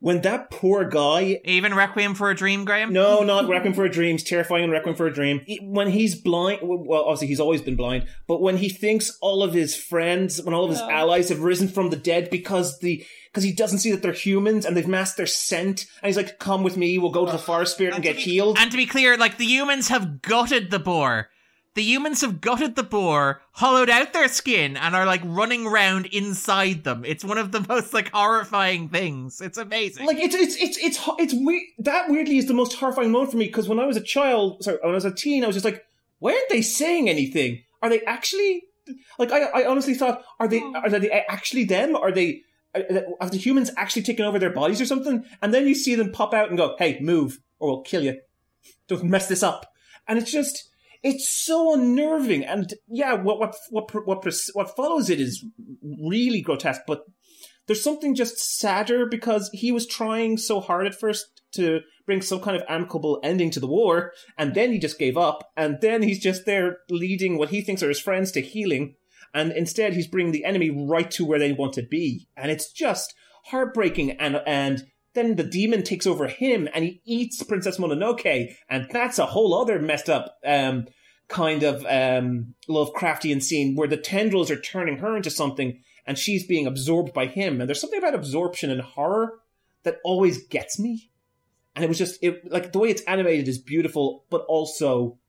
when that poor guy Even Requiem for a Dream, Graham? No, not Requiem for a Dream's terrifying and Requiem for a Dream. When he's blind, well, obviously he's always been blind, but when he thinks all of his friends, when all of his Oh. allies have risen from the dead because the because he doesn't see that they're humans and they've masked their scent, and he's like, "Come with me, we'll go to the forest spirit and get healed." And to be clear, like the humans have gutted the boar. The humans have gutted the boar, hollowed out their skin, and are like running around inside them. It's one of the [LAUGHS] most like horrifying things. It's amazing. Like it's it's it's it's it's weird. That weirdly is the most horrifying moment for me because when I was a child, sorry, when I was a teen, I was just like, why aren't they saying anything? Are they actually like? I I honestly thought, are they oh. are they actually them? Are they? Uh, have the humans actually taken over their bodies or something? And then you see them pop out and go, "Hey, move, or we'll kill you. Don't mess this up." And it's just, it's so unnerving. And yeah, what what what what what follows it is really grotesque. But there's something just sadder because he was trying so hard at first to bring some kind of amicable ending to the war, and then he just gave up, and then he's just there leading what he thinks are his friends to healing, and instead he's bringing the enemy right to where they want to be, and it's just heartbreaking, and and then the demon takes over him, and he eats Princess Mononoke, and that's a whole other messed up. Um, kind of um, Lovecraftian scene where the tendrils are turning her into something and she's being absorbed by him. And there's something about absorption and horror that always gets me. And it was just it like the way it's animated is beautiful, but also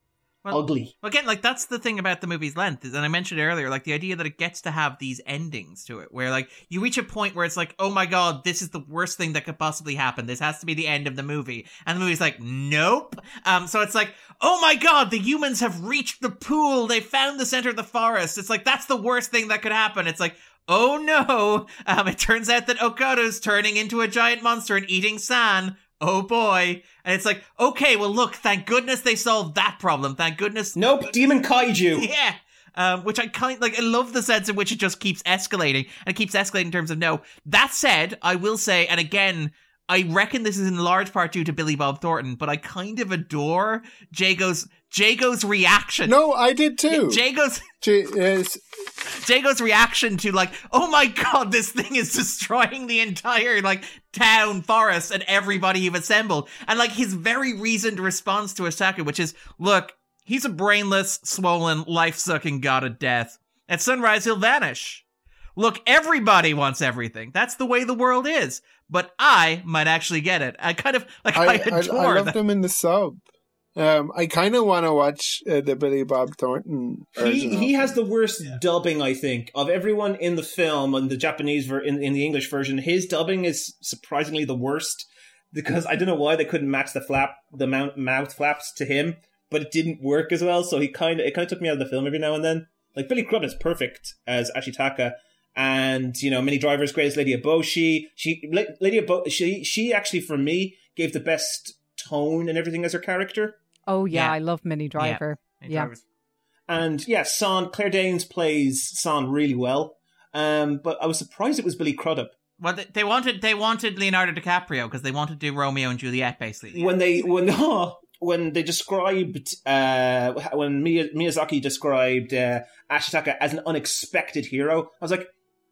ugly. Again, like that's the thing about the movie's length, is, and I mentioned earlier, like the idea that it gets to have these endings to it, where like you reach a point where it's like, oh my god, this is the worst thing that could possibly happen. This has to be the end of the movie, and the movie's like, nope. Um, so it's like, oh my god, the humans have reached the pool. They found the center of the forest. It's like that's the worst thing that could happen. It's like. Oh no! [LAUGHS] Um, it turns out that Okado's turning into a giant monster and eating San. Oh boy! And it's like, okay, well, look, thank goodness they solved that problem. Thank goodness. Nope, demon kaiju. [LAUGHS] Yeah. Um, which I kind like. I love the sense in which it just keeps escalating and it keeps escalating in terms of no. That said, I will say, and again, I reckon this is in large part due to Billy Bob Thornton, but I kind of adore Jago's Jago's reaction. No, I did too. Jago's J- is- Jago's reaction to like, oh my god, this thing is destroying the entire like town, forest, and everybody you've assembled, and like his very reasoned response to Osaka, which is, look, he's a brainless, swollen, life-sucking god of death. At sunrise, he'll vanish. Look, everybody wants everything. That's the way the world is. But I might actually get it. I kind of like I, [LAUGHS] I, I, adore I that. loved him in the sub. Um, I kind of want to watch uh, the Billy Bob Thornton. He he has the worst dubbing, I think, of everyone in the film and the Japanese ver- in in the English version. His dubbing is surprisingly the worst because I don't know why they couldn't match the flap the mouth, mouth flaps to him, but it didn't work as well. So he kind of it kind of took me out of the film every now and then. Like Billy Crudup is perfect as Ashitaka, and you know Minnie Driver's great as Lady Eboshi. She La- Lady Ebo- she she actually for me gave the best tone and everything as her character. Oh yeah, Yeah. I love Minnie Driver. Minnie Yeah. And yeah, Son Claire Danes plays Son really well. Um, but I was surprised it was Billy Crudup Well, they, they wanted they wanted Leonardo DiCaprio because they wanted to do Romeo and Juliet, basically. when they when [LAUGHS] when they described uh, when Miyazaki described uh, Ashitaka as an unexpected hero. I was like,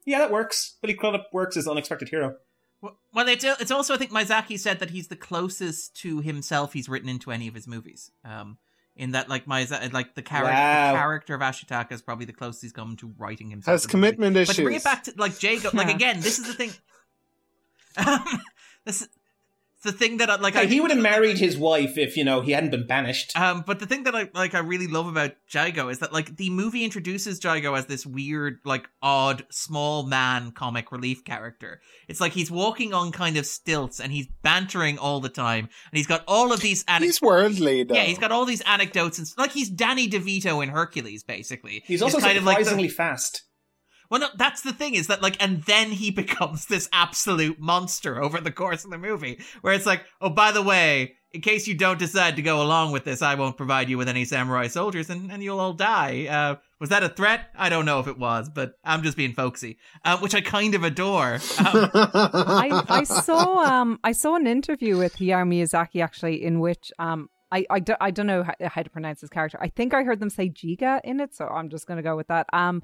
yeah, that works. Billy Crudup works as an unexpected hero. Well, well, it's it's also I think Miyazaki said that he's the closest to himself he's written into any of his movies. Um, in that like Miyazaki, like the character, Wow. the character of Ashitaka is probably the closest he's come to writing himself. Has commitment a movie. commitment But to bring it back to like Jago, like [LAUGHS] again, this is the thing. [LAUGHS] Um, this is the thing that I like. Hey, I he would have married his wife if you know he hadn't been banished. Um, but the thing that I like, I really love about Jago is that like the movie introduces Jago as this weird, like odd, small man comic relief character. It's like he's walking on kind of stilts and he's bantering all the time, and he's got all of these. Ane- He's worldly though. yeah, he's got all these anecdotes and like he's Danny DeVito in Hercules, basically. He's also kind of like the- surprisingly fast. Well, no, that's the thing is that like, and then he [LAUGHS] becomes this absolute monster over the course of the movie, where it's like, oh, by the way, in case you don't decide to go along with this, I won't provide you with any samurai soldiers, and, and you'll all die. Uh, was that a threat? I don't know if it was, but I'm just being folksy, uh, which I kind of adore. Um, [LAUGHS] I, I saw um I saw an interview with Hayao Miyazaki actually in which um I, I, do, I don't know how, how to pronounce his character. I think I heard them say Jiga in it, so I'm just going to go with that. Um,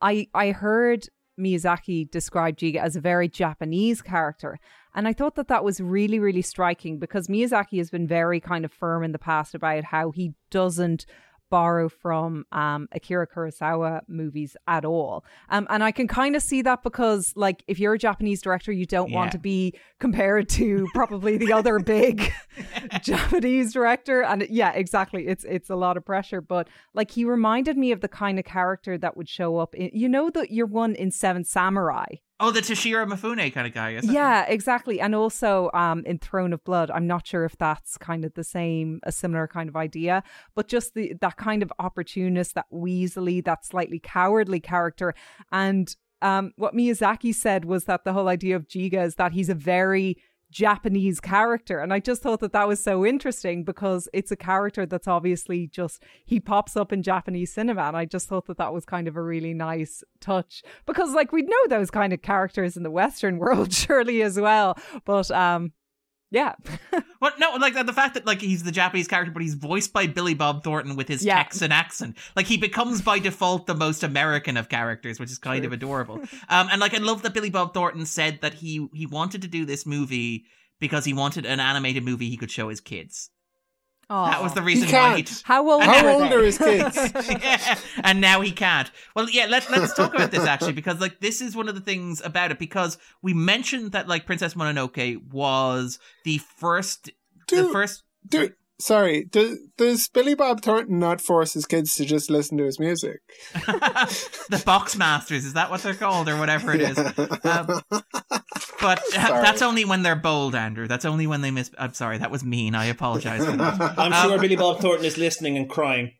I I heard Miyazaki described Jiga as a very Japanese character. And I thought that that was really, really striking because Miyazaki has been very kind of firm in the past about how he doesn't borrow from um, Akira Kurosawa movies at all. Um, and I can kind of see that because, like, if you're a Japanese director, you don't Yeah. want to be compared to [LAUGHS] probably the other big [LAUGHS] Japanese director. And yeah, exactly. It's it's a lot of pressure. But like, he reminded me of the kind of character that would show up in, you know, that you're one in Seven Samurai. Oh, the Toshiro Mifune kind of guy, is it? Yeah, exactly. And also um, in Throne of Blood, I'm not sure if that's kind of the same, a similar kind of idea, but just the that kind of opportunist, that weaselly, that slightly cowardly character. And um, what Miyazaki said was that the whole idea of Jiga is that he's a very Japanese character. And I just thought that that was so interesting because it's a character that's obviously just, he pops up in Japanese cinema. And I just thought that that was kind of a really nice touch because, like, we'd know those kind of characters in the Western [LAUGHS] world, surely as well. But, um, yeah. [LAUGHS] Well, no, like the fact that like he's the Japanese character, but he's voiced by Billy Bob Thornton with his Yeah. Texan accent. Like he becomes by default the most American of characters, which is kind of adorable. Um, and like I love that Billy Bob Thornton said that he he wanted to do this movie because he wanted an animated movie he could show his kids. That was the reason why he. can't. How old, How old are his kids? [LAUGHS] yeah, and now he can't. Well, yeah, let, let's talk about this actually, because like this is one of the things about it, because we mentioned that like Princess Mononoke was the first, the first. Do, sorry, does, does Billy Bob Thornton not force his kids to just listen to his music? [LAUGHS] the Boxmasters is that what they're called or whatever it is? Um, but uh, that's only when they're bold andrew. That's only when they miss i'm sorry that was mean. I apologize for that. [LAUGHS] I'm Um, sure Billy Bob Thornton is listening and crying.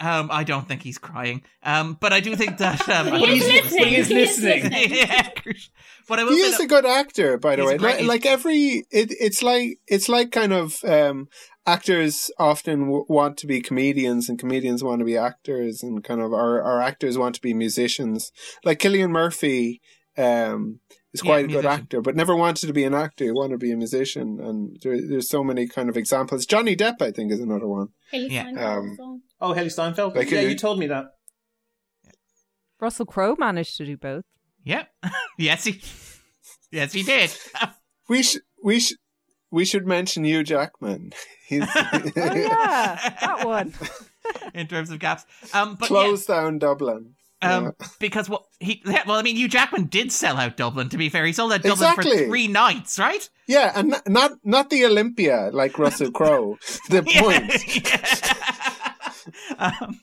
Um, I don't think he's crying. Um, but I do think that. Um, [LAUGHS] He is listening. he is He is listening. listening. [LAUGHS] yeah. But I will he is that- a good actor, by the way. Like, like every, it, it's like it's like kind of um, actors often w- want to be comedians, and comedians want to be actors, and kind of our, our actors want to be musicians. Like Cillian Murphy um, is Yeah, quite a good musician. actor, but never wanted to be an actor. He wanted to be a musician, and there, there's so many kind of examples. Johnny Depp, I think, is another one. Hailee Yeah. Steinfeld Um, song. Oh, Hailee Steinfeld. Like, yeah, you- you told me that. Russell Crowe managed to do both. Yep. [LAUGHS] yes, he. Yes, he did. [LAUGHS] We should we should we should mention Hugh Jackman. [LAUGHS] He's Oh, yeah, that one. in terms of gaps. Um, but yeah, closed down Dublin. Um, because what he yeah, well, I mean, Hugh Jackman did sell out Dublin. To be fair, he sold out Dublin for three nights, right? Yeah, and not not, not the Olympia like Russell Crowe. The point. [LAUGHS] um,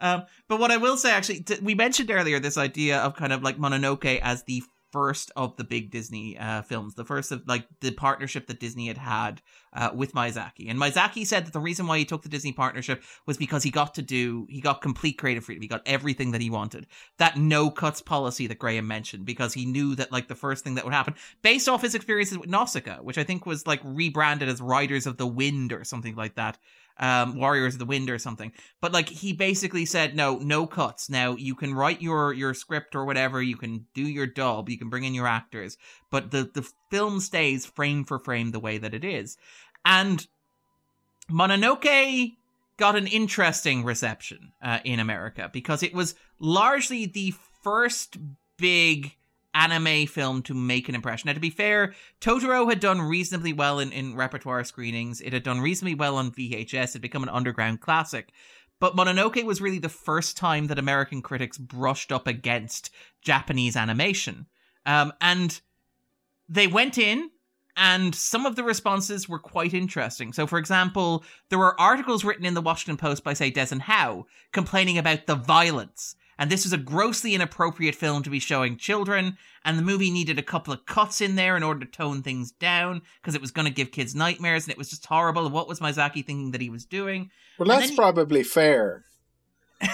um, but what I will say, actually, t- we mentioned earlier this idea of kind of like Mononoke as the first of the big Disney uh, films, the first of like the partnership that Disney had had uh, with Miyazaki. And Miyazaki said that the reason why he took the Disney partnership was because he got to do, he got complete creative freedom. He got everything that he wanted. That no cuts policy that Graham mentioned, because he knew that like the first thing that would happen, based off his experiences with Nausicaa, which I think was like rebranded as Riders of the Wind or something like that um, Warriors of the Wind or something. But like he basically said, no, no cuts. Now you can write your your script or whatever. You can do your dub. You can bring in your actors, but the the film stays frame for frame the way that it is. And Mononoke got an interesting reception uh, in America because it was largely the first big anime film to make an impression. Now, to be fair, Totoro had done reasonably well in, in repertoire screenings. It had done reasonably well on VHS. It had become an underground classic. But Mononoke was really the first time that American critics brushed up against Japanese animation. Um, and they went in, and some of the responses were quite interesting. So, for example, there were articles written in the Washington Post by, say, Desson Howe complaining about the violence. And this was a grossly inappropriate film to be showing children, and the movie needed a couple of cuts in there in order to tone things down because it was going to give kids nightmares, and it was just horrible. What was Miyazaki thinking that he was doing? Well, And that's he- probably fair. [LAUGHS]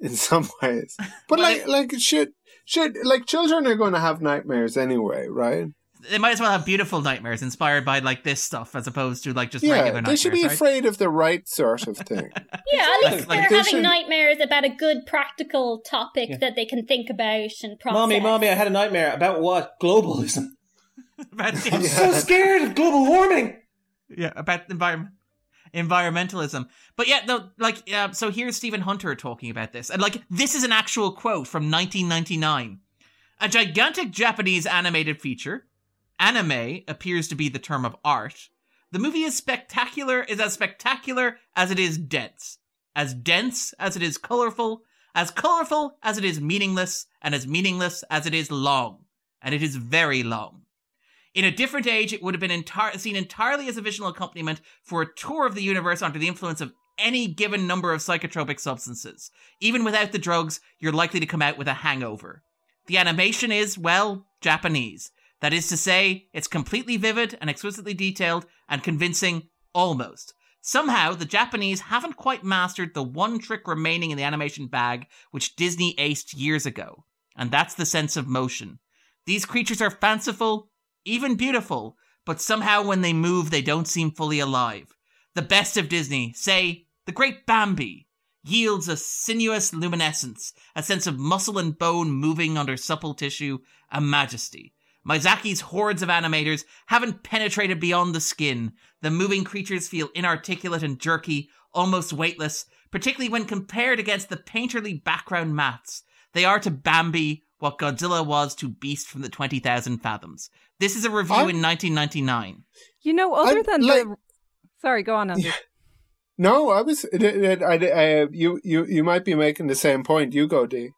In some ways, but Well, like, it- like should should like children are going to have nightmares anyway, right? They might as well have beautiful nightmares inspired by like this stuff as opposed to like just yeah, regular nightmares. they should be right? afraid of the right sort of thing. [LAUGHS] Yeah, at least Like, they're they having should- nightmares about a good practical topic that they can think about and process. Mommy, mommy, I had a nightmare about what? Globalism. [LAUGHS] About- I'm so scared of global warming. yeah, about the environment. environmentalism. But yeah, no, like, uh, so here's Stephen Hunter talking about this. And like, this is an actual quote from 1999. A gigantic Japanese animated feature. Anime appears to be the term of art. The movie is spectacular, is as spectacular as it is dense. As dense as it is colorful, as colorful as it is meaningless, and as meaningless as it is long. And it is very long. In a different age, it would have been entire, seen entirely as a visual accompaniment for a tour of the universe under the influence of any given number of psychotropic substances. Even without the drugs, you're likely to come out with a hangover. The animation is, well, Japanese. That is to say, it's completely vivid and exquisitely detailed and convincing, almost. Somehow, the Japanese haven't quite mastered the one trick remaining in the animation bag which Disney aced years ago, and that's the sense of motion. These creatures are fanciful, even beautiful, but somehow when they move, they don't seem fully alive. The best of Disney, say, the great Bambi, yields a sinuous luminescence, a sense of muscle and bone moving under supple tissue, a majesty. Miyazaki's hordes of animators haven't penetrated beyond the skin. The moving creatures feel inarticulate and jerky, almost weightless, particularly when compared against the painterly background mats. They are to Bambi what Godzilla was to Beast from the 20,000 Fathoms. This is a review I'm- in 1999. You know, other I'm than like- the. Sorry, go on, Andrew. [LAUGHS] No, I was. I, I, I, you, you, you might be making the same point. You go, D.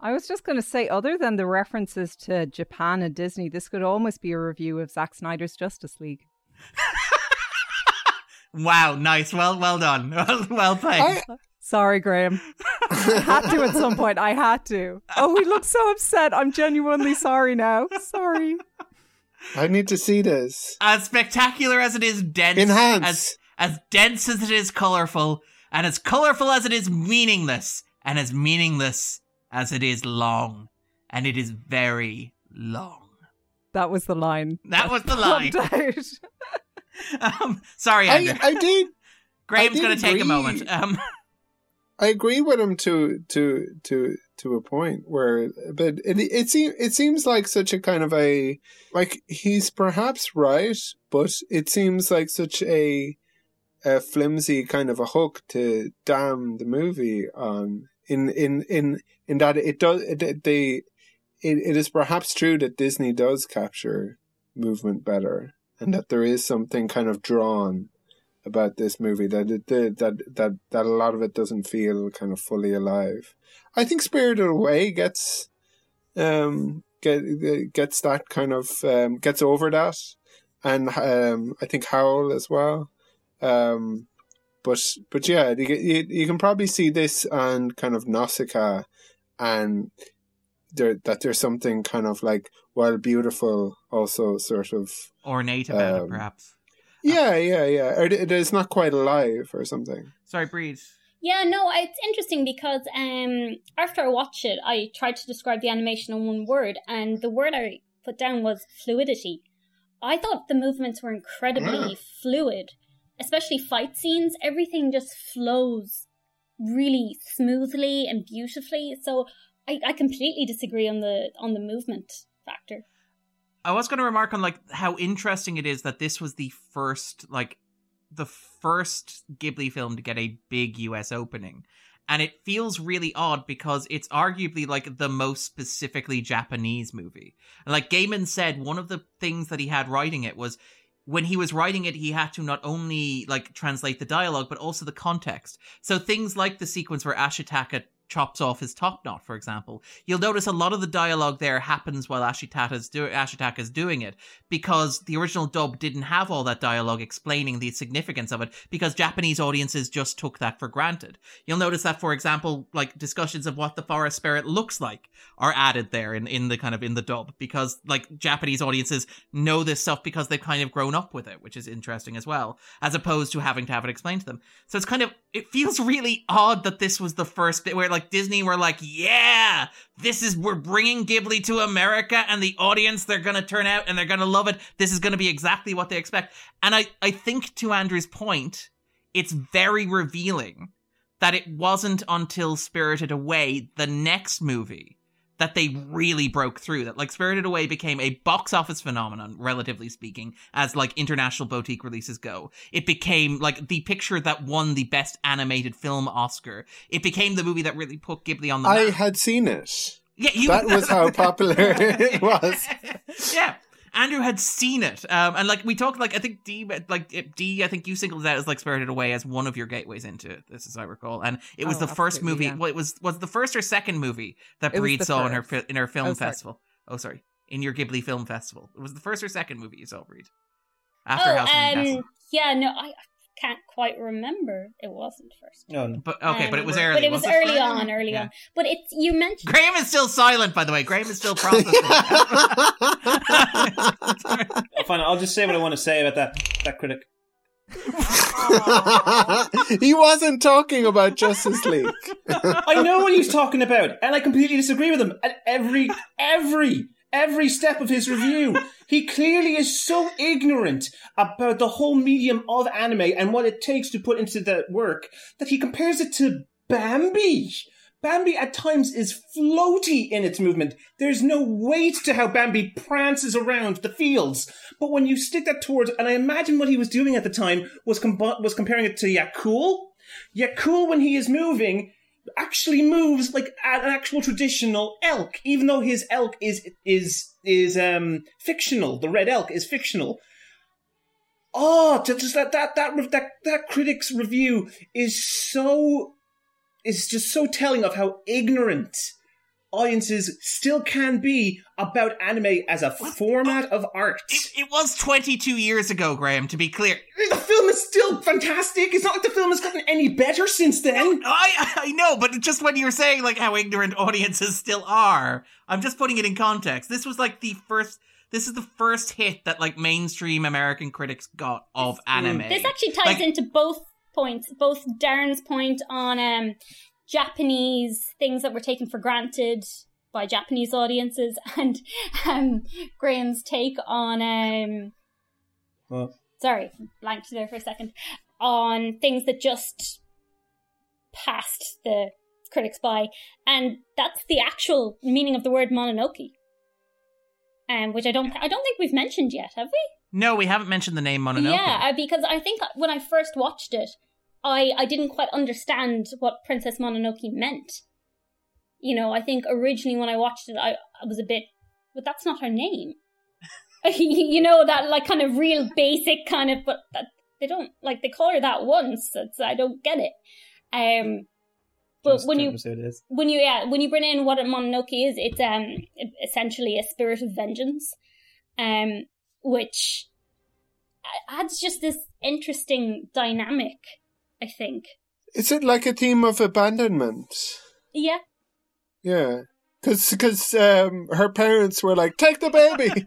I was just going to say, other than the references to Japan and Disney, this could almost be a review of Zack Snyder's Justice League. [LAUGHS] Wow, nice. Well, well done. [LAUGHS] Well, well played. I, Sorry, Graham. I had to at some point. I had to. Oh, he looks so upset. I'm genuinely sorry now. Sorry. I need to see this. as spectacular as it is dense, Enhance. as as dense as it is colorful, and as colorful as it is meaningless, and as meaningless as it is long, and it is very long. That was the line. That was the line. Popped out. [LAUGHS] Um, sorry, Andrew. I, [LAUGHS] I did. Graham's going to take a moment. Um, [LAUGHS] I agree with him to to to to a point where, but it it seems it seems like such a kind of a like he's perhaps right, but it seems like such a a flimsy kind of a hook to damn the movie on. In in in in that it does it, they it, it is perhaps true that Disney does capture movement better, and that there is something kind of drawn about this movie that it that that that a lot of it doesn't feel kind of fully alive. I think Spirited Away gets um get gets that kind of um gets over that, and um I think Howl as well. Um, but but yeah, you, you you can probably see this and kind of Nausicaa, and there that there's something kind of like while beautiful also sort of ornate about it, Um, perhaps. yeah yeah yeah or it, it's not quite alive or something. Sorry, Bríd. Yeah, no, it's interesting because um, after I watched it, I tried to describe the animation in one word, and the word I put down was fluidity. I thought the movements were incredibly fluid, especially fight scenes. Everything just flows really smoothly and beautifully. So I, I completely disagree on the on the movement factor. I was going to remark on like how interesting it is that this was the first like the first Ghibli film to get a big US opening. And it feels really odd because it's arguably like the most specifically Japanese movie. And like Gaiman said, one of the things that he had writing it was when he was writing it, he had to not only like translate the dialogue, but also the context. So things like the sequence where Ash Ashitaka chops off his top knot, for example, you'll notice a lot of the dialogue there happens while Ashitaka's, do- doing it because the original dub didn't have all that dialogue explaining the significance of it because Japanese audiences just took that for granted. You'll notice that, for example, like discussions of what the forest spirit looks like are added there in, in the kind of in the dub because like Japanese audiences know this stuff because they've kind of grown up with it, which is interesting as well, as opposed to having to have it explained to them. So it's kind of, it feels really odd that this was the first bit where like Disney were like, yeah, this is, we're bringing Ghibli to America and the audience, they're going to turn out and they're going to love it. This is going to be exactly what they expect. And I, I think to Andrew's point, it's very revealing that it wasn't until Spirited Away, the next movie, that they really broke through. That like Spirited Away became a box office phenomenon, relatively speaking, as like international boutique releases go. It became like the picture that won the best animated film Oscar. It became the movie that really put Ghibli on the map. I had seen it. Yeah, you- that was how [LAUGHS] popular it [LAUGHS] was. yeah. Andrew had seen it, um, and like we talked, like I think D, like it- D, I think you singled it out as like Spirited Away as one of your gateways into this, as I recall, and it was Oh, the first movie. yeah. Well, it was was the first or second movie that It was Bríd the saw in her fi- in her film Oh, sorry. festival. Oh, sorry, in your Ghibli film festival. It was the first or second movie you saw Bríd after oh, House of Castle. um, yeah, no, I I can't quite remember. It wasn't first. No, no. But okay, but it was Um, early. But it was wasn't early on, early Yeah. on. But it's you mentioned. Graham is still silent, by the way. Graham is still processing. [LAUGHS] Fine, I'll just say what I want to say about that that critic. [LAUGHS] he wasn't talking about Justice League. I know what he's talking about, and I completely disagree with him at every, every, every step of his review. He clearly is so ignorant about the whole medium of anime and what it takes to put into that work that he compares it to Bambi. Bambi at times is floaty in its movement. There's no weight to how Bambi prances around the fields. But when you stick that towards, and I imagine what he was doing at the time was com- was comparing it to Yakul. Yakul, when he is moving, actually moves like an actual traditional elk, even though his elk is is is um fictional. The red elk is fictional. Oh, just that that that that that critic's review is so is just so telling of how ignorant audiences still can be about anime as a format of art. It, it was 22 years ago, Graham. To be clear, The film is still fantastic. It's not like the film has gotten any better since then. I [LAUGHS] I know, but just when you're saying like how ignorant [LAUGHS] audiences still are, I'm just putting it in context. This was like the first. This is the first hit that like mainstream American critics got of anime. This actually ties Like- into both points, both Darren's point on um, Japanese things that were taken for granted by Japanese audiences, [LAUGHS] and um, Graham's take on um, Well, sorry, blanked there for a second on things that just passed the critics by, and that's the actual meaning of the word Mononoke. Um, which I don't, I don't think we've mentioned yet, have we? no, we haven't mentioned the name Mononoke. Yeah, uh, because I think when I first watched it, I I didn't quite understand what Princess Mononoke meant. You know, I think originally when I watched it, I, I was a bit, but that's not her name. [LAUGHS] you know that like kind of real basic kind of, but that, they don't like they call her that once. I don't get it. Um, but when you when you yeah when you bring in what a mononoke is it's um essentially a spirit of vengeance um which adds just this interesting dynamic i think Is it like a theme of abandonment? yeah Yeah. Because cause um, her parents were like, take the baby.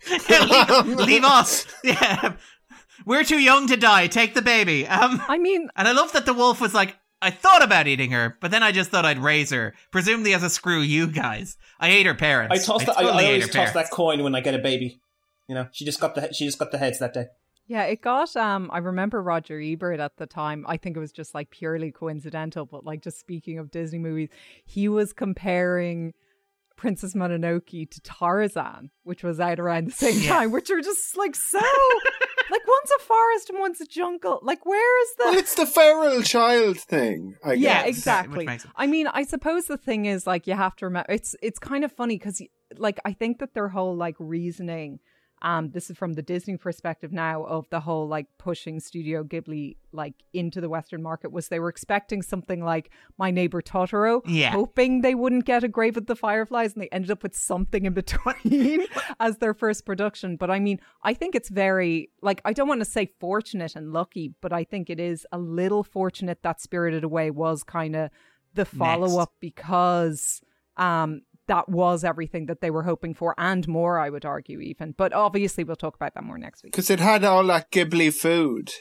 [LAUGHS] leave, leave [LAUGHS] us. Yeah, we're too young to die. Take the baby. Um, I mean, and I love that the wolf was like, I thought about eating her, but then I just thought I'd raise her, presumably as a screw you guys. I ate her parents. I toss. the, I, totally I hate always toss parents. that coin when I get a baby. You know, she just got the she just got the heads that day. Yeah, it got um I remember Roger Ebert at the time. I think it was just like purely coincidental, but like just speaking of Disney movies, he was comparing Princess Mononoke to Tarzan, which was out around the same Yeah. time, which are just like so like one's a forest and one's a jungle. Like where is the Well, it's the feral child thing, I guess. yeah, which exactly. makes I mean, I suppose the thing is like you have to remember it's it's kind of funny because like I think that their whole like reasoning, um, this is from the Disney perspective now of the whole like pushing Studio Ghibli like into the Western market was they were expecting something like My Neighbor Totoro, Yeah. hoping they wouldn't get a Grave of the Fireflies, and they ended up with something in between [LAUGHS] [LAUGHS] as their first production. But I mean, I think it's very like I don't want to say fortunate and lucky, but I think it is a little fortunate that Spirited Away was kind of the follow up because um that was everything that they were hoping for and more, I would argue, even. But obviously, we'll talk about that more next week. Because it had all that Ghibli food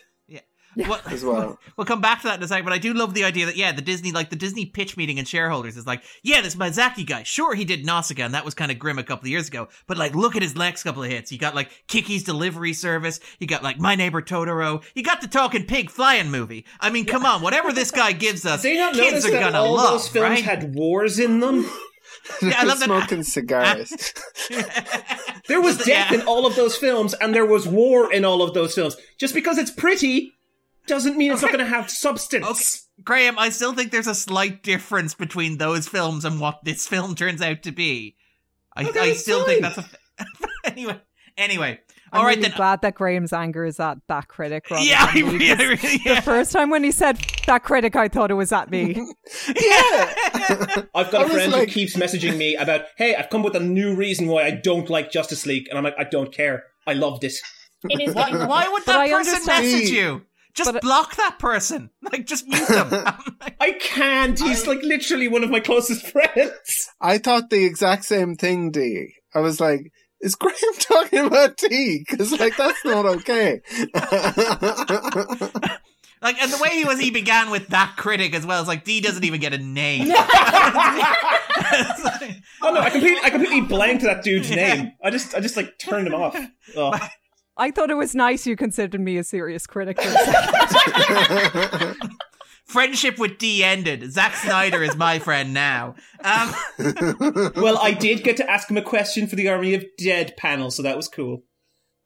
Well, as well. [LAUGHS] We'll come back to that in a second, but I do love the idea that yeah, the Disney like the Disney pitch meeting and shareholders is like, yeah, this Miyazaki guy, sure he did Nausicaa, and that was kind of grim a couple of years ago, but like look at his next couple of hits. You got like Kiki's Delivery Service, you got like My Neighbor Totoro, you got the Talking Pig flying movie. I mean, come on, whatever this guy gives [LAUGHS] us, they not kids are that gonna all love, those films right? had wars in them? [LAUGHS] Yeah, I [LAUGHS] love that- smoking cigars. [LAUGHS] There was death in all of those films, and there was war in all of those films. Just because it's pretty doesn't mean it's not going to have substance. Graham, I still think there's a slight difference between those films and what this film turns out to be. I, Okay, I it's still think that's a. [LAUGHS] anyway, anyway. I'm All right really then. Uh, glad that Graham's anger is at that critic. rather Yeah, than I really- I 'cause really- The first time when he said that critic, I thought it was at me. [LAUGHS] [LAUGHS] Yeah. I've got a friend like- who keeps messaging me about, hey, I've come with a new reason why I don't like Justice League. And I'm like, I don't care. I loved it. It is Why, getting why would that I person message you? Just block that person. Like, just mute them. [LAUGHS] I can't. He's like literally one of my closest friends. I thought the exact same thing, D. I was like, is Graham [LAUGHS] talking about D? Because, like, that's not okay. [LAUGHS] [LAUGHS] like, and the way he was, he began with that critic as well. It's like D doesn't even get a name. Oh no, I completely, I completely blanked that dude's name. I just, I just like turned him off. Oh. I thought it was nice you considered me a serious critic. For a second. Friendship with D ended. Zack Snyder is my friend now. Um, [LAUGHS] Well, I did get to ask him a question for the Army of Dead panel, so that was cool.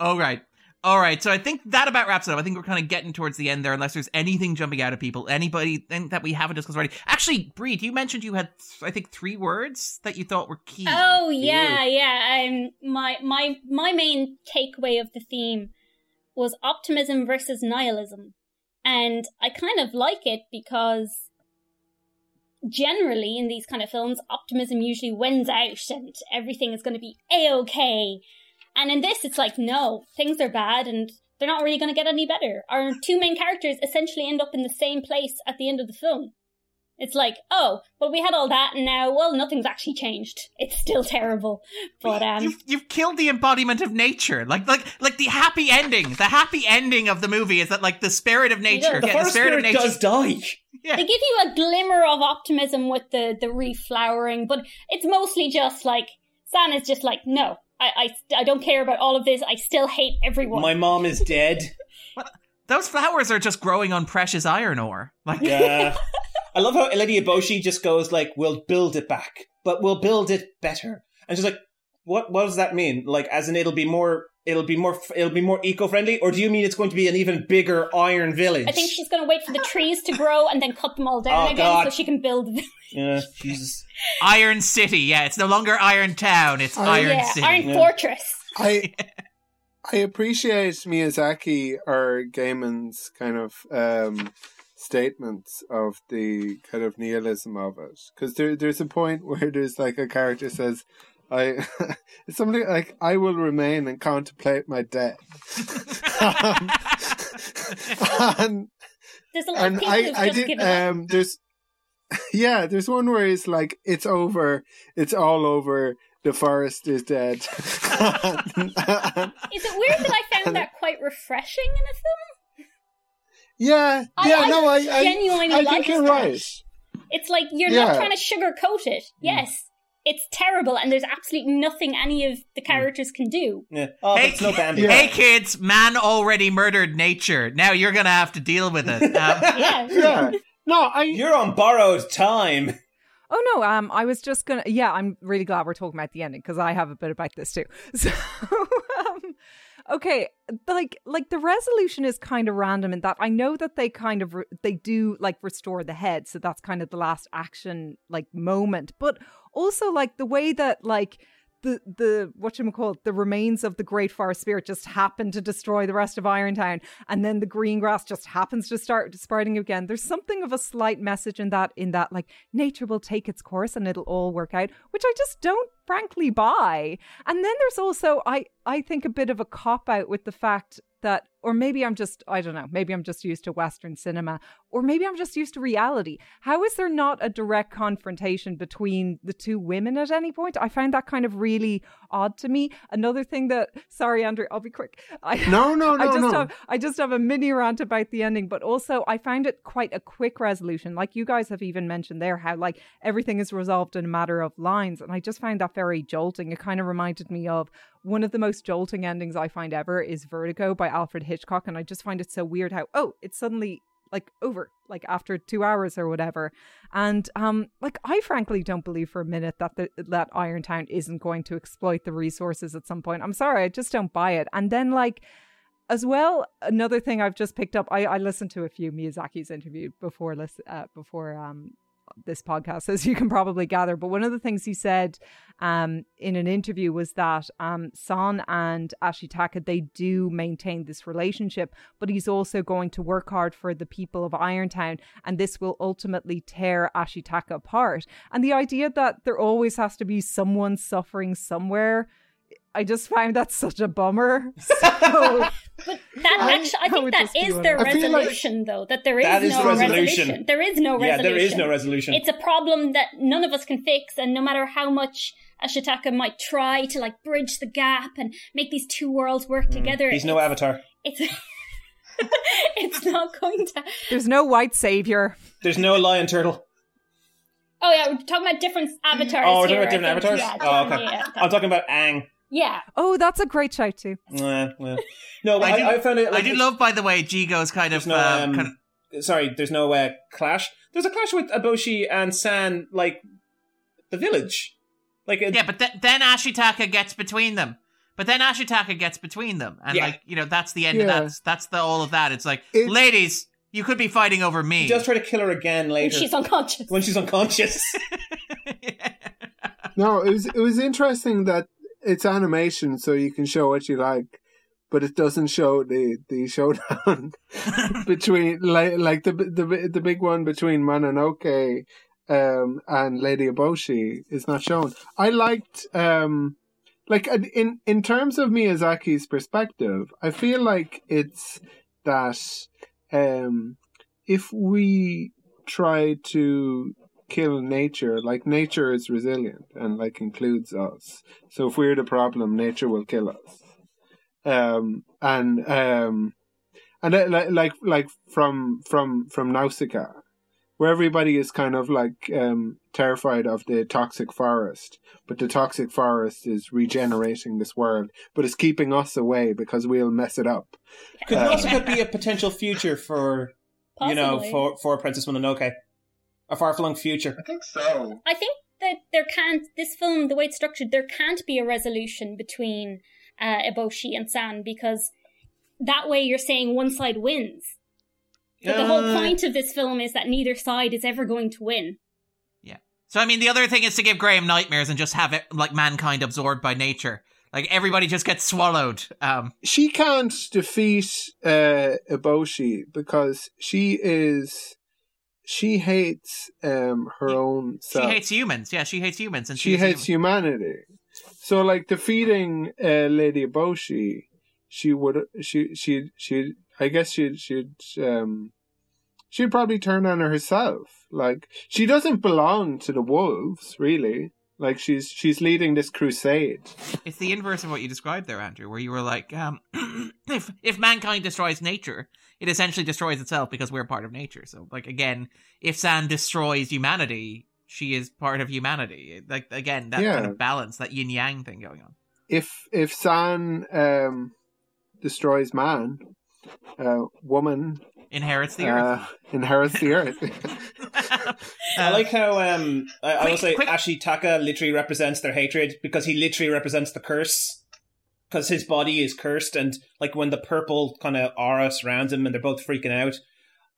all right. All right. So I think that about wraps it up. I think we're kind of getting towards the end there, unless there's anything jumping out of people. Anybody and that we haven't discussed already. Actually, Bríd, you mentioned you had, I think, three words that you thought were key. Oh yeah, yeah. Um, my my my main takeaway of the theme was optimism versus nihilism, and I kind of like it because generally in these kind of films, optimism usually wins out, and everything is going to be a okay. And in this, it's like no, things are bad, and they're not really going to get any better. Our two main characters essentially end up in the same place at the end of the film. It's like, oh, well, we had all that, and now, well, nothing's actually changed. It's still terrible, but um, You've, you've killed the embodiment of nature. Like, like, like the happy ending. The happy ending of the movie is that, like, the spirit of nature. The yeah, forest spirit, does die. Yeah. they give you a glimmer of optimism with the the reflowering, but it's mostly just like San is just like, no, I, I, I don't care about all of this. I still hate everyone. My mom is dead. [LAUGHS] Those flowers are just growing on precious iron ore. Like, Yeah. [LAUGHS] I love how Lady Eboshi just goes like, "We'll build it back, but we'll build it better." And she's like, "What? What does that mean? Like, as in it'll be more, it'll be more, it'll be more eco-friendly, or do you mean it's going to be an even bigger iron village?" I think she's going to wait for the trees to grow and then cut them all down Oh, again God. so she can build. the- Yeah, Jesus. Iron City. Yeah, it's no longer Iron Town. It's Oh, Iron yeah, City. Iron Fortress. I [LAUGHS] I appreciate Miyazaki or Gaiman's kind of um, statements of the kind of nihilism of it because there there's a point [LAUGHS] where there's like a character says. I [LAUGHS] it's something like I will remain and contemplate my death. [LAUGHS] um, and There's a lot of people I, who've I just did given up. um there's yeah there's one where it's like it's over it's all over the forest is dead Is it weird that I found that quite refreshing in a film? Yeah I- yeah I no I I, genuinely I liked think you're that. right It's like you're Yeah. not trying to sugarcoat it. Yes, it's terrible, and there's absolutely nothing any of the characters can do. Yeah. Oh, Hey, but it's no Bambi. hey, kids! Man already murdered nature. Now you're gonna have to deal with it. [LAUGHS] Um, Yeah. yeah no I You're on borrowed time. Oh no, um, I was just gonna. Yeah, I'm really glad we're talking about the ending because I have a bit about this too. [LAUGHS] So, um, okay, like like the resolution is kind of random in that I know that they kind of re- they do like restore the head, so that's kind of the last action like moment, but also like the way that like the the what you call the remains of the great forest spirit just happen to destroy the rest of Irontown, and then the green grass just happens to start sprouting again. There's something of a slight message in that, in that like nature will take its course and it'll all work out, which I just don't frankly buy. And then there's also I I think a bit of a cop out with the fact that or maybe I'm just I don't know, maybe I'm just used to western cinema or maybe I'm just used to reality. How is there not a direct confrontation between the two women at any point? I found that kind of really odd to me. Another thing that sorry Andrew, I'll be quick. I No, no, [LAUGHS] no, I just no. have I just have a mini rant about the ending, but also I found it quite a quick resolution. Like you guys have even mentioned there how like everything is resolved in a matter of lines and I just found that very jolting. It kind of reminded me of one of the most jolting endings I find ever is Vertigo by Alfred Hitchcock and I just find it so weird how oh, it's suddenly like over like after two hours or whatever. And um like i frankly don't believe for a minute that the, that irontown isn't going to exploit the resources at some point. I'm sorry i just don't buy it. And then like as well another thing i've just picked up i, I listened to a few miyazaki's interview before uh, before um this podcast, [LAUGHS] as you can probably gather. But one of the things he said um, in an interview was that um, San and Ashitaka they do maintain this relationship, but he's also going to work hard for the people of Irontown, and this will ultimately tear Ashitaka apart. And the idea that there always has to be someone suffering somewhere. I just find that such a bummer. [LAUGHS] So, But that I- actually, I I think that is that just be is one their of- I feel like- resolution, though. That there is That is no the resolution. resolution. There is no resolution. Yeah, resolution. there is no resolution. It's a problem that none of us can fix, and no matter how much Ashitaka might try to like bridge the gap and make these two worlds work together, Mm. He's no avatar. it's [LAUGHS] it's not going to. [LAUGHS] there's no white savior. There's no lion turtle. Oh yeah, we're talking about different avatars. Oh, we're talking here, about different avatars? Yeah, oh, okay. yeah, I'm talking about Aang. Yeah. Oh, that's a great shout too. Uh, well. No, I I, do, I found it. I Like, do love, by the way, Jigo's kind of, no, um, um, kind of sorry, there's no uh, clash. There's a clash with Eboshi and San, like the village. Like it, yeah, but th- then Ashitaka gets between them. But then Ashitaka gets between them, and Yeah. like you know, that's the end. Yeah. of That's that's the all of that. It's like, It- ladies, you could be fighting over me. he does try to kill her again later When She's unconscious. when she's unconscious. [LAUGHS] No, it was it was interesting that it's animation, so you can show what you like, but it doesn't show the the showdown [LAUGHS] between like like the the the big one between Mononoke um and Lady Eboshi is not shown. I liked um like in in terms of Miyazaki's perspective, I feel like it's that um if we try to kill nature, like nature is resilient and like includes us. So if we're the problem, nature will kill us. Um and um and uh, like like like from from from Nausicaa, where everybody is kind of like um terrified of the toxic forest, but the toxic forest is regenerating this world, but it's keeping us away because we'll mess it up. Could also could be a potential future for you know Possibly. for for Princess Mononoke, a far flung future. I think so. I think that there can't this film the way it's structured there can't be a resolution between uh, Eboshi and San because that way you're saying one side wins. But the whole Uh, point of this film is that neither side is ever going to win. Yeah. So I mean, the other thing is to give Graham nightmares and just have it like mankind absorbed by nature. Like everybody just gets swallowed. Um, she can't defeat uh Eboshi because she is she hates um her own she hates humans. Yeah, she hates humans, and she is hates human. humanity. So like defeating uh, Lady Eboshi, she would she she she I guess she she'd um she'd probably turn on herself. Like she doesn't belong to the wolves, really. Like she's she's leading this crusade. It's the inverse of what you described there, Andrew, where you were like, um, [CLEARS THROAT] if if mankind destroys nature, it essentially destroys itself because we're part of nature. So, like again, if San destroys humanity, she is part of humanity. Like again, that kind of balance, that yin yang thing going on. if if San um, destroys man, uh, woman Inherits the earth. uh, inherits the earth. [LAUGHS] I like how um I, I will say quick- Ashitaka literally represents their hatred because he literally represents the curse. Because his body is cursed, and like when the purple kind of aura surrounds him, and they're both freaking out.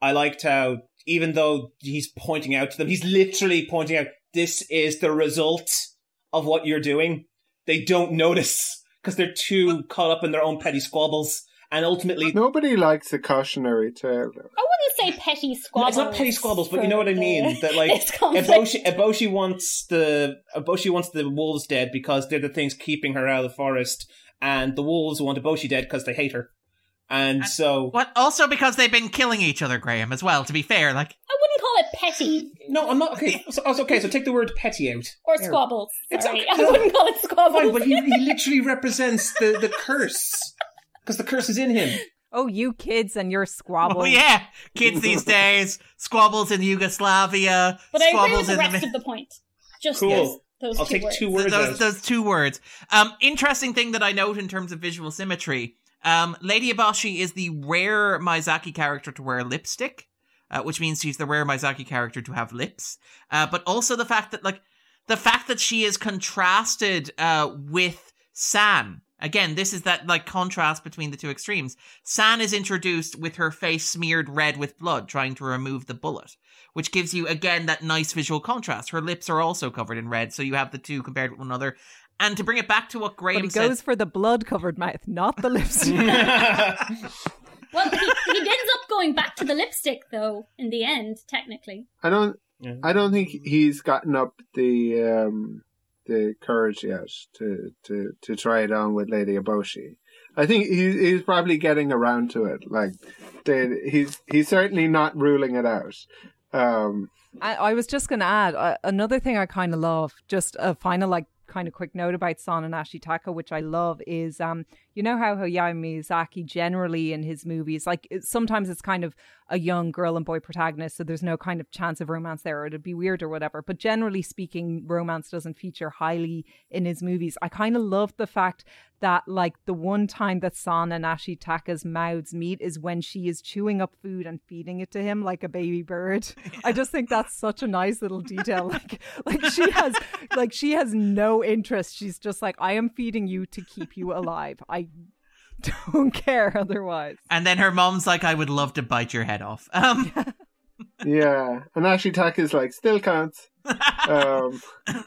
I liked how even though he's pointing out to them, he's literally pointing out this is the result of what you're doing. They don't notice because they're too caught up in their own petty squabbles, and ultimately Nobody likes a cautionary tale. I wouldn't say petty squabbles. No, squabbles. it's not petty squabbles, but you know what I the- mean. That like [LAUGHS] this. Eboshi, Eboshi wants the Eboshi wants the wolves dead because they're the things keeping her out of the forest, and the wolves want Eboshi dead because they hate her. And so, What? Also because they've been killing each other, Graham. As well, to be fair, like I wouldn't call it petty no, I'm not okay. So, so- okay, so take the word petty out. or There. squabbles. It's okay. I wouldn't call it squabbles. Fine, but he, he literally represents the the curse because the curse is in him. [LAUGHS] Oh, you kids and your squabbles. oh yeah, kids these days squabbles in Yugoslavia, But I agree squabbles with the in rest the. of the point. Just Cool. those, those I'll two take words. two words those, those two words. Um, interesting thing that I note in terms of visual symmetry. Um, Lady Eboshi is the rare Miyazaki character to wear lipstick. uh, which means she's the rare Miyazaki character to have lips. Uh, but also the fact that like the fact that she is contrasted uh, with San. Again, this is that like contrast between the two extremes. San is introduced with her face smeared red with blood, trying to remove the bullet, which gives you again that nice visual contrast. Her lips are also covered in red, so you have the two compared with one another. And to bring it back to what Graham But he said, goes for the blood covered mouth, not the lips. [LAUGHS] [LAUGHS] Well, he, he ends up going back to the lipstick though. In the end, technically. I don't. I don't think he's gotten up the um, the courage yet to, to, to try it on with Lady Eboshi. I think he's he's probably getting around to it. Like, the, he's he's certainly not ruling it out. Um, I, I was just going to add uh, another thing I kind of love. Just a final, like, kind of quick note about San and Ashitaka, which I love, is um, you know how Hayao Miyazaki generally in his movies, like it, sometimes it's kind of a young girl and boy protagonist, so there's no kind of chance of romance there, or it'd be weird or whatever. But generally speaking, romance doesn't feature highly in his movies. I kind of love the fact that like the one time that San and Ashitaka's mouths meet is when she is chewing up food and feeding it to him like a baby bird. [LAUGHS] I just think that's such a nice little detail. Like like she has like she has no interest. She's just like I am feeding you to keep you alive. I [LAUGHS] don't care otherwise. and then her mom's like, "I would love to bite your head off." Um, [LAUGHS] yeah, and Ashitaka is like still counts. Um, [LAUGHS]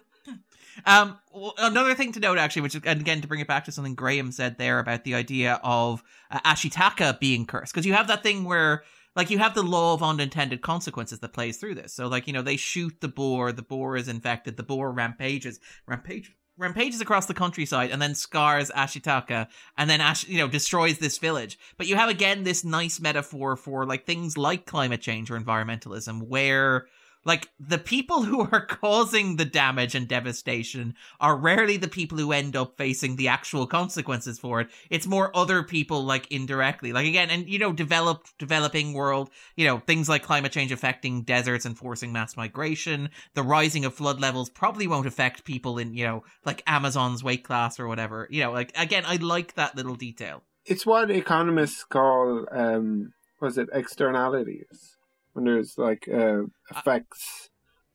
Um, another thing to note, actually, which is and again to bring it back to something Graham said there about the idea of uh, Ashitaka being cursed, because you have that thing where, like, you have the law of unintended consequences that plays through this. So, like, you know, they shoot the boar, the boar is infected, the boar rampages, rampage, rampages across the countryside, and then scars Ashitaka, and then Ash, you know, destroys this village. But you have again this nice metaphor for like things like climate change or environmentalism, where like the people who are [LAUGHS] causing the damage and devastation are rarely the people who end up facing the actual consequences for it. It's more other people like indirectly. Like again, and you know, developed developing world, you know, things like climate change affecting deserts and forcing mass migration. The rising of flood levels probably won't affect people in, you know, like Amazon's weight class or whatever. You know, like again, I like that little detail. it's what economists call um, was it externalities when there's like uh, effects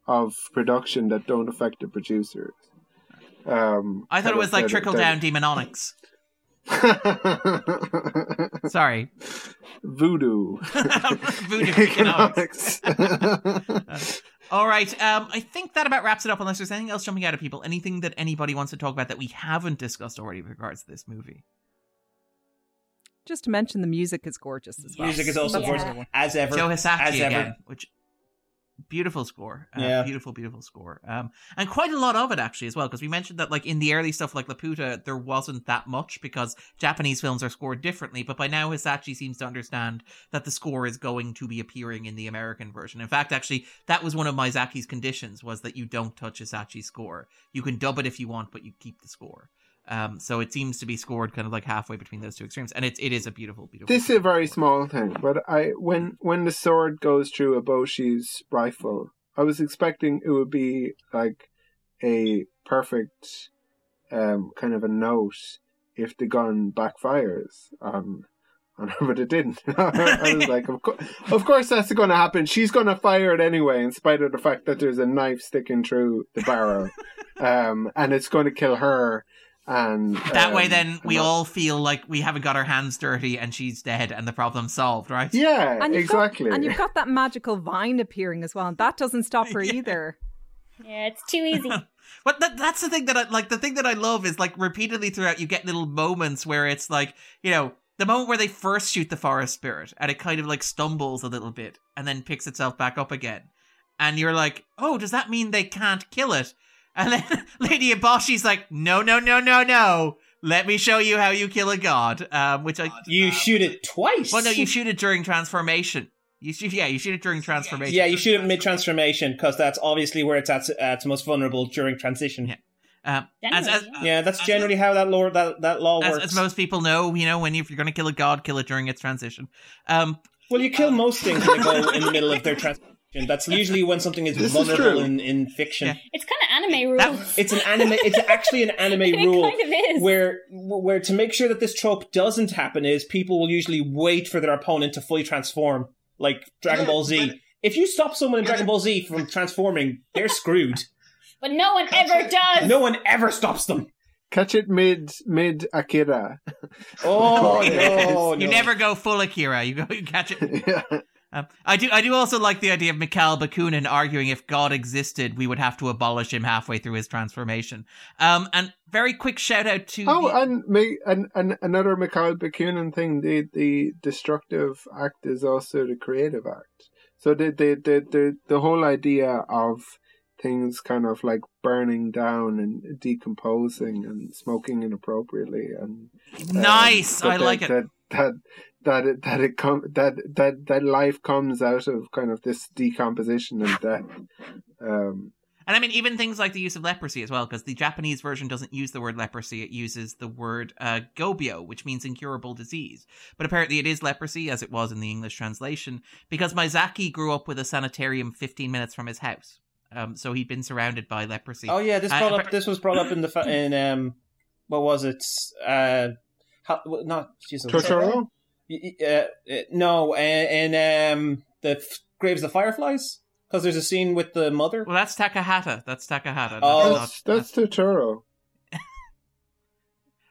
of production that don't affect the producers. Um, I thought it was like trickle down demonics. [LAUGHS] Sorry. Voodoo. [LAUGHS] Voodoo [LAUGHS] economics. All right. Um, I think that about wraps it up. Unless there's anything else jumping out of people, anything that anybody wants to talk about that we haven't discussed already with regards to this movie. Just to mention, the music is gorgeous as well. Music is also That's gorgeous, as ever. Joe Hisaishi as ever. again, which beautiful score. Uh, Yeah. beautiful, beautiful score. Um, and quite a lot of it actually as well, because we mentioned that like in the early stuff like Laputa, there wasn't that much because Japanese films are scored differently. But by now, Hisaishi seems to understand that the score is going to be appearing in the American version. In fact, actually, that was one of Miyazaki's conditions was that you don't touch Hisaishi's score. You can dub it if you want, but you keep the score. Um, so it seems to be scored kind of like halfway between those two extremes, and it it is a beautiful, beautiful. This is a very small thing, but I when when the sword goes through a Eboshi's rifle, I was expecting it would be like a perfect um, kind of a note if the gun backfires on on her, [LAUGHS] but it didn't. [LAUGHS] I was like, of, co- of course that's going to happen. She's going to fire it anyway, in spite of the fact that there's a knife sticking through the barrel, [LAUGHS] um, and it's going to kill her. And That way, um, then we and all feel like we haven't got our hands dirty and she's dead and the problem's solved, right? Yeah, And you've got- exactly. and you've got that magical vine appearing as well, and that doesn't stop her [LAUGHS] either. Yeah, it's too easy. [LAUGHS] But that, that's the thing that I like. The thing that I love is like repeatedly throughout, you get little moments where it's like, you know, the moment where they first shoot the forest spirit and it kind of like stumbles a little bit and then picks itself back up again. And you're like, oh, does that mean they can't kill it? And then [LAUGHS] Lady Eboshi's like, no, no, no, no, no. Let me show you how you kill a god. Um, which I You shoot it twice. well, no, you shoot it during transformation. You shoot, yeah, you shoot it during [LAUGHS] transformation. Yeah, you shoot it mid transformation because that's obviously where it's at, at its most vulnerable during transition. Yeah. Um, as, as, Yeah, that's generally how that law that, that law as, works. as most people know, you know, when if you're going to kill a god, kill it during its transition. Um, well, you kill most things when they go in the middle of their [LAUGHS] transition. That's usually when something is [LAUGHS] This vulnerable true. in, in fiction. It's kind of anime rules. It's an anime. It's actually an anime [LAUGHS] It rule kind of is. where where to make sure that this trope doesn't happen is people will usually wait for their opponent to fully transform. like Dragon Ball Z. If you stop someone in Dragon Ball Z from transforming, they're screwed. But no one ever does. No one ever stops them. Catch it mid mid Akira. Oh, [LAUGHS] oh Yes. no, you never go full Akira. You go, you catch it. Yeah. Um, I do. I do also like the idea of Mikhail Bakunin arguing if God existed, we would have to abolish him halfway through his transformation. Um, and very quick shout out to Oh, the- and, me, and and another Mikhail Bakunin thing. The the destructive act is also the creative act. So the the the the, the whole idea of things kind of like burning down and decomposing and smoking inappropriately and um, Nice! I that- like it. That that that it, that it com- that that that life comes out of kind of this decomposition and death. Um, And I mean, even things like the use of leprosy as well, because the Japanese version doesn't use the word leprosy; it uses the word uh, gobio, which means incurable disease. But apparently, it is leprosy, as it was in the English translation, because Miyazaki grew up with a sanitarium 15 minutes from his house. Um, so he'd been surrounded by leprosy. Oh yeah, this Uh, brought up. This was brought up in the fa- in um, what was it? Uh, how, not Jesus. Totoro. Y- y- Uh, uh, no, and, in um, the f- Graves of the Fireflies, because there's a scene with the mother. Well, that's Takahata. That's Takahata. That's Oh. not- that's that's Totoro. [LAUGHS]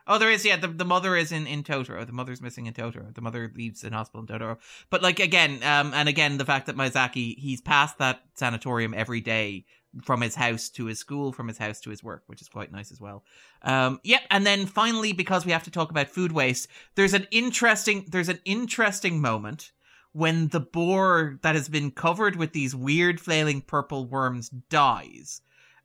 Oh, there is. Yeah, the, the mother is in, in Totoro. The mother's missing in Totoro. The mother leaves in hospital in Totoro. But like again, um, and again, the fact that Miyazaki he's passed that sanatorium every day from his house to his school, from his house to his work, which is quite nice as well. Um, yep. And then finally, because we have to talk about food waste, there's an interesting there's an interesting moment when the boar that has been covered with these weird flailing purple worms dies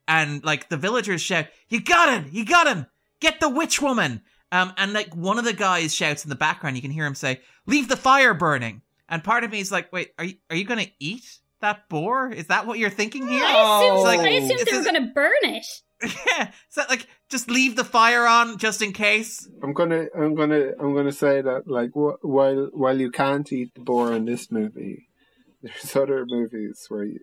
and like the villagers shout, "You got him! You got him! Get the witch woman!" Um, and like one of the guys shouts in the background, you can hear him say, "Leave the fire burning." And part of me is like, "Wait, are you are you gonna eat that boar? Is that what you're thinking here?" I assumed, It's like, I assumed they were going to burn it. yeah, [LAUGHS] is that like just leave the fire on just in case? I'm gonna, I'm gonna, I'm gonna say that like wh- while while you can't eat the boar in this movie, [LAUGHS] there's other movies where you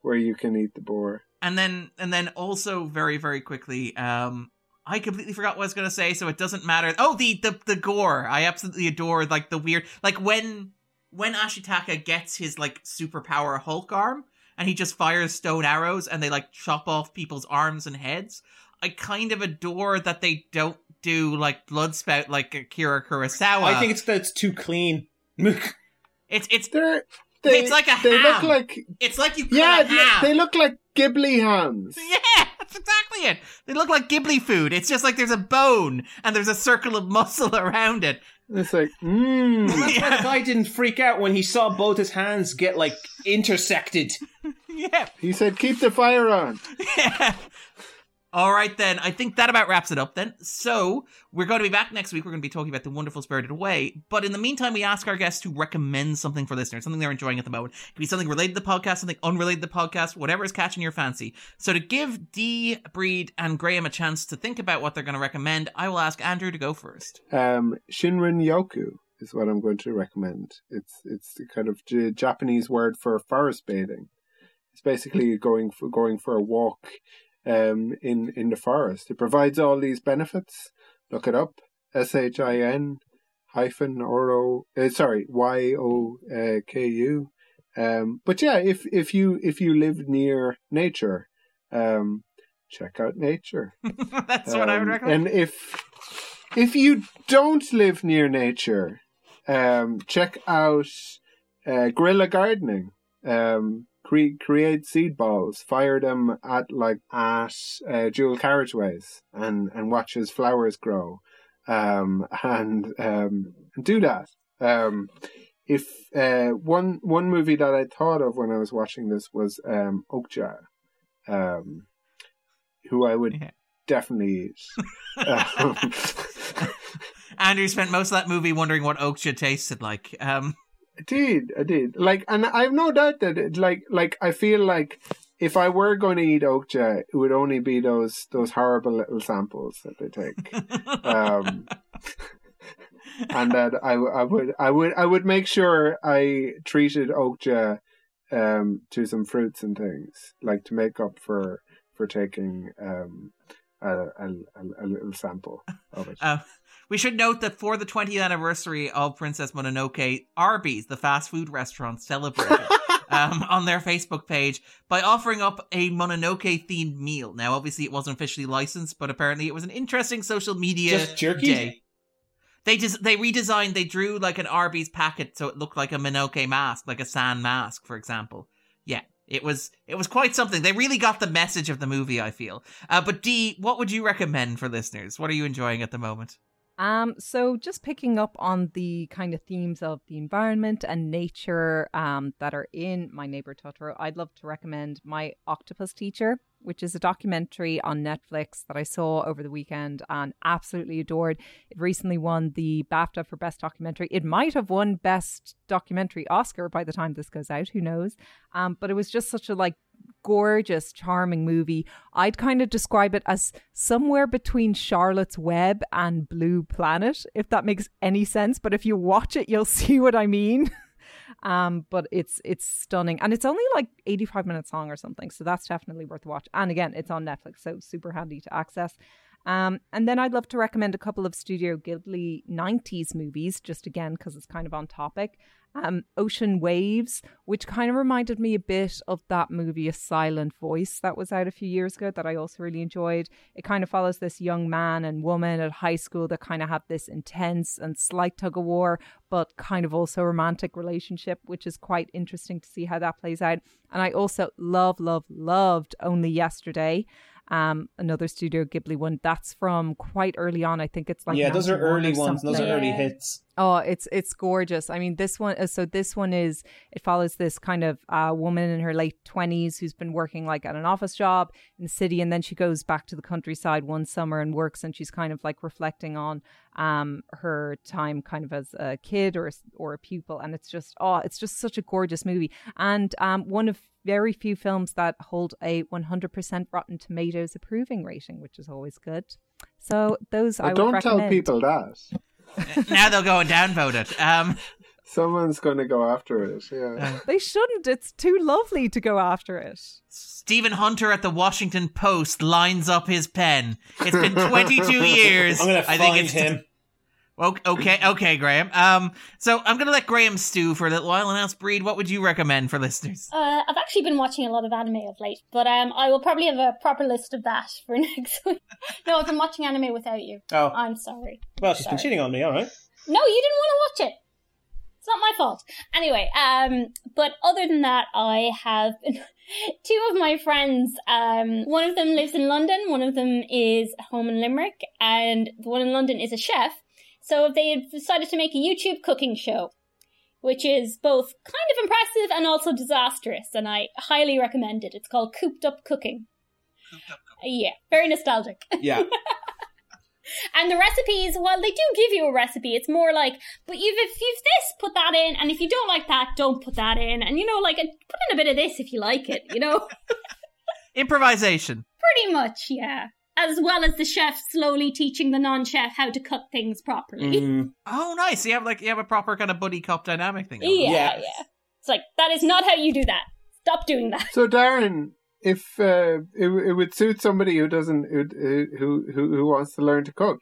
where you can eat the boar. and then and then also very very quickly um i completely forgot what i was going to say so it doesn't matter oh the, the the gore i absolutely adore like the weird like when when ashitaka gets his like superpower hulk arm and he just fires stone arrows and they like chop off people's arms and heads i kind of adore that they don't do like blood spout like akira kurosawa I think it's that it's too clean. [LAUGHS] it's it's They're, they, it's like a they ham. look like it's like you yeah, they, they look like Ghibli hams. [LAUGHS] Yeah, that's exactly it. They look like Ghibli food. It's just like there's a bone and there's a circle of muscle [LAUGHS] around it. It's like, mmm. That's [LAUGHS] why the guy didn't freak out when he saw both his hands get like intersected. [LAUGHS] Yeah. He said, "Keep the fire on." All right, then. I think that about wraps it up then. So, we're going to be back next week. We're going to be talking about The Wonderful Spirited Away. But in the meantime, we ask our guests to recommend something for listeners, something they're enjoying at the moment. It could be something related to the podcast, something unrelated to the podcast, whatever is catching your fancy. So, to give Dee, Bríd, and Graham a chance to think about what they're going to recommend, I will ask Andrew to go first. Um, Shinrin Yoku is what I'm going to recommend. It's it's the kind of Japanese word for forest bathing. It's basically going for going for a walk um, in in the forest. It provides all these benefits. Look it up. S H I N hyphen R O. Uh, sorry, Y O uh, K U. Um, but yeah, if if you if you live near nature, um, check out nature. [LAUGHS] That's what I would Um, recommend. And if if you don't live near nature, um, check out uh, guerrilla gardening. Um, cre- create seed balls, fire them at like at uh, dual carriageways, and and watch as flowers grow. Um, [LAUGHS] and um, do that. Um, if uh, one one movie that I thought of when I was watching this was um, Okja, um, who I would definitely eat. [LAUGHS] Um, [LAUGHS] Andrew spent most of that movie wondering what Okja tasted like. Um, I did, I did. Like, and I have no doubt that, it, like, like I feel like if I were going to eat okja, it would only be those those horrible little samples that they take. um, [LAUGHS] and that I, I would I would I would make sure I treated okja um, to some fruits and things, like to make up for for taking um, a, a, a, little sample of it. uh, We should note that for the 20th anniversary of Princess Mononoke, Arby's, the fast food restaurant, celebrated [LAUGHS] um, on their Facebook page by offering up a Mononoke themed meal. Now, obviously, it wasn't officially licensed, but apparently, it was an interesting social media Just jerky? day. They just they redesigned. They drew like an Arby's packet so it looked like a Mononoke mask, like a San mask, for example. Yeah, it was it was quite something. They really got the message of the movie. I feel. Uh, but D, what would you recommend for listeners? What are you enjoying at the moment? Um, so just picking up on the kind of themes of the environment and nature um, that are in My Neighbor Totoro, I'd love to recommend My Octopus Teacher, which is a documentary on Netflix that I saw over the weekend and absolutely adored. It recently won the BAFTA for Best Documentary. It might have won Best Documentary Oscar by the time this goes out, who knows? Um, but it was just such a like gorgeous, charming movie. I'd kind of describe it as somewhere between Charlotte's Web and Blue Planet, if that makes any sense. But if you watch it, you'll [LAUGHS] see what I mean. [LAUGHS] um, but it's it's stunning, and it's only like eighty five minutes long or something, so that's definitely worth watch. And again, it's on Netflix, so super handy to access. Um, and then I'd love to recommend a couple of Studio Ghibli 90s movies, just again, because it's kind of on topic. Um, Ocean Waves, which kind of reminded me a bit of that movie, A Silent Voice, that was out a few years ago, that I also really enjoyed. It kind of follows this young man and woman at high school that kind of have this intense and slight tug of war, but kind of also romantic relationship, which is quite interesting to see how that plays out. And I also love, love, loved Only Yesterday um, another Studio Ghibli one. That's from quite early on. I think it's like yeah, those are early ones. Those are something. early hits. Oh, it's it's gorgeous. I mean, this one. uh, So this one is it follows this kind of uh, woman in her late twenties who's been working like at an office job in the city, and then she goes back to the countryside one summer and works, and she's kind of like reflecting on um her time kind of as a kid or or a pupil, and it's just oh, it's just such a gorgeous movie, and um one of very few films that hold a 100% Rotten Tomatoes approving rating, which is always good. So those I Well, would don't tell people that. now they'll go and downvote it. Um, Someone's going to go after it. Yeah. They shouldn't. It's too lovely to go after it. Stephen Hunter at the Washington Post lines up his pen. It's been 22 [LAUGHS] years. I'm gonna I find think it's him. [LAUGHS] Okay, okay, okay, Graham. Um, so I'm gonna let Graham stew for a little while and ask Bríd, what would you recommend for listeners? Uh, I've actually been watching a lot of anime of late, but um, I will probably have a proper list of that for [LAUGHS] next week. no, I've been watching anime without you. Oh. I'm sorry. Well, she's Sorry. been cheating on me, all right. No, you didn't want to watch it. It's not my fault. Anyway, um, but other than that, I have [LAUGHS] two of my friends. Um, one of them lives in London. One of them is home in Limerick, and the one in London is a chef. So they have decided to make a YouTube cooking show, which is both kind of impressive and also disastrous, and I highly recommend it. It's called Cooped Up Cooking. Yeah, very nostalgic. Yeah. [LAUGHS] And the recipes, well, they do give you a recipe. It's more like, but you've if you've this, put that in, and if you don't like that, don't put that in. And you know, like, put in a bit of this if you like it. You know, [LAUGHS] [LAUGHS] Improvisation. pretty much, yeah. As well as the chef slowly teaching the non-chef how to cook things properly. Mm. [LAUGHS] Oh, nice. You have like you have a proper kind of buddy cop dynamic thing. going on. Yeah, yeah, It's like that is not how you do that. Stop doing that. So Darren, if uh, it, it would suit somebody who doesn't who who who, who wants to learn to cook,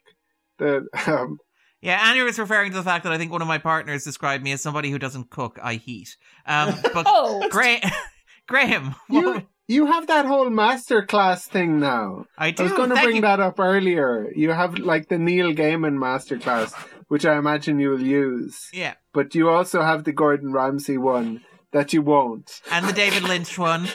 that [LAUGHS] um, Yeah, Annie was referring to the fact that I think one of my partners described me as somebody who doesn't cook, I heat. Um, [LAUGHS] but Oh. Gra- [LAUGHS] Graham, you you have that whole master class thing now. I do. I was going to bring you. that up earlier. You have like the Neil Gaiman master class, which I imagine you will use. Yeah. But you also have the Gordon Ramsay one that you won't. and the David Lynch one.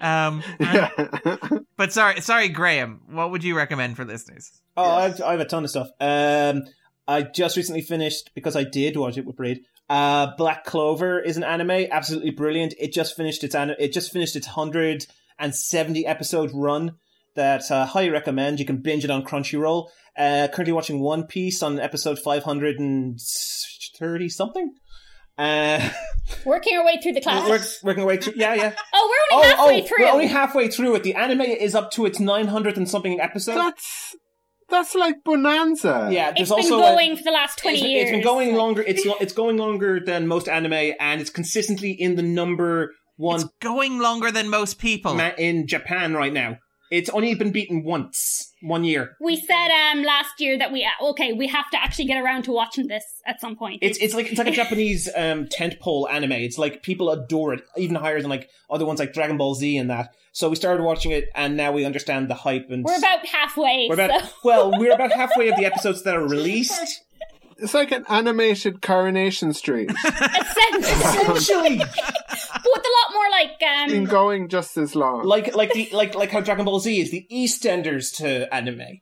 Um, [LAUGHS] and- [LAUGHS] but sorry, sorry, Graham. What would you recommend for listeners? Oh, I've, I have a ton of stuff. Um, I just recently finished because I did watch it with Bríd. Uh, Black Clover is an anime, absolutely brilliant. It just finished its an- it just finished its hundred and seventy episode run. That uh, highly recommend. You can binge it on Crunchyroll. Uh, currently watching One Piece on episode five hundred and thirty something. Uh, Working our way through the [LAUGHS] class. work, working our way through. Yeah, yeah. [LAUGHS] Oh, we're only halfway oh, through. We're only halfway through it. The anime is up to its nine hundred and something episode. That's that's like Bonanza. Yeah, it's there's been also a- going for the last twenty it's, years. It's been going longer. It's lo- it's going longer than most anime, and it's consistently in the number one It's going longer than most people. ma- in Japan right now. It's only been beaten once. One year. We said um last year that we okay we have to actually get around to watching this at some point. It's it's like it's like a Japanese um tentpole anime. It's like people adore it even higher than like other ones like Dragon Ball Z and that. So we started watching it, and now we understand the hype. And we're about halfway. we're about so- [LAUGHS] well, we're about halfway of the episodes that are [LAUGHS] released. It's like an animated Coronation Street. [LAUGHS] Essentially, but with a lot more like been um going just as long. like like the like like how Dragon Ball Z is the EastEnders to anime.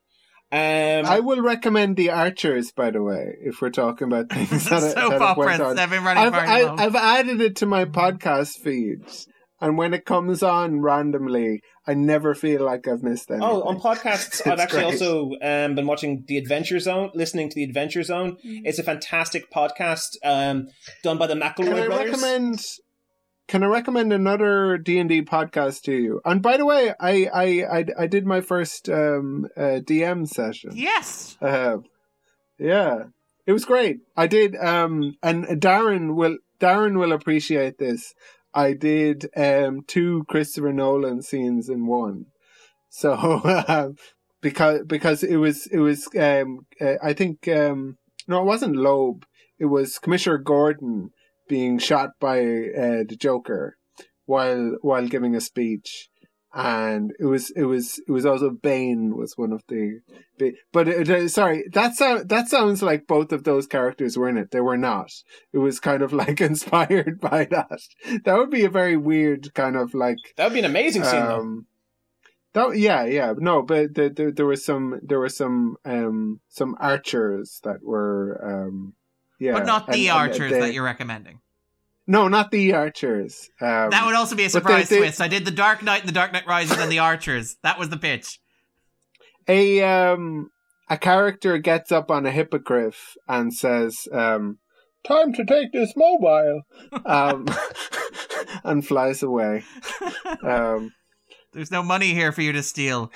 Um, I will recommend the Archers, by the way, if we're talking about things [LAUGHS] that, Soap that have operas went on. that have been running I've, very I, long. I've added it to my podcast feeds, and when it comes on randomly, I never feel like I've missed anything. Oh, on podcasts, [LAUGHS] I've actually great. also um, been watching The Adventure Zone, listening to The Adventure Zone. It's a fantastic podcast um, done by the McElroy Can I brothers. recommend? Can I recommend another D and D podcast to you? And by the way, I I I, I did my first um, uh, DM session. Yes. Uh, yeah, it was great. I did, um, and Darren will Darren will appreciate this. I did um, two Christopher Nolan scenes in one, so [LAUGHS] um, because because it was it was um, uh, I think um, no, it wasn't Loeb. It was Commissioner Gordon being shot by uh, the Joker while while giving a speech and it was it was it was also Bane was one of the, the but it, uh, sorry that sound that sounds like both of those characters were in it? They were not. It was kind of [LAUGHS] like inspired by that. That would be a very weird kind of like That would be an amazing scene, though. um that yeah yeah. No but the, the, there was some there were some um some archers that were um yeah. But not the and- and archers they- that you're recommending. No not the archers um, That would also be a but they- surprise they- twist. I did the Dark Knight and the Dark Knight Rises and the Archers. That was the pitch. a um a character gets up on a hippogriff and says um time to take this mobile um [LAUGHS] and flies away [LAUGHS] um There's no money here for you to steal.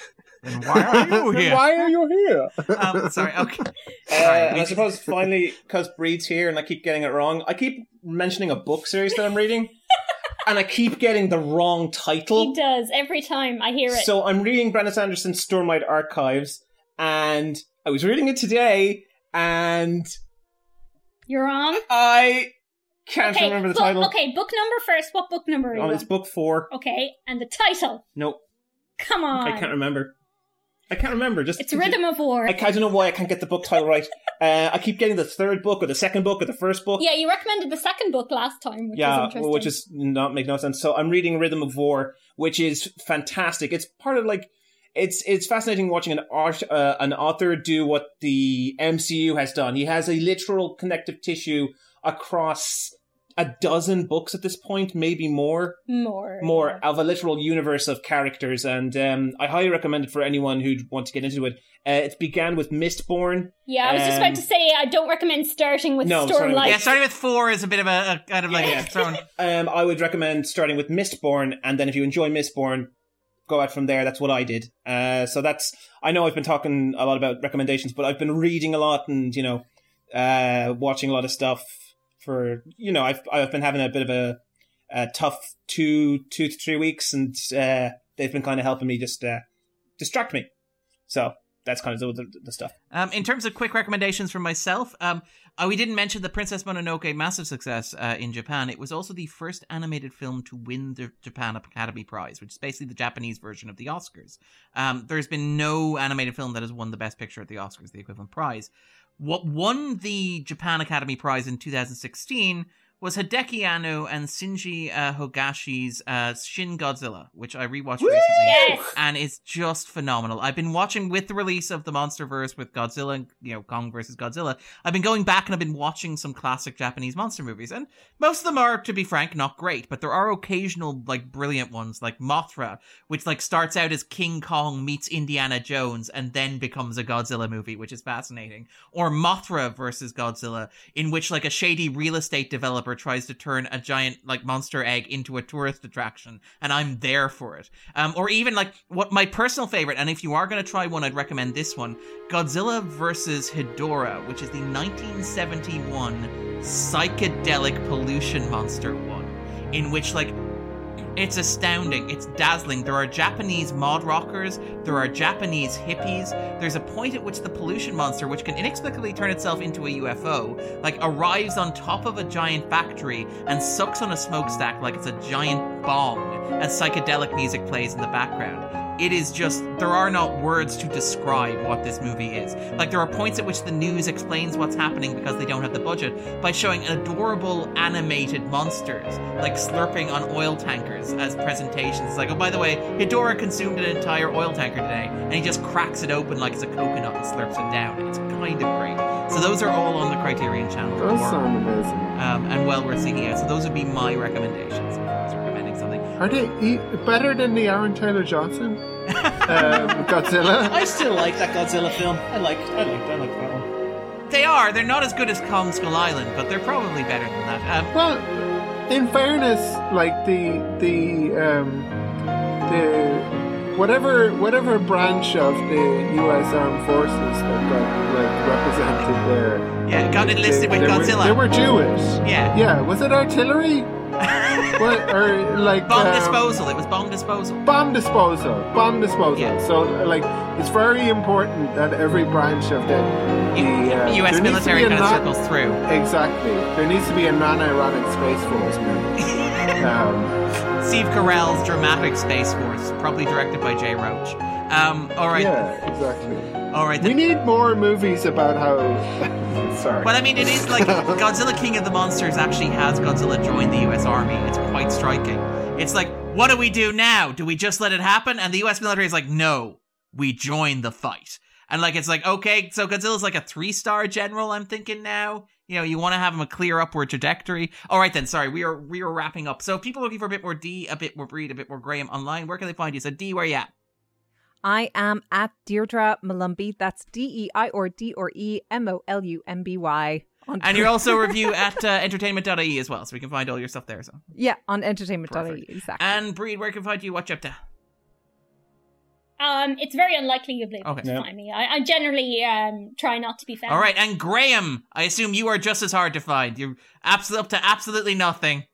Then why are you [LAUGHS] here? why are you here Um, sorry. [LAUGHS] Okay. Uh, and I suppose finally, because Bríd's here and I keep getting it wrong, I keep mentioning a book series that I'm reading, [LAUGHS] and I keep getting the wrong title. he does every time I hear it. So I'm reading Brandon Sanderson's Stormlight Archives, and I was reading it today, and You're wrong. I can't okay, remember the book- title. Okay, book number first. What book number are you Oh, it's book four. Okay, and the title. Nope, Come on. I can't remember. I can't remember. Just It's Rhythm of War. I, I don't know why I can't get the book title right. Uh, I keep getting the third book or the second book or the first book. Yeah, you recommended the second book last time, which is yeah, interesting. which is not make no sense. So I'm reading Rhythm of War, which is fantastic. It's part of like it's it's fascinating watching an art uh, an author do what the MCU has done. He has a literal connective tissue across a dozen books at this point, maybe more more. more of a literal universe of characters, and um, I highly recommend it for anyone who'd want to get into it. Uh, it began with Mistborn. Yeah, I was just Um, about to say I don't recommend starting with No, sorry. Stormlight. Yeah, starting with four is a bit of a, a kind of like Yeah. thrown. [LAUGHS] Um, I would recommend starting with Mistborn, and then if you enjoy Mistborn, go out from there. That's what I did. Uh, so that's. I know I've been talking a lot about recommendations, but I've been reading a lot and you know, uh, watching a lot of stuff. For you know, I've I've been having a bit of a, a tough two two to three weeks, and uh, they've been kind of helping me just uh, distract me. So that's kind of the, the, stuff. Um, in terms of quick recommendations from myself, um, uh, we didn't mention the Princess Mononoke massive success uh, in Japan. It was also the first animated film to win the Japan Academy Prize, which is basically the Japanese version of the Oscars. Um, there's been no animated film that has won the Best Picture at the Oscars, the equivalent prize. What won the Japan Academy Prize in 2016 was Hideaki Anno and Shinji uh, Higuchi's uh, Shin Godzilla, which I rewatched recently, Yes! and it's just phenomenal. I've been watching with the release of the MonsterVerse with Godzilla, and, you know, Kong versus Godzilla. I've been going back and I've been watching some classic Japanese monster movies, and most of them are, to be frank, not great. But there are occasional like brilliant ones, like Mothra, which like starts out as King Kong meets Indiana Jones and then becomes a Godzilla movie, which is fascinating. Or Mothra versus Godzilla, in which like a shady real estate developer tries to turn a giant like monster egg into a tourist attraction, and I'm there for it. Um, or even like what my personal favorite, and if you are going to try one, I'd recommend this one: Godzilla versus Hedorah, which is the 1971 psychedelic pollution monster one, in which like It's astounding. It's dazzling. There are Japanese mod rockers. There are Japanese hippies. There's a point at which the pollution monster, which can inexplicably turn itself into a UFO, like arrives on top of a giant factory and sucks on a smokestack like it's a giant bong as psychedelic music plays in the background it is just there are not words to describe what this movie is. Like there are points at which the news explains what's happening because they don't have the budget by showing adorable animated monsters like slurping on oil tankers as presentations. It's like, oh by the way, Hedorah consumed an entire oil tanker today, and he just cracks it open like it's a coconut and slurps it down. It's kind of great. So those are all on the Criterion channel. Those sound amazing. um, and well worth seeking out. So those would be my recommendations. Are they e- better than the Aaron Taylor Johnson um, [LAUGHS] Godzilla? I still like that Godzilla film. I like, I like, I like that one. They are. They're not as good as Kong Skull Island, but they're probably better than that. Um, Well, in fairness, like the the um, the whatever whatever branch of the U.S. Armed Forces that got like represented there. Yeah, got enlisted they, with they Godzilla. Were, they were Jewish. Yeah. Yeah. Was it artillery? [LAUGHS] what or like bomb um, disposal. It was bomb disposal. Bomb disposal. Bomb disposal. So like it's very important that every branch of the, the uh, U.S. there needs to military be a kind of circles through. Exactly. There needs to be a non-ironic space force member. [LAUGHS] um, Steve Carell's dramatic Space Force, probably directed by Jay Roach. Um, all right. Yeah, exactly. All right. We need more movies about how. [LAUGHS] Sorry. Well, I mean, it is like [LAUGHS] Godzilla King of the Monsters actually has Godzilla join the U.S. Army. It's quite striking. It's like, what do we do now? Do we just let it happen? And the U.S. military is like, no, we join the fight. And like, it's like, okay, so Godzilla's like a three star general, I'm thinking now. You know, you want to have him a clear upward trajectory. All right, then. Sorry, we are we are wrapping up. So, if people are looking for a bit more D, a bit more Bríd, a bit more Graham online, where can they find you? So, D, where are you at? I am at Deirdre Molumby. That's D E I or D or E M O L U M B Y. And you're also a review [LAUGHS] at uh, entertainment.ie as well, so we can find all your stuff there. So, yeah, on entertainment.ie. Exactly. and Bríd, where can find you? What you up to? Um, it's very unlikely you'll be able Okay. to Yeah. find me. I, I generally um try not to be found. All right, and Graham, I assume you are just as hard to find. You're abs- up to absolutely nothing.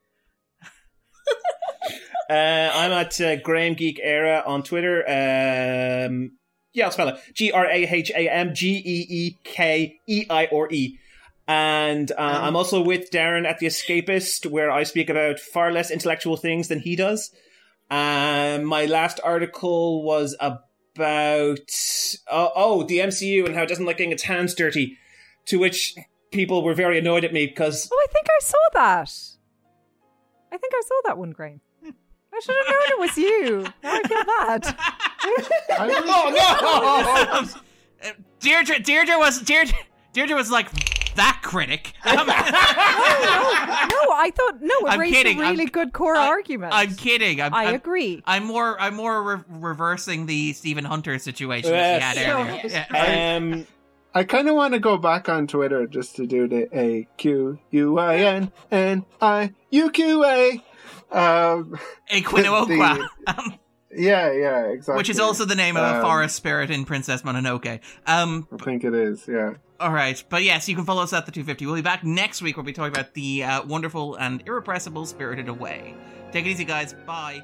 Uh, I'm at uh, Graham Geek Eire on Twitter. Um, yeah, I'll spell it G R A H A M G E E K E I R E. And uh, I'm also with Darren at The Escapist, where I speak about far less intellectual things than he does. Um, my last article was about oh, oh the MCU and how it doesn't like getting its hands dirty. To which people were very annoyed at me because Oh, I think I saw that. I think I saw that one, Graham. I should have known it was you. Now I feel bad. [LAUGHS] oh no! [LAUGHS] Deirdre, Deirdre was Deirdre, Deirdre was like that critic. [LAUGHS] Um, no, no, I thought no. It I'm raised kidding. a really I'm- good core I- argument. I'm kidding. I'm, I I'm- agree. I'm more. I'm more re- reversing the Stephen Hunter situation Yes. we had earlier. Yeah. Um, I kind of want to go back on Twitter just to do the A Q U I N N I U Q A. Um, Equinoqua. [LAUGHS] the- yeah, yeah, exactly. Which is also the name of a Um, forest spirit in Princess Mononoke. Um, I think it is. Yeah. All right, but yes, you can follow us at the 250. We'll be back next week where we talk about the uh, wonderful and irrepressible Spirited Away. Take it easy, guys. Bye.